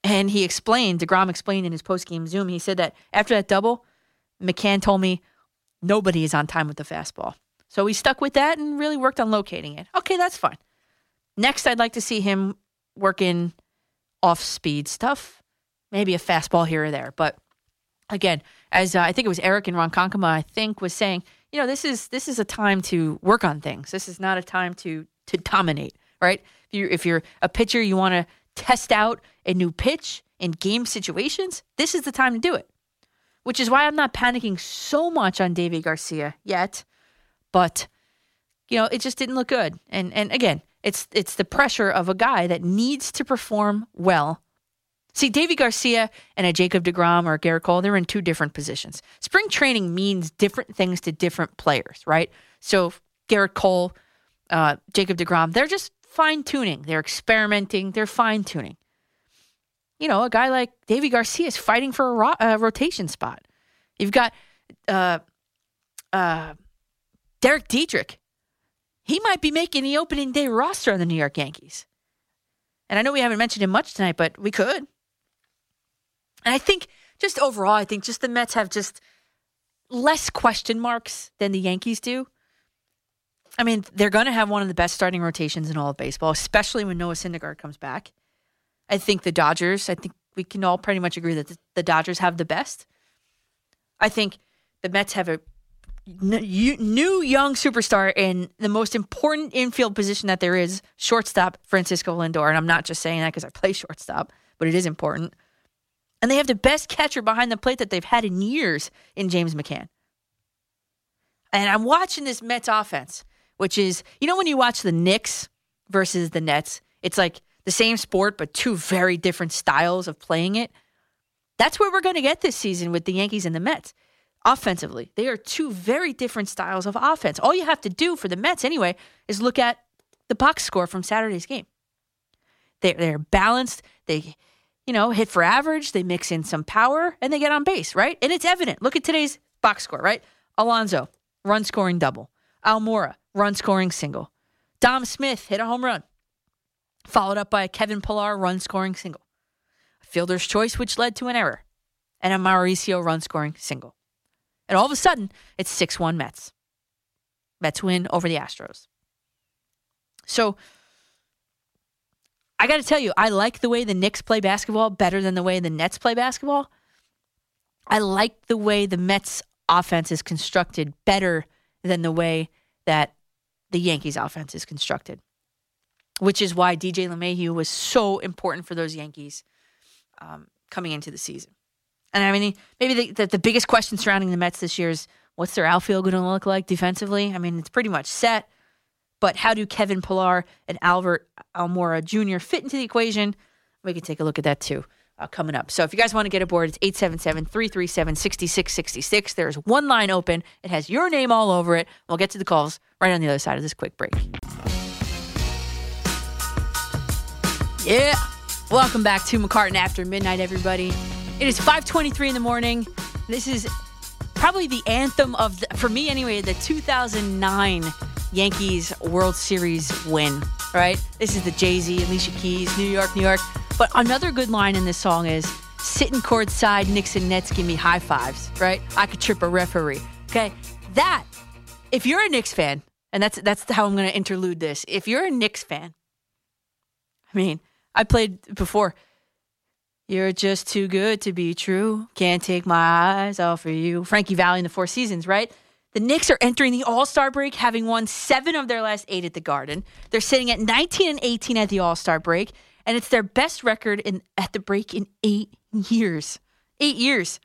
And he explained, DeGrom explained in his post-game Zoom, he said that after that double, McCann told me nobody is on time with the fastball. So he stuck with that and really worked on locating it. Okay, that's fine. Next, I'd like to see him working off speed stuff, maybe a fastball here or there. But again, as uh, I think it was Eric and Ron Konkama, I think was saying, you know, this is this is a time to work on things. This is not a time to to dominate, right? If you're, if you're a pitcher, you want to test out a new pitch in game situations. This is the time to do it. Which is why I'm not panicking so much on Deivi Garcia yet, but you know, it just didn't look good. And and again, it's it's the pressure of a guy that needs to perform well. See, Deivi Garcia and a Jacob DeGrom or Gerrit Cole, they're in two different positions. Spring training means different things to different players, right? So Gerrit Cole, uh, Jacob DeGrom, they're just fine tuning. They're experimenting. They're fine tuning. You know, a guy like Deivi Garcia is fighting for a ro- uh, rotation spot. You've got uh, uh, Derek Dietrich. He might be making the opening day roster on the New York Yankees. And I know we haven't mentioned him much tonight, but we could. And I think just overall, I think just the Mets have just less question marks than the Yankees do. I mean, they're going to have one of the best starting rotations in all of baseball, especially when Noah Syndergaard comes back. I think the Dodgers, I think we can all pretty much agree that the, Dodgers have the best. I think the Mets have a new young superstar in the most important infield position that there is, shortstop Francisco Lindor. And I'm not just saying that because I play shortstop, but it is important. And they have the best catcher behind the plate that they've had in years in James McCann. And I'm watching this Mets offense, which is, you know, when you watch the Knicks versus the Nets, it's like the same sport, but two very different styles of playing it. That's where we're going to get this season with the Yankees and the Mets. Offensively, they are two very different styles of offense. All you have to do for the Mets, anyway, is look at the box score from Saturday's game. They're, they're balanced. They, you know, hit for average. They mix in some power and they get on base, right? And it's evident. Look at today's box score, right? Alonso, run scoring double. Almora, run scoring single. Dom Smith hit a home run, followed up by a Kevin Pillar run scoring single. A fielder's choice, which led to an error, and a Mauricio run scoring single. And all of a sudden, it's 6 1 Mets. Mets win over the Astros. So I got to tell you, I like the way the Knicks play basketball better than the way the Nets play basketball. I like the way the Mets offense is constructed better than the way that the Yankees offense is constructed, which is why DJ LeMahieu was so important for those Yankees um, coming into the season. And I mean, maybe the, the, the biggest question surrounding the Mets this year is what's their outfield going to look like defensively? I mean, it's pretty much set. But how do Kevin Pillar and Albert Almora Jr. fit into the equation? We can take a look at that too uh, coming up. So if you guys want to get aboard, it's 877 337 6666. There's one line open, it has your name all over it. We'll get to the calls right on the other side of this quick break. Yeah. Welcome back to McCartan After Midnight, everybody. It is 5:23 in the morning. This is probably the anthem of, the, for me anyway, the 2009 Yankees World Series win. Right? This is the Jay Z, Alicia Keys, New York, New York. But another good line in this song is "Sitting courtside, Knicks and Nets give me high fives." Right? I could trip a referee. Okay, that. If you're a Knicks fan, and that's that's how I'm going to interlude this. If you're a Knicks fan, I mean, I played before. You're just too good to be true. Can't take my eyes off of you. Frankie Valli in the Four Seasons, right? The Knicks are entering the All Star break, having won seven of their last eight at the Garden. They're sitting at 19 and 18 at the All Star break, and it's their best record in at the break in eight years. Eight years.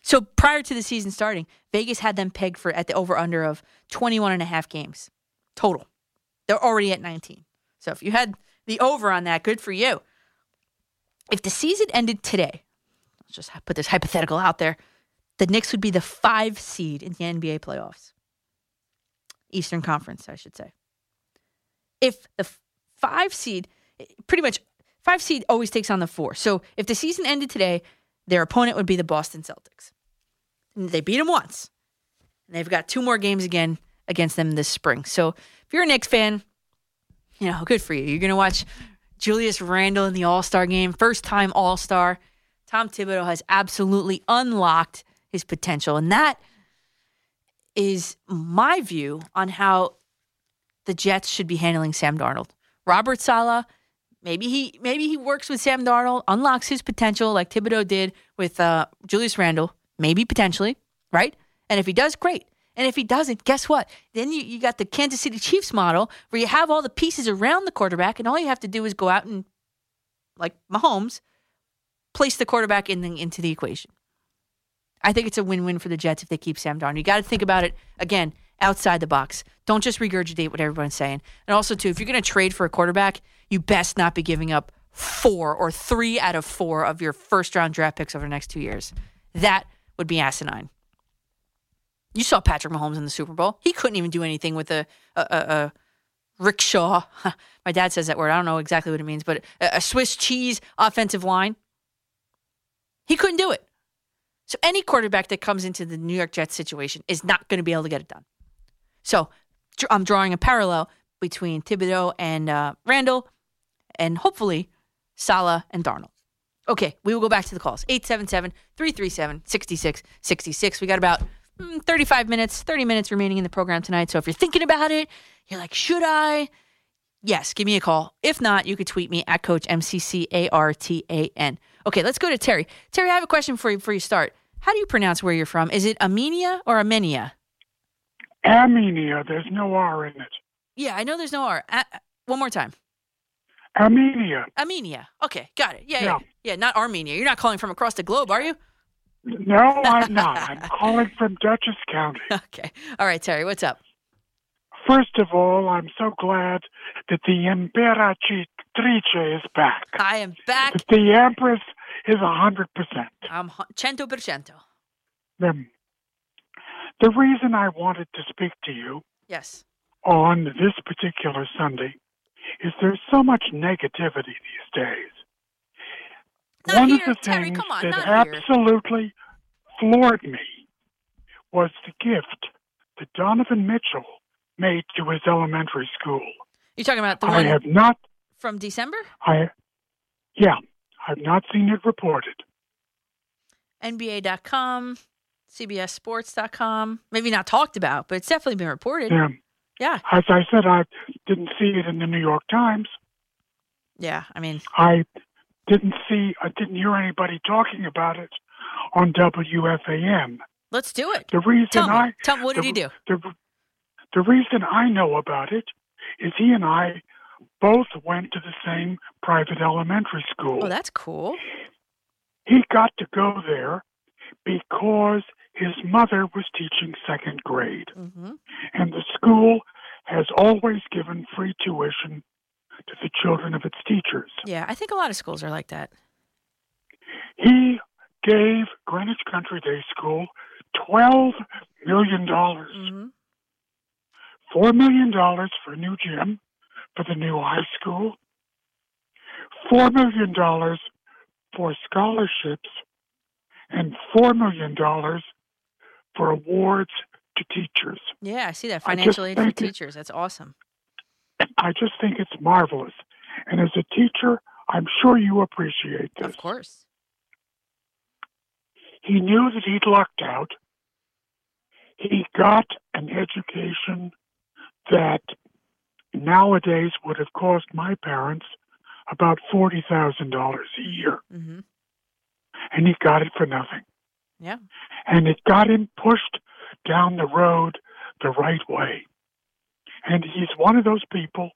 So prior to the season starting, Vegas had them pegged for at the over under of 21 and a half games total. They're already at 19. So if you had the over on that, good for you. If the season ended today, let's just put this hypothetical out there, the Knicks would be the five seed in the NBA playoffs. Eastern Conference, I should say. If the five seed, eh, pretty much five seed always takes on the four. So if the season ended today, their opponent would be the Boston Celtics. And they beat them once. And they've got two more games again against them this spring. So if you're a Knicks fan, you know, good for you. You're going to watch Julius Randle in the All Star game, first time All Star. Tom Thibodeau has absolutely unlocked his potential. And that is my view on how the Jets should be handling Sam Darnold. Robert Saleh, maybe he maybe he works with Sam Darnold, unlocks his potential like Thibodeau did with uh, Julius Randle, maybe potentially, right? And if he does, great. And if he doesn't, guess what? Then you, you got the Kansas City Chiefs model where you have all the pieces around the quarterback, and all you have to do is go out and, like Mahomes, place the quarterback in the, into the equation. I think it's a win-win for the Jets if they keep Sam Darnold. You got to think about it again outside the box. Don't just regurgitate what everyone's saying. And also, too, if you're going to trade for a quarterback, you best not be giving up four or three out of four of your first-round draft picks over the next two years. That would be asinine. You saw Patrick Mahomes in the Super Bowl. He couldn't even do anything with a a, a, a rickshaw. (laughs) My dad says that word. I don't know exactly what it means, but a, a Swiss cheese offensive line. He couldn't do it. So any quarterback that comes into the New York Jets situation is not going to be able to get it done. So I'm drawing a parallel between Thibodeau and uh, Randle, and hopefully Saleh and Darnold. Okay, we will go back to the calls. 877 337 6666. We got about 35 minutes, 30 minutes remaining in the program tonight. So if you're thinking about it, you're like, should I? Yes, give me a call. If not, you could tweet me at Coach M C C A R T A N. Okay, let's go to Terry. Terry, I have a question for you before you start. How do you pronounce where you're from? Is it Armenia or Armenia? Amenia, there's no R in it. Yeah, I know there's no R. Uh, one more time. Amenia. Amenia. Okay, got it. Yeah, yeah, Yeah. yeah. Not Armenia. You're not calling from across the globe, are you? No, I'm not. I'm calling from Dutchess County. (laughs) Okay. All right, Terry. What's up? First of all, I'm so glad that the Imperatrice is back. I am back. That the Empress is a hundred percent. I'm hu- cento per cento. The, the reason I wanted to speak to you Yes. on this particular Sunday is there's so much negativity these days. One here, of the Terry, things on, that not here. absolutely floored me was the gift that Donovan Mitchell made to his elementary school. You're talking about the one I have not, from December? I, yeah, I've not seen it reported. NBA.com, CBSSports.com. Maybe not talked about, but it's definitely been reported. Yeah. Yeah. As I said, I didn't see it in the New York Times. Yeah. I mean, I didn't see, I didn't hear anybody talking about it on WFAN. let's do it. The reason Tell me. I Tell me, what did the, he do? The, the reason I know about it is he and I both went to the same private elementary school. Oh, that's cool. He got to go there because his mother was teaching second grade, Mm-hmm. and the school has always given free tuition to the children of its teachers. Yeah, I think a lot of schools are like that. He gave Greenwich Country Day School twelve million dollars. Mm-hmm. Four million dollars for a new gym for the new high school. Four million dollars for scholarships, and four million dollars for awards to teachers. Yeah, I see that. Financial aid for teachers. That's awesome. I just think it's marvelous. And as a teacher, I'm sure you appreciate this. Of course. He knew that he'd lucked out. He got an education that nowadays would have cost my parents about $40,000 a year. Mm-hmm. And he got it for nothing. Yeah. And it got him pushed down the road the right way. And he's one of those people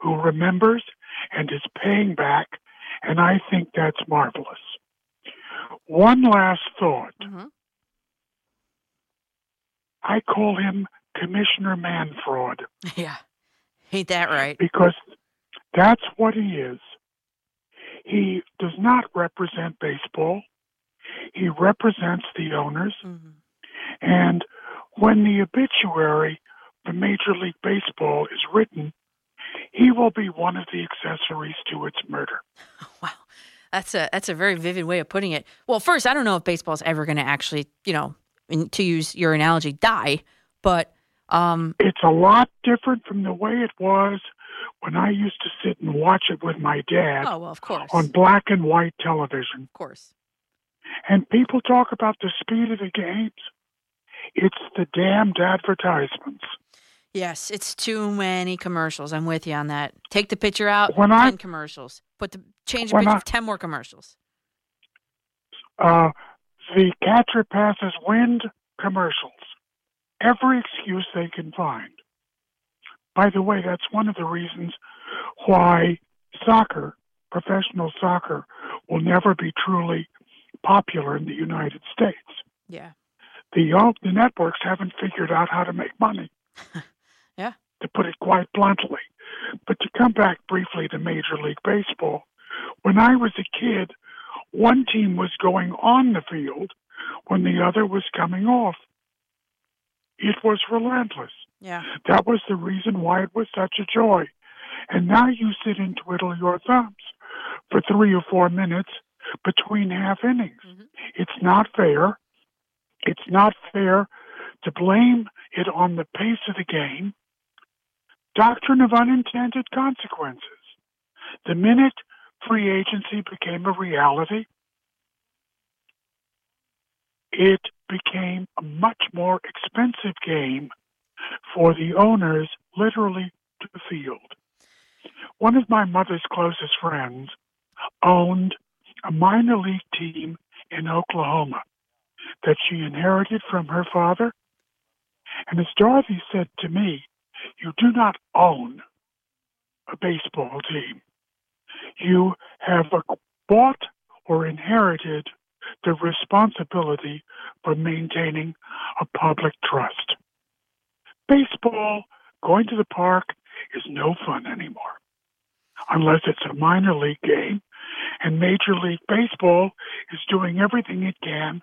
who remembers and is paying back, and I think that's marvelous. One last thought. Mm-hmm. I call him Commissioner Manfraud (laughs) Yeah. Ain't that right? because that's what he is. He does not represent baseball. He represents the owners. Mm-hmm. And when the obituary Major League Baseball is written, he will be one of the accessories to its murder. (laughs) Wow, That's a that's a very vivid way of putting it. Well, first, I don't know if baseball's ever going to actually, you know, in, to use your analogy, die. But um, It's a lot different from the way it was when I used to sit and watch it with my dad oh well, of course, on black and white television. of course. And people talk about the speed of the games. It's the damned advertisements. Yes, it's too many commercials. I'm with you on that. Take the picture out. When ten I- commercials. Put the change the picture I- of ten more commercials. Uh, the catcher passes wind commercials. Every excuse they can find. By the way, that's one of the reasons why soccer, professional soccer, will never be truly popular in the United States. Yeah. The, the networks haven't figured out how to make money. (laughs) Yeah. To put it quite bluntly. But to come back briefly to Major League Baseball, when I was a kid, one team was going on the field when the other was coming off. It was relentless. Yeah. That was the reason why it was such a joy. And now you sit and twiddle your thumbs for three or four minutes between half innings. Mm-hmm. It's not fair. It's not fair to blame it on the pace of the game. Doctrine of unintended consequences. The minute free agency became a reality, it became a much more expensive game for the owners literally to the field. One of my mother's closest friends owned a minor league team in Oklahoma that she inherited from her father. And as Dorothy said to me, you do not own a baseball team. You have bought or inherited the responsibility for maintaining a public trust. Baseball, going to the park, is no fun anymore. Unless it's a minor league game, and Major League Baseball is doing everything it can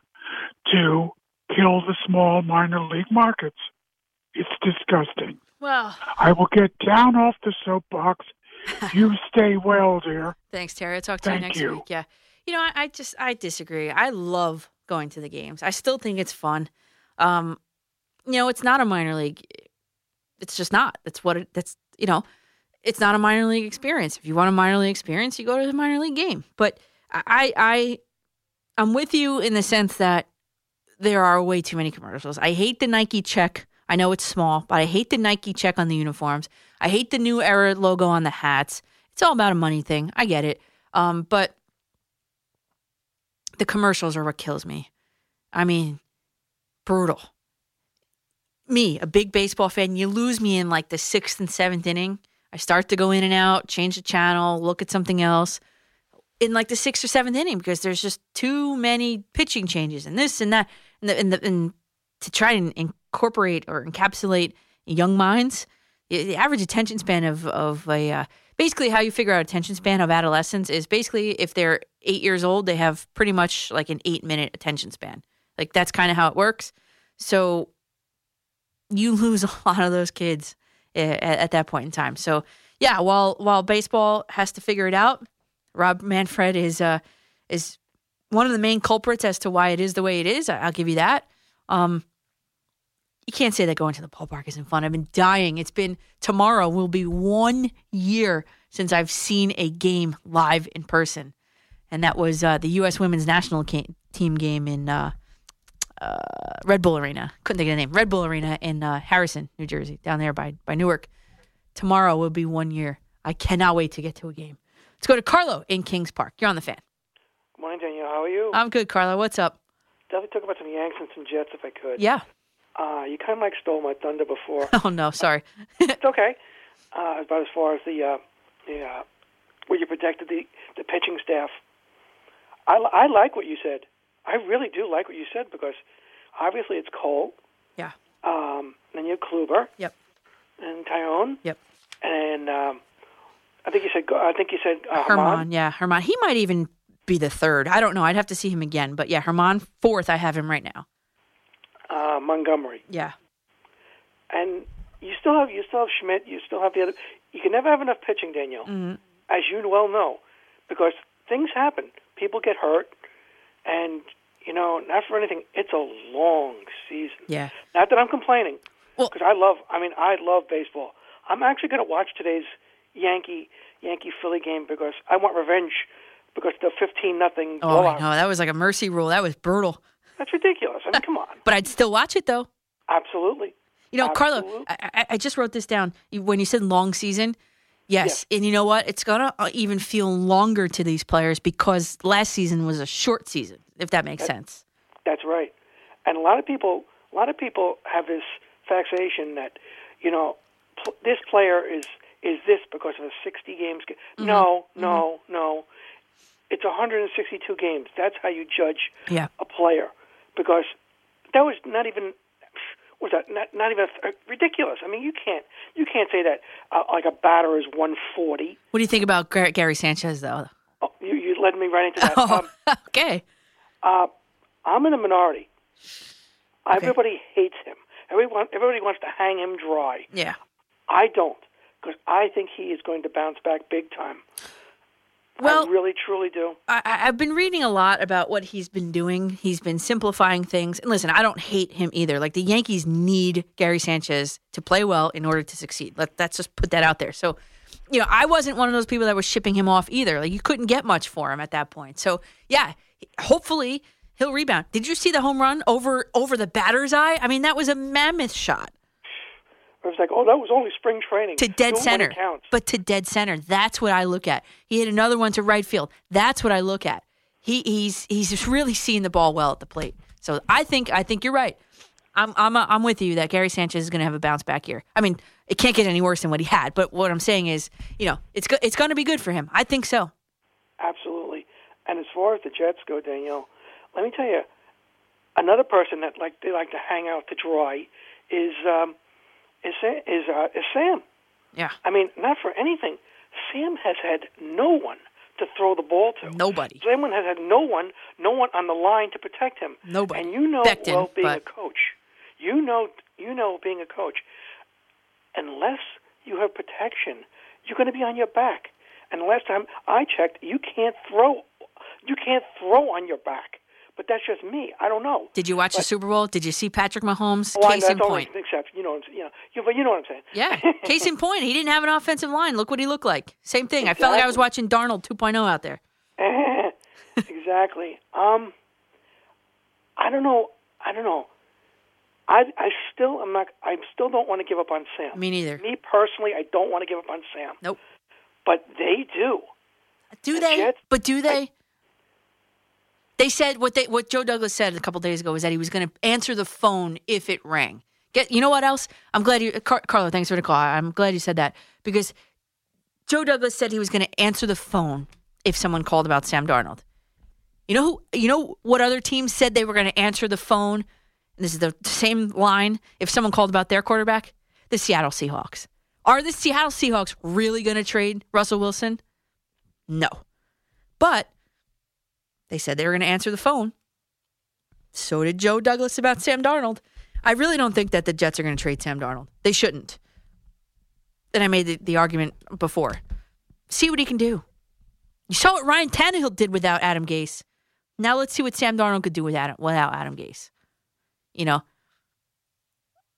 to kill the small minor league markets. It's disgusting. Well, I will get down off the soapbox. (laughs) You stay well, dear. Thanks, Terry. I'll talk to you next you. week. Yeah. You know, I, I just I disagree. I love going to the games. I still think it's fun. Um, you know, it's not a minor league. It's just not. That's what it. That's you know, it's not a minor league experience. If you want a minor league experience, you go to the minor league game. But I I I'm with you in the sense that there are way too many commercials. I hate the Nike check. I know it's small, but I hate the Nike check on the uniforms. I hate the new era logo on the hats. It's all about a money thing. I get it. Um, but the commercials are what kills me. I mean, brutal. Me, a big baseball fan, you lose me in like the sixth and seventh inning. I start to go in and out, change the channel, look at something else in like the sixth or seventh inning because there's just too many pitching changes and this and that and, the, and, the, and to try and incorporate or encapsulate young minds. The average attention span of of a uh, basically how you figure out attention span of adolescents is basically if they're eight years old, they have pretty much like an eight minute attention span. Like that's kind of how it works. So you lose (laughs) a lot of those kids at, at that point in time. So yeah, while while baseball has to figure it out, Rob Manfred is uh is one of the main culprits as to why it is the way it is. I'll give you that. Um, you can't say that going to the ballpark isn't fun. I've been dying. It's been tomorrow will be one year since I've seen a game live in person, and that was uh, the U.S. Women's National Team game in uh, uh, Red Bull Arena. Couldn't think of the name. Red Bull Arena in uh, Harrison, New Jersey, down there by by Newark. Tomorrow will be one year. I cannot wait to get to a game. Let's go to Carlo in Kings Park. You're on the fan. Good morning, Danielle. How are you? I'm good, Carlo. What's up? Definitely talk about some Yanks and some Jets if I could. Yeah. Uh, you kind of like stole my thunder before. (laughs) Oh no, sorry. (laughs) it's okay. Uh, about as far as the uh, the uh, where you protected the the pitching staff. I, I like what you said. I really do like what you said because obviously it's Cole. Yeah. Um, then you have Kluber. Yep. And Taillon. Yep. And um, I think you said I think you said uh, Germán, Germán. yeah, Germán. He might even be the third. I don't know. I'd have to see him again. But yeah, Germán fourth. I have him right now. Uh, Montgomery. Yeah. And you still have you still have Schmidt. You still have the other. You can never have enough pitching, Danielle, Mhm. as you well know, because things happen. People get hurt, and you know, not for anything. It's a long season. Yeah. Not that I'm complaining, because I love. I mean, I love baseball. I'm actually going to watch today's Yankee Yankee Philly game because I want revenge because the 15 nothing Oh, I know. That was like a mercy rule. That was brutal. That's ridiculous. I mean, come on. But I'd still watch it though. Absolutely. You know, Carlo, Absolutely. I, I, I just wrote this down. When you said long season, yes. And you know what? It's going to even feel longer to these players because last season was a short season, if that makes sense. That's right. And a lot of people, a lot of people have this fixation that, you know, pl- this player is is this because of a 60 games. Mm-hmm. No, no, no. It's 162 games. That's how you judge Yeah. a player because that was not even was that not not even uh, ridiculous. I mean, you can't you can't say that uh, like a batter is 140. What do you think about Gar- Gary Sanchez, though? Oh, you you led me right into that. Um, (laughs) okay. Uh, I'm in a minority. Everybody hates him. Everyone, everybody wants to hang him dry. Yeah. I don't, because I think he is going to bounce back big time. Well- I really, truly do. I, I've been reading a lot about what he's been doing. He's been simplifying things. And listen, I don't hate him either. Like the Yankees need Gary Sanchez to play well in order to succeed. Let, let's just put that out there. So, you know, I wasn't one of those people that was shipping him off either. Like you couldn't get much for him at that point. So, yeah, hopefully he'll rebound. Did you see the home run over over the batter's eye? I mean, that was a mammoth shot It was like, oh, that was only spring training. to dead No center. But to dead center. That's what I look at. He hit another one to right field. That's what I look at. He he's he's just really seeing the ball well at the plate. So I think I think you're right. I'm I'm I'm with you that Gary Sanchez is going to have a bounce back year. I mean, it can't get any worse than what he had. But what I'm saying is, you know, it's go- it's going to be good for him. I think so. Absolutely. And as far as the Jets go, Danielle, let me tell you, another person that like they like to hang out to dry is um, is is uh, is Sam. Yeah. I mean, not for anything. Sam has had no one to throw the ball to. Nobody. Sam has had no one, no one on the line to protect him. Nobody. And you know, Becton, well, being but- a coach, you know, you know, being a coach, unless you have protection, you're going to be on your back. And last time I checked, you can't throw, you can't throw on your back. But that's just me. I don't know. Did you watch the Super Bowl? Did you see Patrick Mahomes? Oh, I- Case that's in point. an exception. You know, you know, you, but you know what I'm saying. Yeah. (laughs) Case in point, he didn't have an offensive line. Look what he looked like. Same thing. I felt like I was watching Darnold 2.0 out there. (laughs) exactly. Um, I don't know. I don't know. I I still am not. I still don't want to give up on Sam. Me neither. Me personally, I don't want to give up on Sam. Nope. But they do. Do they? but do they? They said what they what Joe Douglas said a couple days ago was that he was going to answer the phone if it rang. Get you know what else? I'm glad you, Car- Carlo. Thanks for the call. I'm glad you said that because Joe Douglas said he was going to answer the phone if someone called about Sam Darnold. You know who? You know what other teams said they were going to answer the phone? This is the same line. If someone called about their quarterback, the Seattle Seahawks. Are the Seattle Seahawks really going to trade Russell Wilson? No. But they said they were going to answer the phone. So did Joe Douglas about Sam Darnold. I really don't think that the Jets are going to trade Sam Darnold. They shouldn't. And I made the, the argument before. See what he can do. You saw what Ryan Tannehill did without Adam Gase. Now let's see what Sam Darnold could do with Adam, without Adam Gase. You know,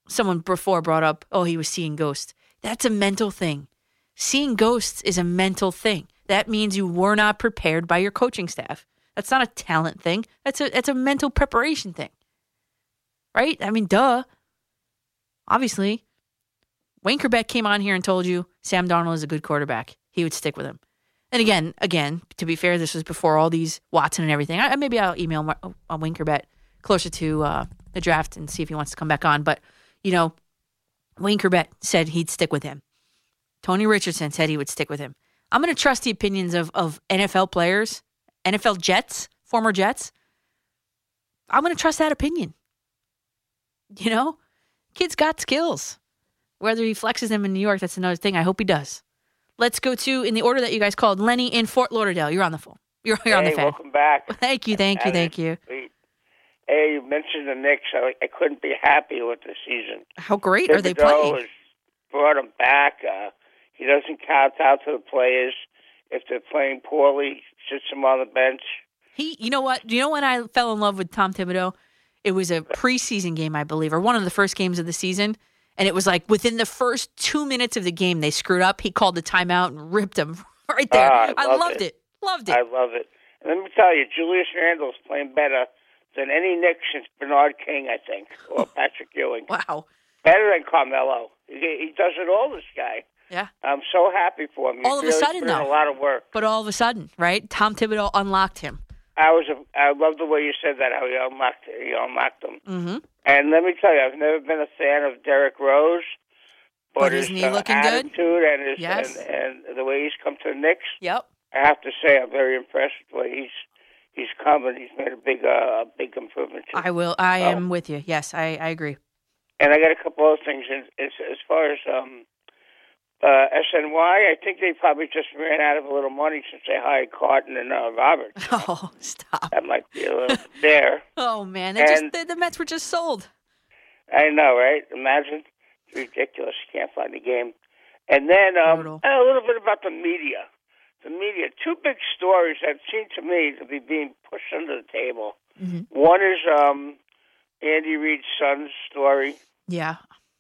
someone before brought up, oh, he was seeing ghosts. That's a mental thing. Seeing ghosts is a mental thing. That means you were not prepared by your coaching staff. That's not a talent thing. That's a that's a mental preparation thing. Right? I mean, duh. Obviously, Wayne Chrebet came on here and told you Sam Darnold is a good quarterback. He would stick with him. And again, again, to be fair, this was before all these Watson and everything. I, maybe I'll email Mar- uh, Wayne Chrebet closer to uh, the draft and see if he wants to come back on. But you know, Wayne Chrebet said he'd stick with him. Tony Richardson said he would stick with him. I'm going to trust the opinions of, of NFL players, NFL Jets, former Jets. I'm going to trust that opinion. You know, kid's got skills. Whether he flexes them in New York, that's another thing. I hope he does. Let's go to in the order that you guys called. Lenny in Fort Lauderdale. You're on the phone. You're, you're on the hey, welcome back. (laughs) Thank you, thank you, thank you. Sweet. Hey, you mentioned the Knicks. I, I couldn't be happy with the season. How great are they playing? has brought him back. Uh, he doesn't count out to the players. If they're playing poorly, sits them on the bench. He, you know what? Do you know when I fell in love with Tom Thibodeau? It was a preseason game, I believe, or one of the first games of the season. And it was like within the first two minutes of the game, they screwed up. He called the timeout and ripped them (laughs) right there. Ah, I love loved it. it. Loved it. I love it. And let me tell you, Julius Randle's playing better than any Knick since Bernard King, I think, or (laughs) Patrick Ewing. Wow. Better than Carmelo. He, he does it all, this guy. Yeah. I'm so happy for him. He's All of a really sudden, put though. a lot of work. But all of a sudden, right? Tom Thibodeau unlocked him. I was, a, I love the way you said that. How he unlocked, he unlocked him. Mm-hmm. And let me tell you, I've never been a fan of Derrick Rose, but, But his he uh, looking good? and his Yes. and, and the way he's come to the Knicks. Yep. I have to say, I'm very impressed with the way he's he's come and he's made a big uh, a big improvement. Too. I will. I am with you. Yes, I, I agree. And I got a couple other things. As as far as um, uh, SNY, I think they probably just ran out of a little money since they hired Carton and uh, Roberts. (laughs) Oh, stop. That might be a little there. (laughs) Oh man, they just And- the, Mets were just sold. I know, right? Imagine. It's ridiculous. You can't find the game. And then um, a little bit about the media. The media. Two big stories that seem to me to be being pushed under the table. One is um, Andy Reid's son's story. Yeah.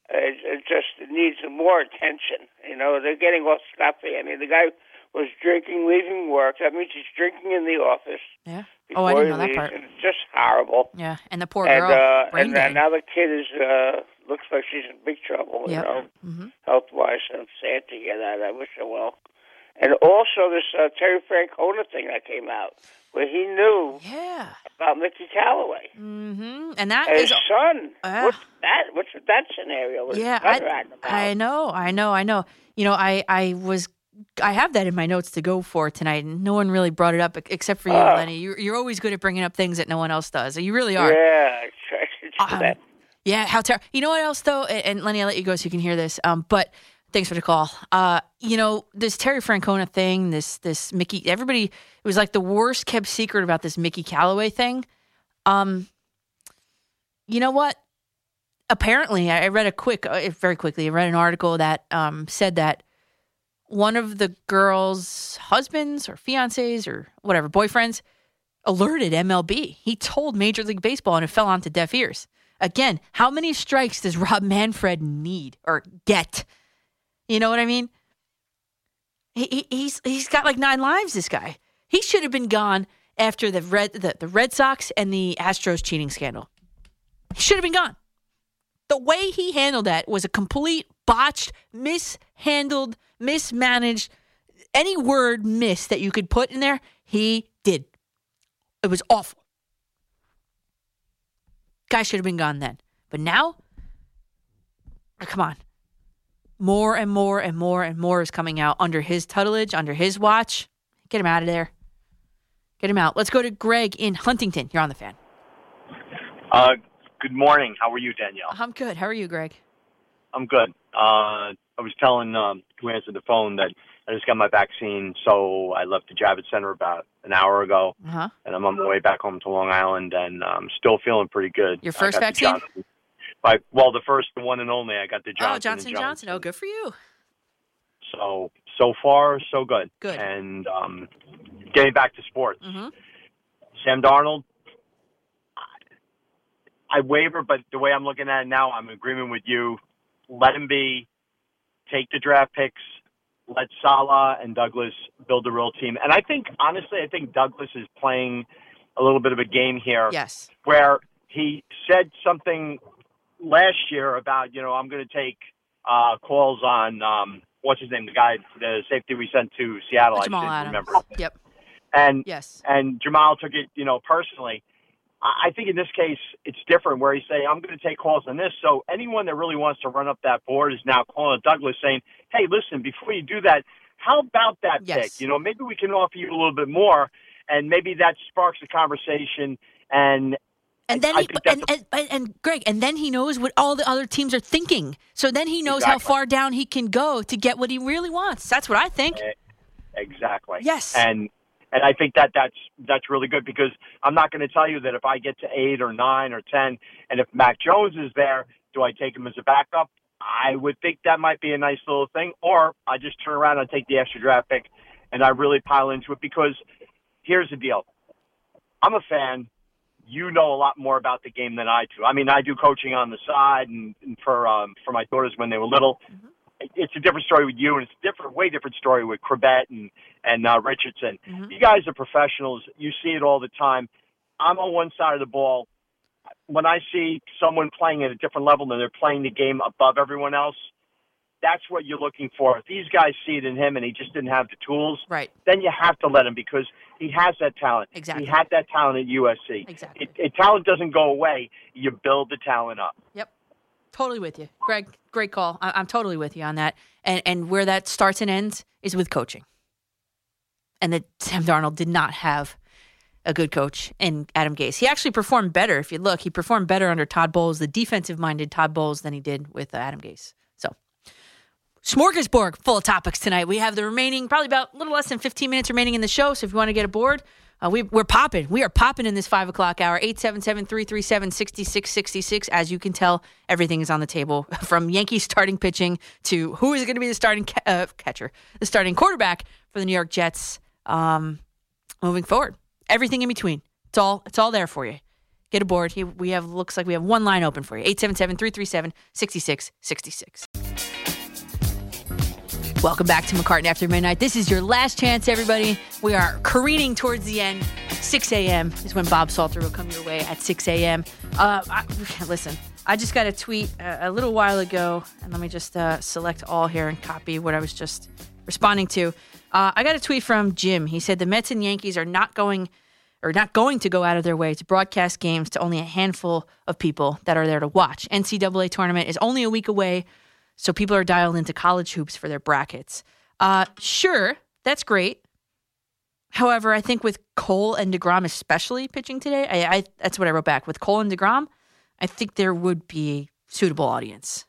It, it just needs more attention. You know, they're getting all scot-free. I mean, the guy was drinking, leaving work. That means he's drinking in the office. Yeah. Oh, I didn't know that leaves, part. and it's just horrible. Yeah, and the poor and, girl. uh, and uh, now the kid is uh, looks like she's in big trouble. You Yep. know, Mhm. health wise. I'm sad to hear that. I wish her well. And also this uh, Terry Francona thing that came out, where he knew yeah. about Mickey Callaway Mm-hmm. And that and is his son. Uh, what's that? What's that scenario? What's yeah, I? I know, I know, I know. You know, I I was I have that in my notes to go for tonight, and no one really brought it up except for you, Oh. Lenny. You're you're always good at bringing up things that no one else does. You really are. Yeah, I try to do Um. Yeah, how terrible. You know what else though? And, and Lenny, I'll let you go so you can hear this. Um, but thanks for the call. Uh, you know this Terry Francona thing, this this Mickey. Everybody, it was like the worst kept secret about this Mickey Callaway thing. Um, you know what? Apparently, I I read a quick, uh, very quickly. I read an article that um said that one of the girl's husbands or fiancés or whatever boyfriends alerted MLB. He told Major League Baseball and it fell onto deaf ears. Again, how many strikes does Rob Manfred need or get? You know what I mean? He, he, he's he's got like nine lives. This guy. He should have been gone after the red the, the Red Sox and the Astros cheating scandal. He should have been gone. The way he handled that was a complete botched, mishandled, mismanaged. Any word miss that you could put in there, he did. It was awful. Guy should have been gone then. But now, come on. More and more and more and more is coming out under his tutelage, under his watch. Get him out of there. Get him out. Let's go to Greg in Huntington. You're on the fan. Uh, good morning. How are you, Danielle? I'm good. How are you, Greg? I'm good. Uh, I was telling um, who answered the phone that I just got my vaccine, so I left the Javits Center about an hour ago, Uh-huh. and I'm on my way back home to Long Island, and I'm still feeling pretty good. Your first vaccine? Johnson- I, well, the first, one and only. I got the Johnson. oh, and Johnson Johnson. Oh, good for you. So so far, so good. Good. And um, getting back to sports, Mm-hmm. Sam Darnold. I waver, but the way I'm looking at it now, I'm in agreement with you. Let him be. Take the draft picks. Let Saleh and Douglas build a real team. And I think, honestly, I think Douglas is playing a little bit of a game here. Yes. Where he said something last year about, you know, I'm going to take uh, calls on um, what's his name, the guy, the safety we sent to Seattle. Jamal I Adams. remember. Yep. And Yes. and Jamal took it, you know, personally. I I think in this case it's different, where he's saying, "I'm going to take calls on this." So anyone that really wants to run up that board is now calling Douglas, saying, "Hey, listen, before you do that, how about that Yes. pick? You know, maybe we can offer you a little bit more, and maybe that sparks a conversation." And And then he and, and, and, and Greg, and then he knows what all the other teams are thinking. So then he knows how far down he can go to get what he really wants. That's what I think. Eh, exactly. Yes. And and I think that that's that's really good because I'm not going to tell you that if I get to eight or nine or ten, and if Mac Jones is there, do I take him as a backup? I would think that might be a nice little thing, or I just turn around and take the extra draft pick, and I really pile into it because here's the deal: I'm a fan. You know a lot more about the game than I do. I mean, I do coaching on the side, and, and for um, for my daughters when they were little it's a different story with you, and it's a different, way different story with Chrebet and and uh, Richardson. You guys are professionals. You see it all the time. I'm on one side of the ball. When I see someone playing at a different level and they're playing the game above everyone else, that's what you're looking for. If these guys see it in him and he just didn't have the tools, right? Then you have to let him because he has that talent. Exactly. He had that talent at USC. Exactly. It, it, talent doesn't go away. You build the talent up. Yep. Totally with you, Greg. Great call. I- I'm totally with you on that. And and where that starts and ends is with coaching. And that Sam Darnold did not have a good coach in Adam Gase. He actually performed better. If you look, he performed better under Todd Bowles, the defensive-minded Todd Bowles, than he did with uh, Adam Gase. Smorgasbord full of topics tonight. We have the remaining, probably about a little less than 15 minutes remaining in the show. So if you want to get aboard, uh, we, we're popping. We are popping in this five o'clock hour. 877 337 6666. As you can tell, everything is on the table (laughs) from Yankees starting pitching to who is going to be the starting ca- uh, catcher, the starting quarterback for the New York Jets um, moving forward. Everything in between. It's all, it's all there for you. Get aboard. We have looks like we have one line open for you. 877-337-6666. Welcome back to McCartan After Midnight. This is your last chance, everybody. We are careening towards the end. 6 a.m. is when Bob Salter will come your way at 6 a.m. Uh, I, (sighs) listen, I just got a tweet a, a little while ago, and let me just uh, select all here and copy what I was just responding to. Uh, I got a tweet from Jim. He said the Mets and Yankees are not going or not going to go out of their way to broadcast games to only a handful of people that are there to watch. NCAA tournament is only a week away, so people are dialed into college hoops for their brackets. Uh, sure, that's great. However, I think with Cole and Degrom especially pitching today, I, I that's what I wrote back. With Cole and Degrom, I think there would be a suitable audience,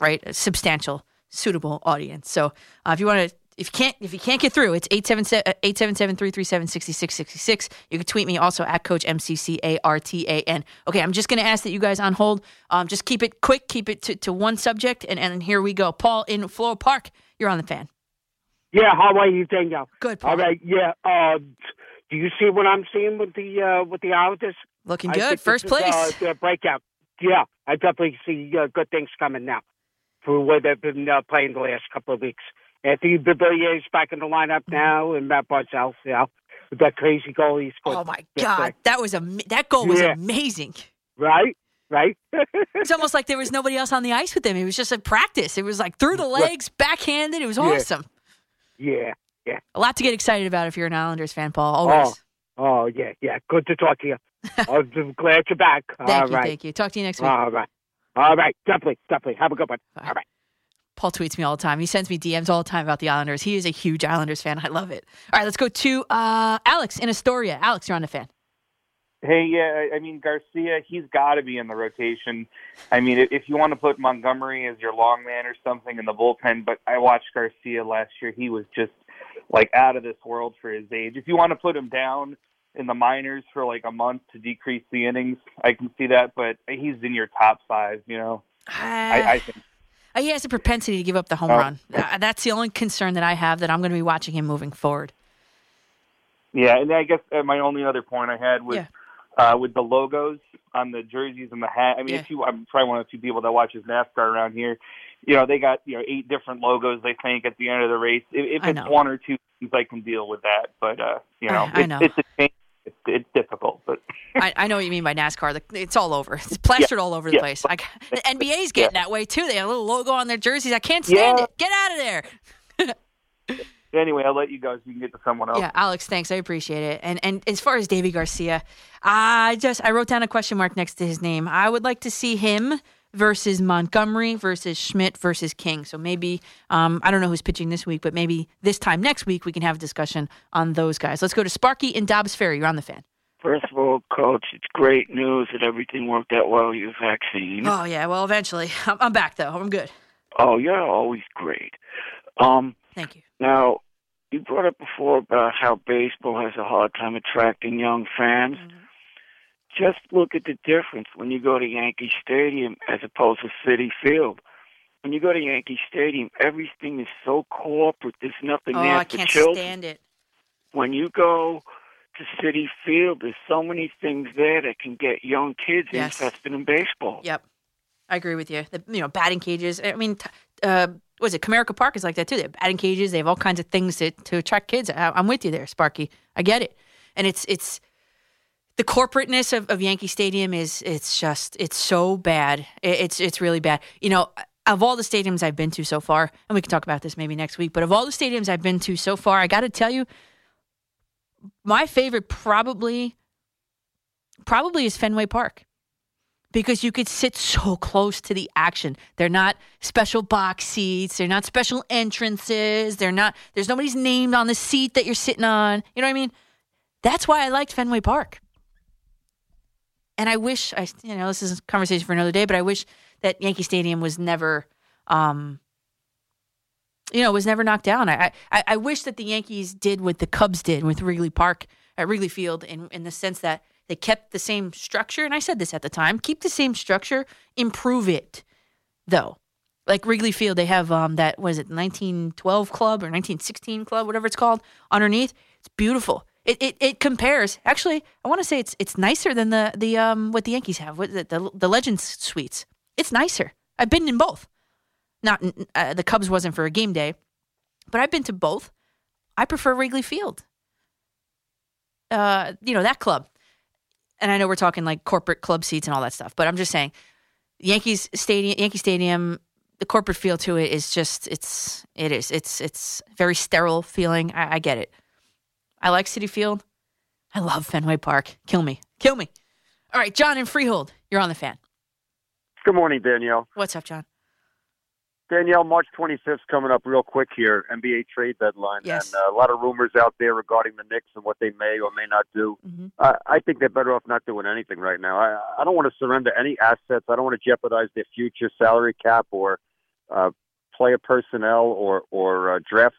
right? A substantial, suitable audience. So uh, if you want to if you can't if you can't get through, it's 877-337-6666. You can tweet me also at Coach M-C-C-A-R-T-A-N. Okay, I'm just going to ask that you guys on hold. Um, just keep it quick, keep it to, to one subject, and, and here we go. Paul in Floral Park, you're on the fan. Yeah, how are you, Danielle? Good. Paul. All right. Yeah. Uh, do you see what I'm seeing with the uh, with the Islanders? Looking good. First this is, place. uh, breakout. Yeah, I definitely see uh, good things coming now for where they've been uh, playing the last couple of weeks. Anthony Beauvillier's back in the lineup mm-hmm. now, and Matt Barzal, know, with that crazy goal he scored. Oh my God, that was a that goal was Yeah. amazing. Right, right. (laughs) It's almost like there was nobody else on the ice with him. It was just a practice. It was like through the legs, backhanded. It was Yeah. awesome. yeah, yeah. A lot to get excited about if you're an Islanders fan, Paul. Always. Oh, oh, yeah, yeah. Good to talk to you. (laughs) I'm glad you're back. Thank All you, right. thank you. Talk to you next week. All right. All right. Definitely, definitely. Have a good one. All right. Paul tweets me all the time. He sends me DMs all the time about the Islanders. He is a huge Islanders fan. I love it. All right, let's go to uh, Alex in Astoria. Alex, you're on the fan. Hey, yeah, I mean Garcia, he's got to be in the rotation. I mean, if you want to put Montgomery as your long man or something in the bullpen, but I watched Garcia last year; he was just like out of this world for his age. If you want to put him down in the minors for like a month to decrease the innings, I can see that. But he's in your top five, you know. I, I (sighs) think. Uh, he has a propensity to give up the home Oh. run. Uh, that's the only concern that I have that I'm going to be watching him moving forward. Yeah, and I guess uh, my only other point I had was Yeah. uh, with the logos on the jerseys and the hat. I mean, Yeah. if you, I'm probably one of the few people that watches NASCAR around here. You know, they got you know eight different logos. They think at the end of the race. If, if it's one or two, things, I can deal with that. But uh, you know, I it's, know. it's a change. It's, it's difficult, but (laughs) I, I know what you mean by NASCAR. It's all over. It's plastered all over the Yeah. place. I, the (laughs) NBA's getting that way too. They have a little logo on their jerseys. I can't stand Yeah. it. Get out of there. (laughs) anyway, I'll let you guys. You can get to someone else. Yeah, Alex, thanks. I appreciate it. And and as far as Deivi Garcia, I just I wrote down a question mark next to his name. I would like to see him versus Montgomery versus Schmidt versus King. So maybe um, I don't know who's pitching this week, but maybe this time next week we can have a discussion on those guys. Let's go to Sparky in Dobbs Ferry. You're on the fan. First of all, Coach, it's great news that everything worked out well your vaccine. Oh yeah, well eventually (laughs) I'm, I'm back though. I'm good. Oh, you're always great. Um, Thank you. Now, you brought up before about how baseball has a hard time attracting young fans. Mm-hmm. Just look at the difference when you go to Yankee Stadium as opposed to Citi Field. When you go to Yankee Stadium, everything is so corporate. There's nothing Oh, there I for can't children. stand it. When you go to Citi Field, there's so many things there that can get young kids Yes. interested in baseball. Yep, I agree with you. The, you know, batting cages. I mean, t- uh, was it Comerica Park is like that too? They have batting cages. They have all kinds of things to, to attract kids. I, I'm with you there, Sparky. I get it, and it's it's the corporateness of, of Yankee Stadium is it's just it's so bad. It's it's really bad. You know, of all the stadiums I've been to so far, and we can talk about this maybe next week, but of all the stadiums I've been to so far, I got to tell you, my favorite probably probably is Fenway Park. Because you could sit so close to the action. They're not special box seats. They're not special entrances. They're not, there's nobody's named on the seat that you're sitting on. You know what I mean? That's why I liked Fenway Park. And I wish I, you know, this is a conversation for another day, but I wish that Yankee Stadium was never, um, you know, was never knocked down. I, I, I wish that the Yankees did what the Cubs did with Wrigley Park at Wrigley Field, in in the sense that they kept the same structure. And I said this at the time: keep the same structure, improve it, though. Like Wrigley Field, they have um that was it 1912 club or 1916 club, whatever it's called, underneath. It's beautiful. It, it, it compares. Actually, I want to say it's it's nicer than the the um what the Yankees have. What the the, the Legends suites. It's nicer. I've been in both. Not uh, the Cubs wasn't for a game day, but I've been to both. I prefer Wrigley Field. Uh, you know that club, and I know we're talking like corporate club seats and all that stuff, but I'm just saying, Yankees Stadium, Yankee Stadium, the corporate feel to it is just it's it is it's it's very sterile feeling. I, I get it. I like Citi Field. I love Fenway Park. Kill me, kill me. All right, John in Freehold, you're on the fan. Good morning, Danielle. What's up, John? Danielle, March 25th coming up real quick here, NBA trade deadline. Yes. And uh, a lot of rumors out there regarding the Knicks and what they may or may not do. Mm-hmm. Uh, I think they're better off not doing anything right now. I, I don't want to surrender any assets. I don't want to jeopardize their future salary cap or uh, player personnel or, or uh, draft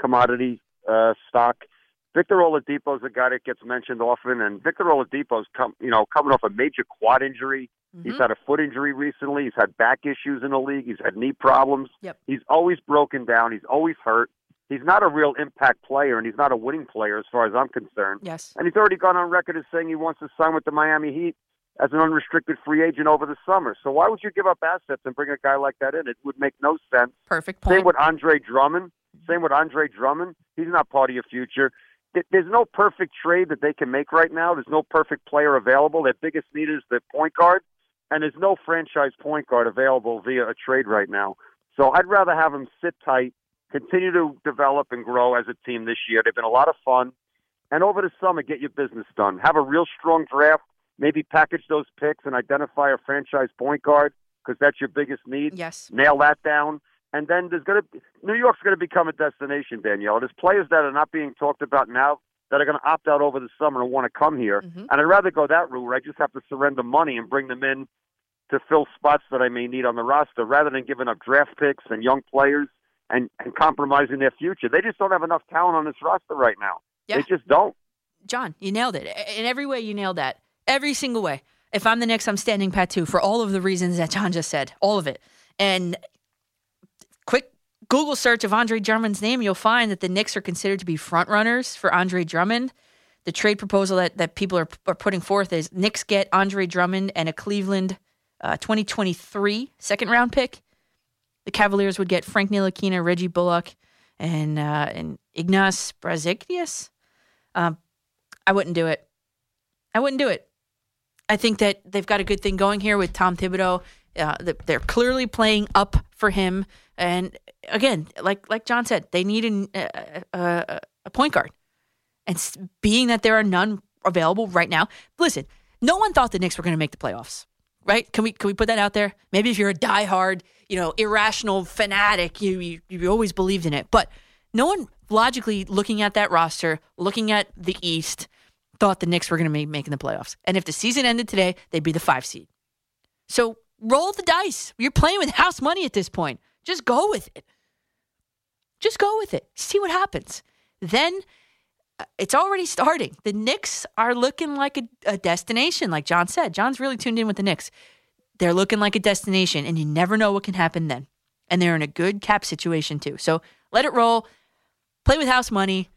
commodity uh, stock. Victor Oladipo is a guy that gets mentioned often, and Victor Oladipo's come, you know, coming off a major quad injury. He's mm-hmm. had a foot injury recently. He's had back issues in the league. He's had knee problems. Yep. He's always broken down. He's always hurt. He's not a real impact player, and he's not a winning player as far as I'm concerned. Yes. And he's already gone on record as saying he wants to sign with the Miami Heat as an unrestricted free agent over the summer. So why would you give up assets and bring a guy like that in? It would make no sense. Perfect point. Same with Andre Drummond. Same with Andre Drummond. He's not part of your future. Th- There's no perfect trade that they can make right now. There's no perfect player available. Their biggest need is the point guard, and there's no franchise point guard available via a trade right now. So I'd rather have them sit tight, continue to develop and grow as a team this year. They've been a lot of fun. And over the summer, get your business done. Have a real strong draft. Maybe package those picks and identify a franchise point guard because that's your biggest need. Yes. Nail that down. And then there's going to New York's going to become a destination, Danielle. There's players that are not being talked about now that are going to opt out over the summer and want to come here. Mm-hmm. And I'd rather go that route where I just have to surrender money and bring them in to fill spots that I may need on the roster rather than giving up draft picks and young players and, and compromising their future. They just don't have enough talent on this roster right now. Yeah. They just don't. John, you nailed it. In every way, you nailed that. Every single way. If I'm the Knicks, I'm standing pat too for all of the reasons that John just said. All of it. And quick Google search of Andre Drummond's name, you'll find that the Knicks are considered to be front runners for Andre Drummond. The trade proposal that, that people are, are putting forth is Knicks get Andre Drummond and a Cleveland uh, 2023 second round pick. The Cavaliers would get Frank Ntilikina, Reggie Bullock, and uh, and Ignas Brazdeikis. Um, I wouldn't do it. I wouldn't do it. I think that they've got a good thing going here with Tom Thibodeau. Uh, they're clearly playing up for him, and again, like like John said, they need uh, uh, a point guard. And being that there are none available right now, listen, no one thought the Knicks were going to make the playoffs, right? Can we can we put that out there? Maybe if you're a diehard, you know, irrational fanatic, you you, you always believed in it, but no one logically looking at that roster, looking at the East, thought the Knicks were going to be making the playoffs. And if the season ended today, they'd be the five seed. So roll the dice. You're playing with house money at this point. Just go with it. Just go with it. See what happens. Then uh, it's already starting. The Knicks are looking like a, a destination, like John said. John's really tuned in with the Knicks. They're looking like a destination, and you never know what can happen then. And they're in a good cap situation, too. So let it roll, play with house money,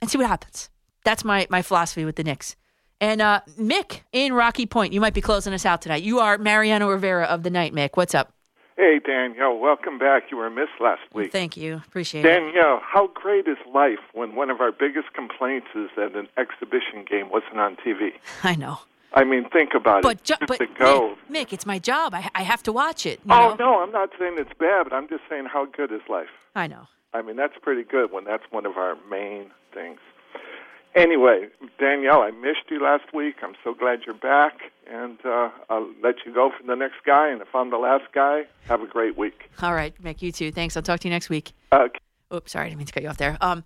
and see what happens. That's my, my philosophy with the Knicks. And uh, Mick in Rocky Point, you might be closing us out tonight. You are Mariano Rivera of the night, Mick. What's up? Hey, Danielle, welcome back. You were missed last week. Thank you. Appreciate it. Danielle, how great is life when one of our biggest complaints is that an exhibition game wasn't on TV? (laughs) I know. I mean, think about But, it. ju- but go. Mick, Mick, it's my job. I, I have to watch it. Oh know? no, I'm not saying it's bad, but I'm just saying how good is life. I know. I mean, that's pretty good when that's one of our main things. Anyway, Danielle, I missed you last week. I'm so glad you're back, and uh, I'll let you go for the next guy. And if I'm the last guy, have a great week. All right, Mick, you too. Thanks. I'll talk to you next week. Okay. Oops, sorry, I didn't mean to cut you off there. Um,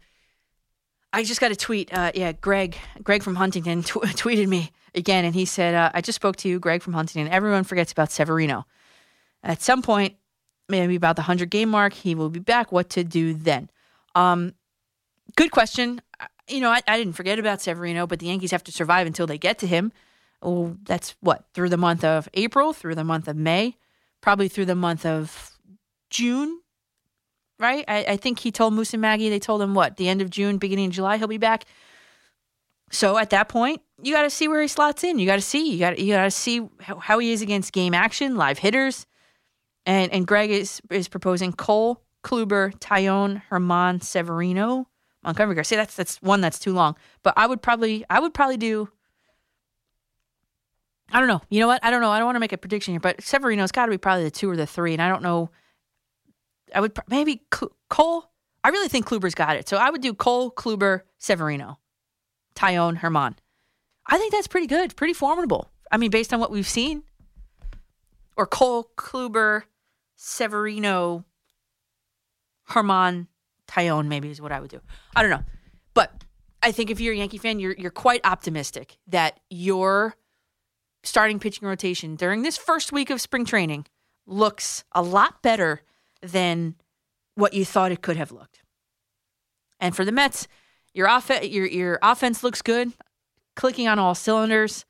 I just got a tweet. Uh, yeah, Greg, Greg from Huntington tw- (laughs) tweeted me again, and he said, uh, "I just spoke to you, Greg from Huntington. Everyone forgets about Severino. At some point, maybe about the hundred game mark, he will be back. What to do then?" Um, good question. You know, I, I didn't forget about Severino, but the Yankees have to survive until they get to him. That's what through the month of April, through the month of May, probably through the month of June, right? I, I think he told Moose and Maggie, they told him what, the end of June, beginning of July, he'll be back. So at that point, you got to see where he slots in. You got to see. You got you got to see how, how he is against game action, live hitters, and and Greg is is proposing Cole, Kluber, Taillon, Germán, Severino, Montgomery. Garcia. That's that's one that's too long. But I would probably I would probably do. I don't know. You know what? I don't know. I don't want to make a prediction here, but Severino's got to be probably the two or the three, and I don't know. I would maybe Cole. I really think Kluber's got it, so I would do Cole, Kluber, Severino, Taillon, Germán. I think that's pretty good, pretty formidable. I mean, based on what we've seen, or Cole, Kluber, Severino, Germán, Taillon, maybe is what I would do. I don't know, but I think if you're a Yankee fan, you're you're quite optimistic that your starting pitching rotation during this first week of spring training looks a lot better than what you thought it could have looked. And for the Mets, your off- your your offense looks good, clicking on all cylinders.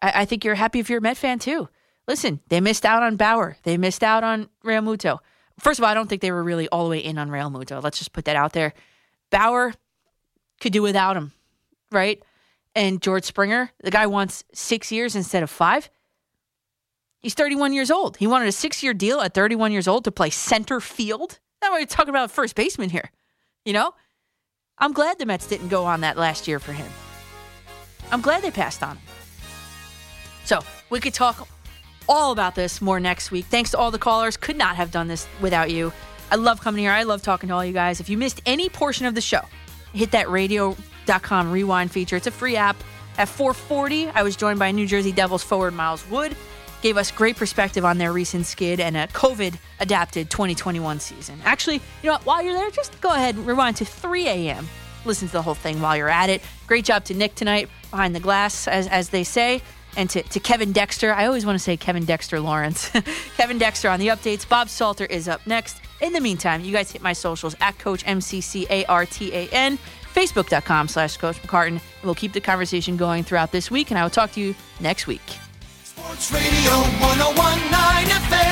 I, I think you're happy if you're a Met fan too. Listen, they missed out on Bauer. They missed out on Realmuto. First of all, I don't think they were really all the way in on Realmuto. Let's just put that out there. Bauer could do without him, right? And George Springer, the guy wants six years instead of five. He's 31 years old. He wanted a six year deal at 31 years old to play center field. Now we're talking about first baseman here. You know? I'm glad the Mets didn't go on that last year for him. I'm glad they passed on him. So we could talk all about this more next week. Thanks to all the callers. Could not have done this without you. I love coming here. I love talking to all you guys. If you missed any portion of the show, hit that radio.com rewind feature. It's a free app. At 440, I was joined by New Jersey Devils forward Miles Wood. Gave us great perspective on their recent skid and a COVID adapted 2021 season. Actually, you know what? While you're there, just go ahead and rewind to 3 a.m. Listen to the whole thing while you're at it. Great job to Nick tonight behind the glass, as, as they say. And to, to Kevin Dexter. I always want to say Kevin Dexter Lawrence. (laughs) Kevin Dexter on the updates. Bob Salter is up next. In the meantime, you guys hit my socials at Coach M-C-C-A-R-T-A-N, Facebook.com slash Coach McCartan. And we'll keep the conversation going throughout this week, and I will talk to you next week. Sports Radio 1019 FM.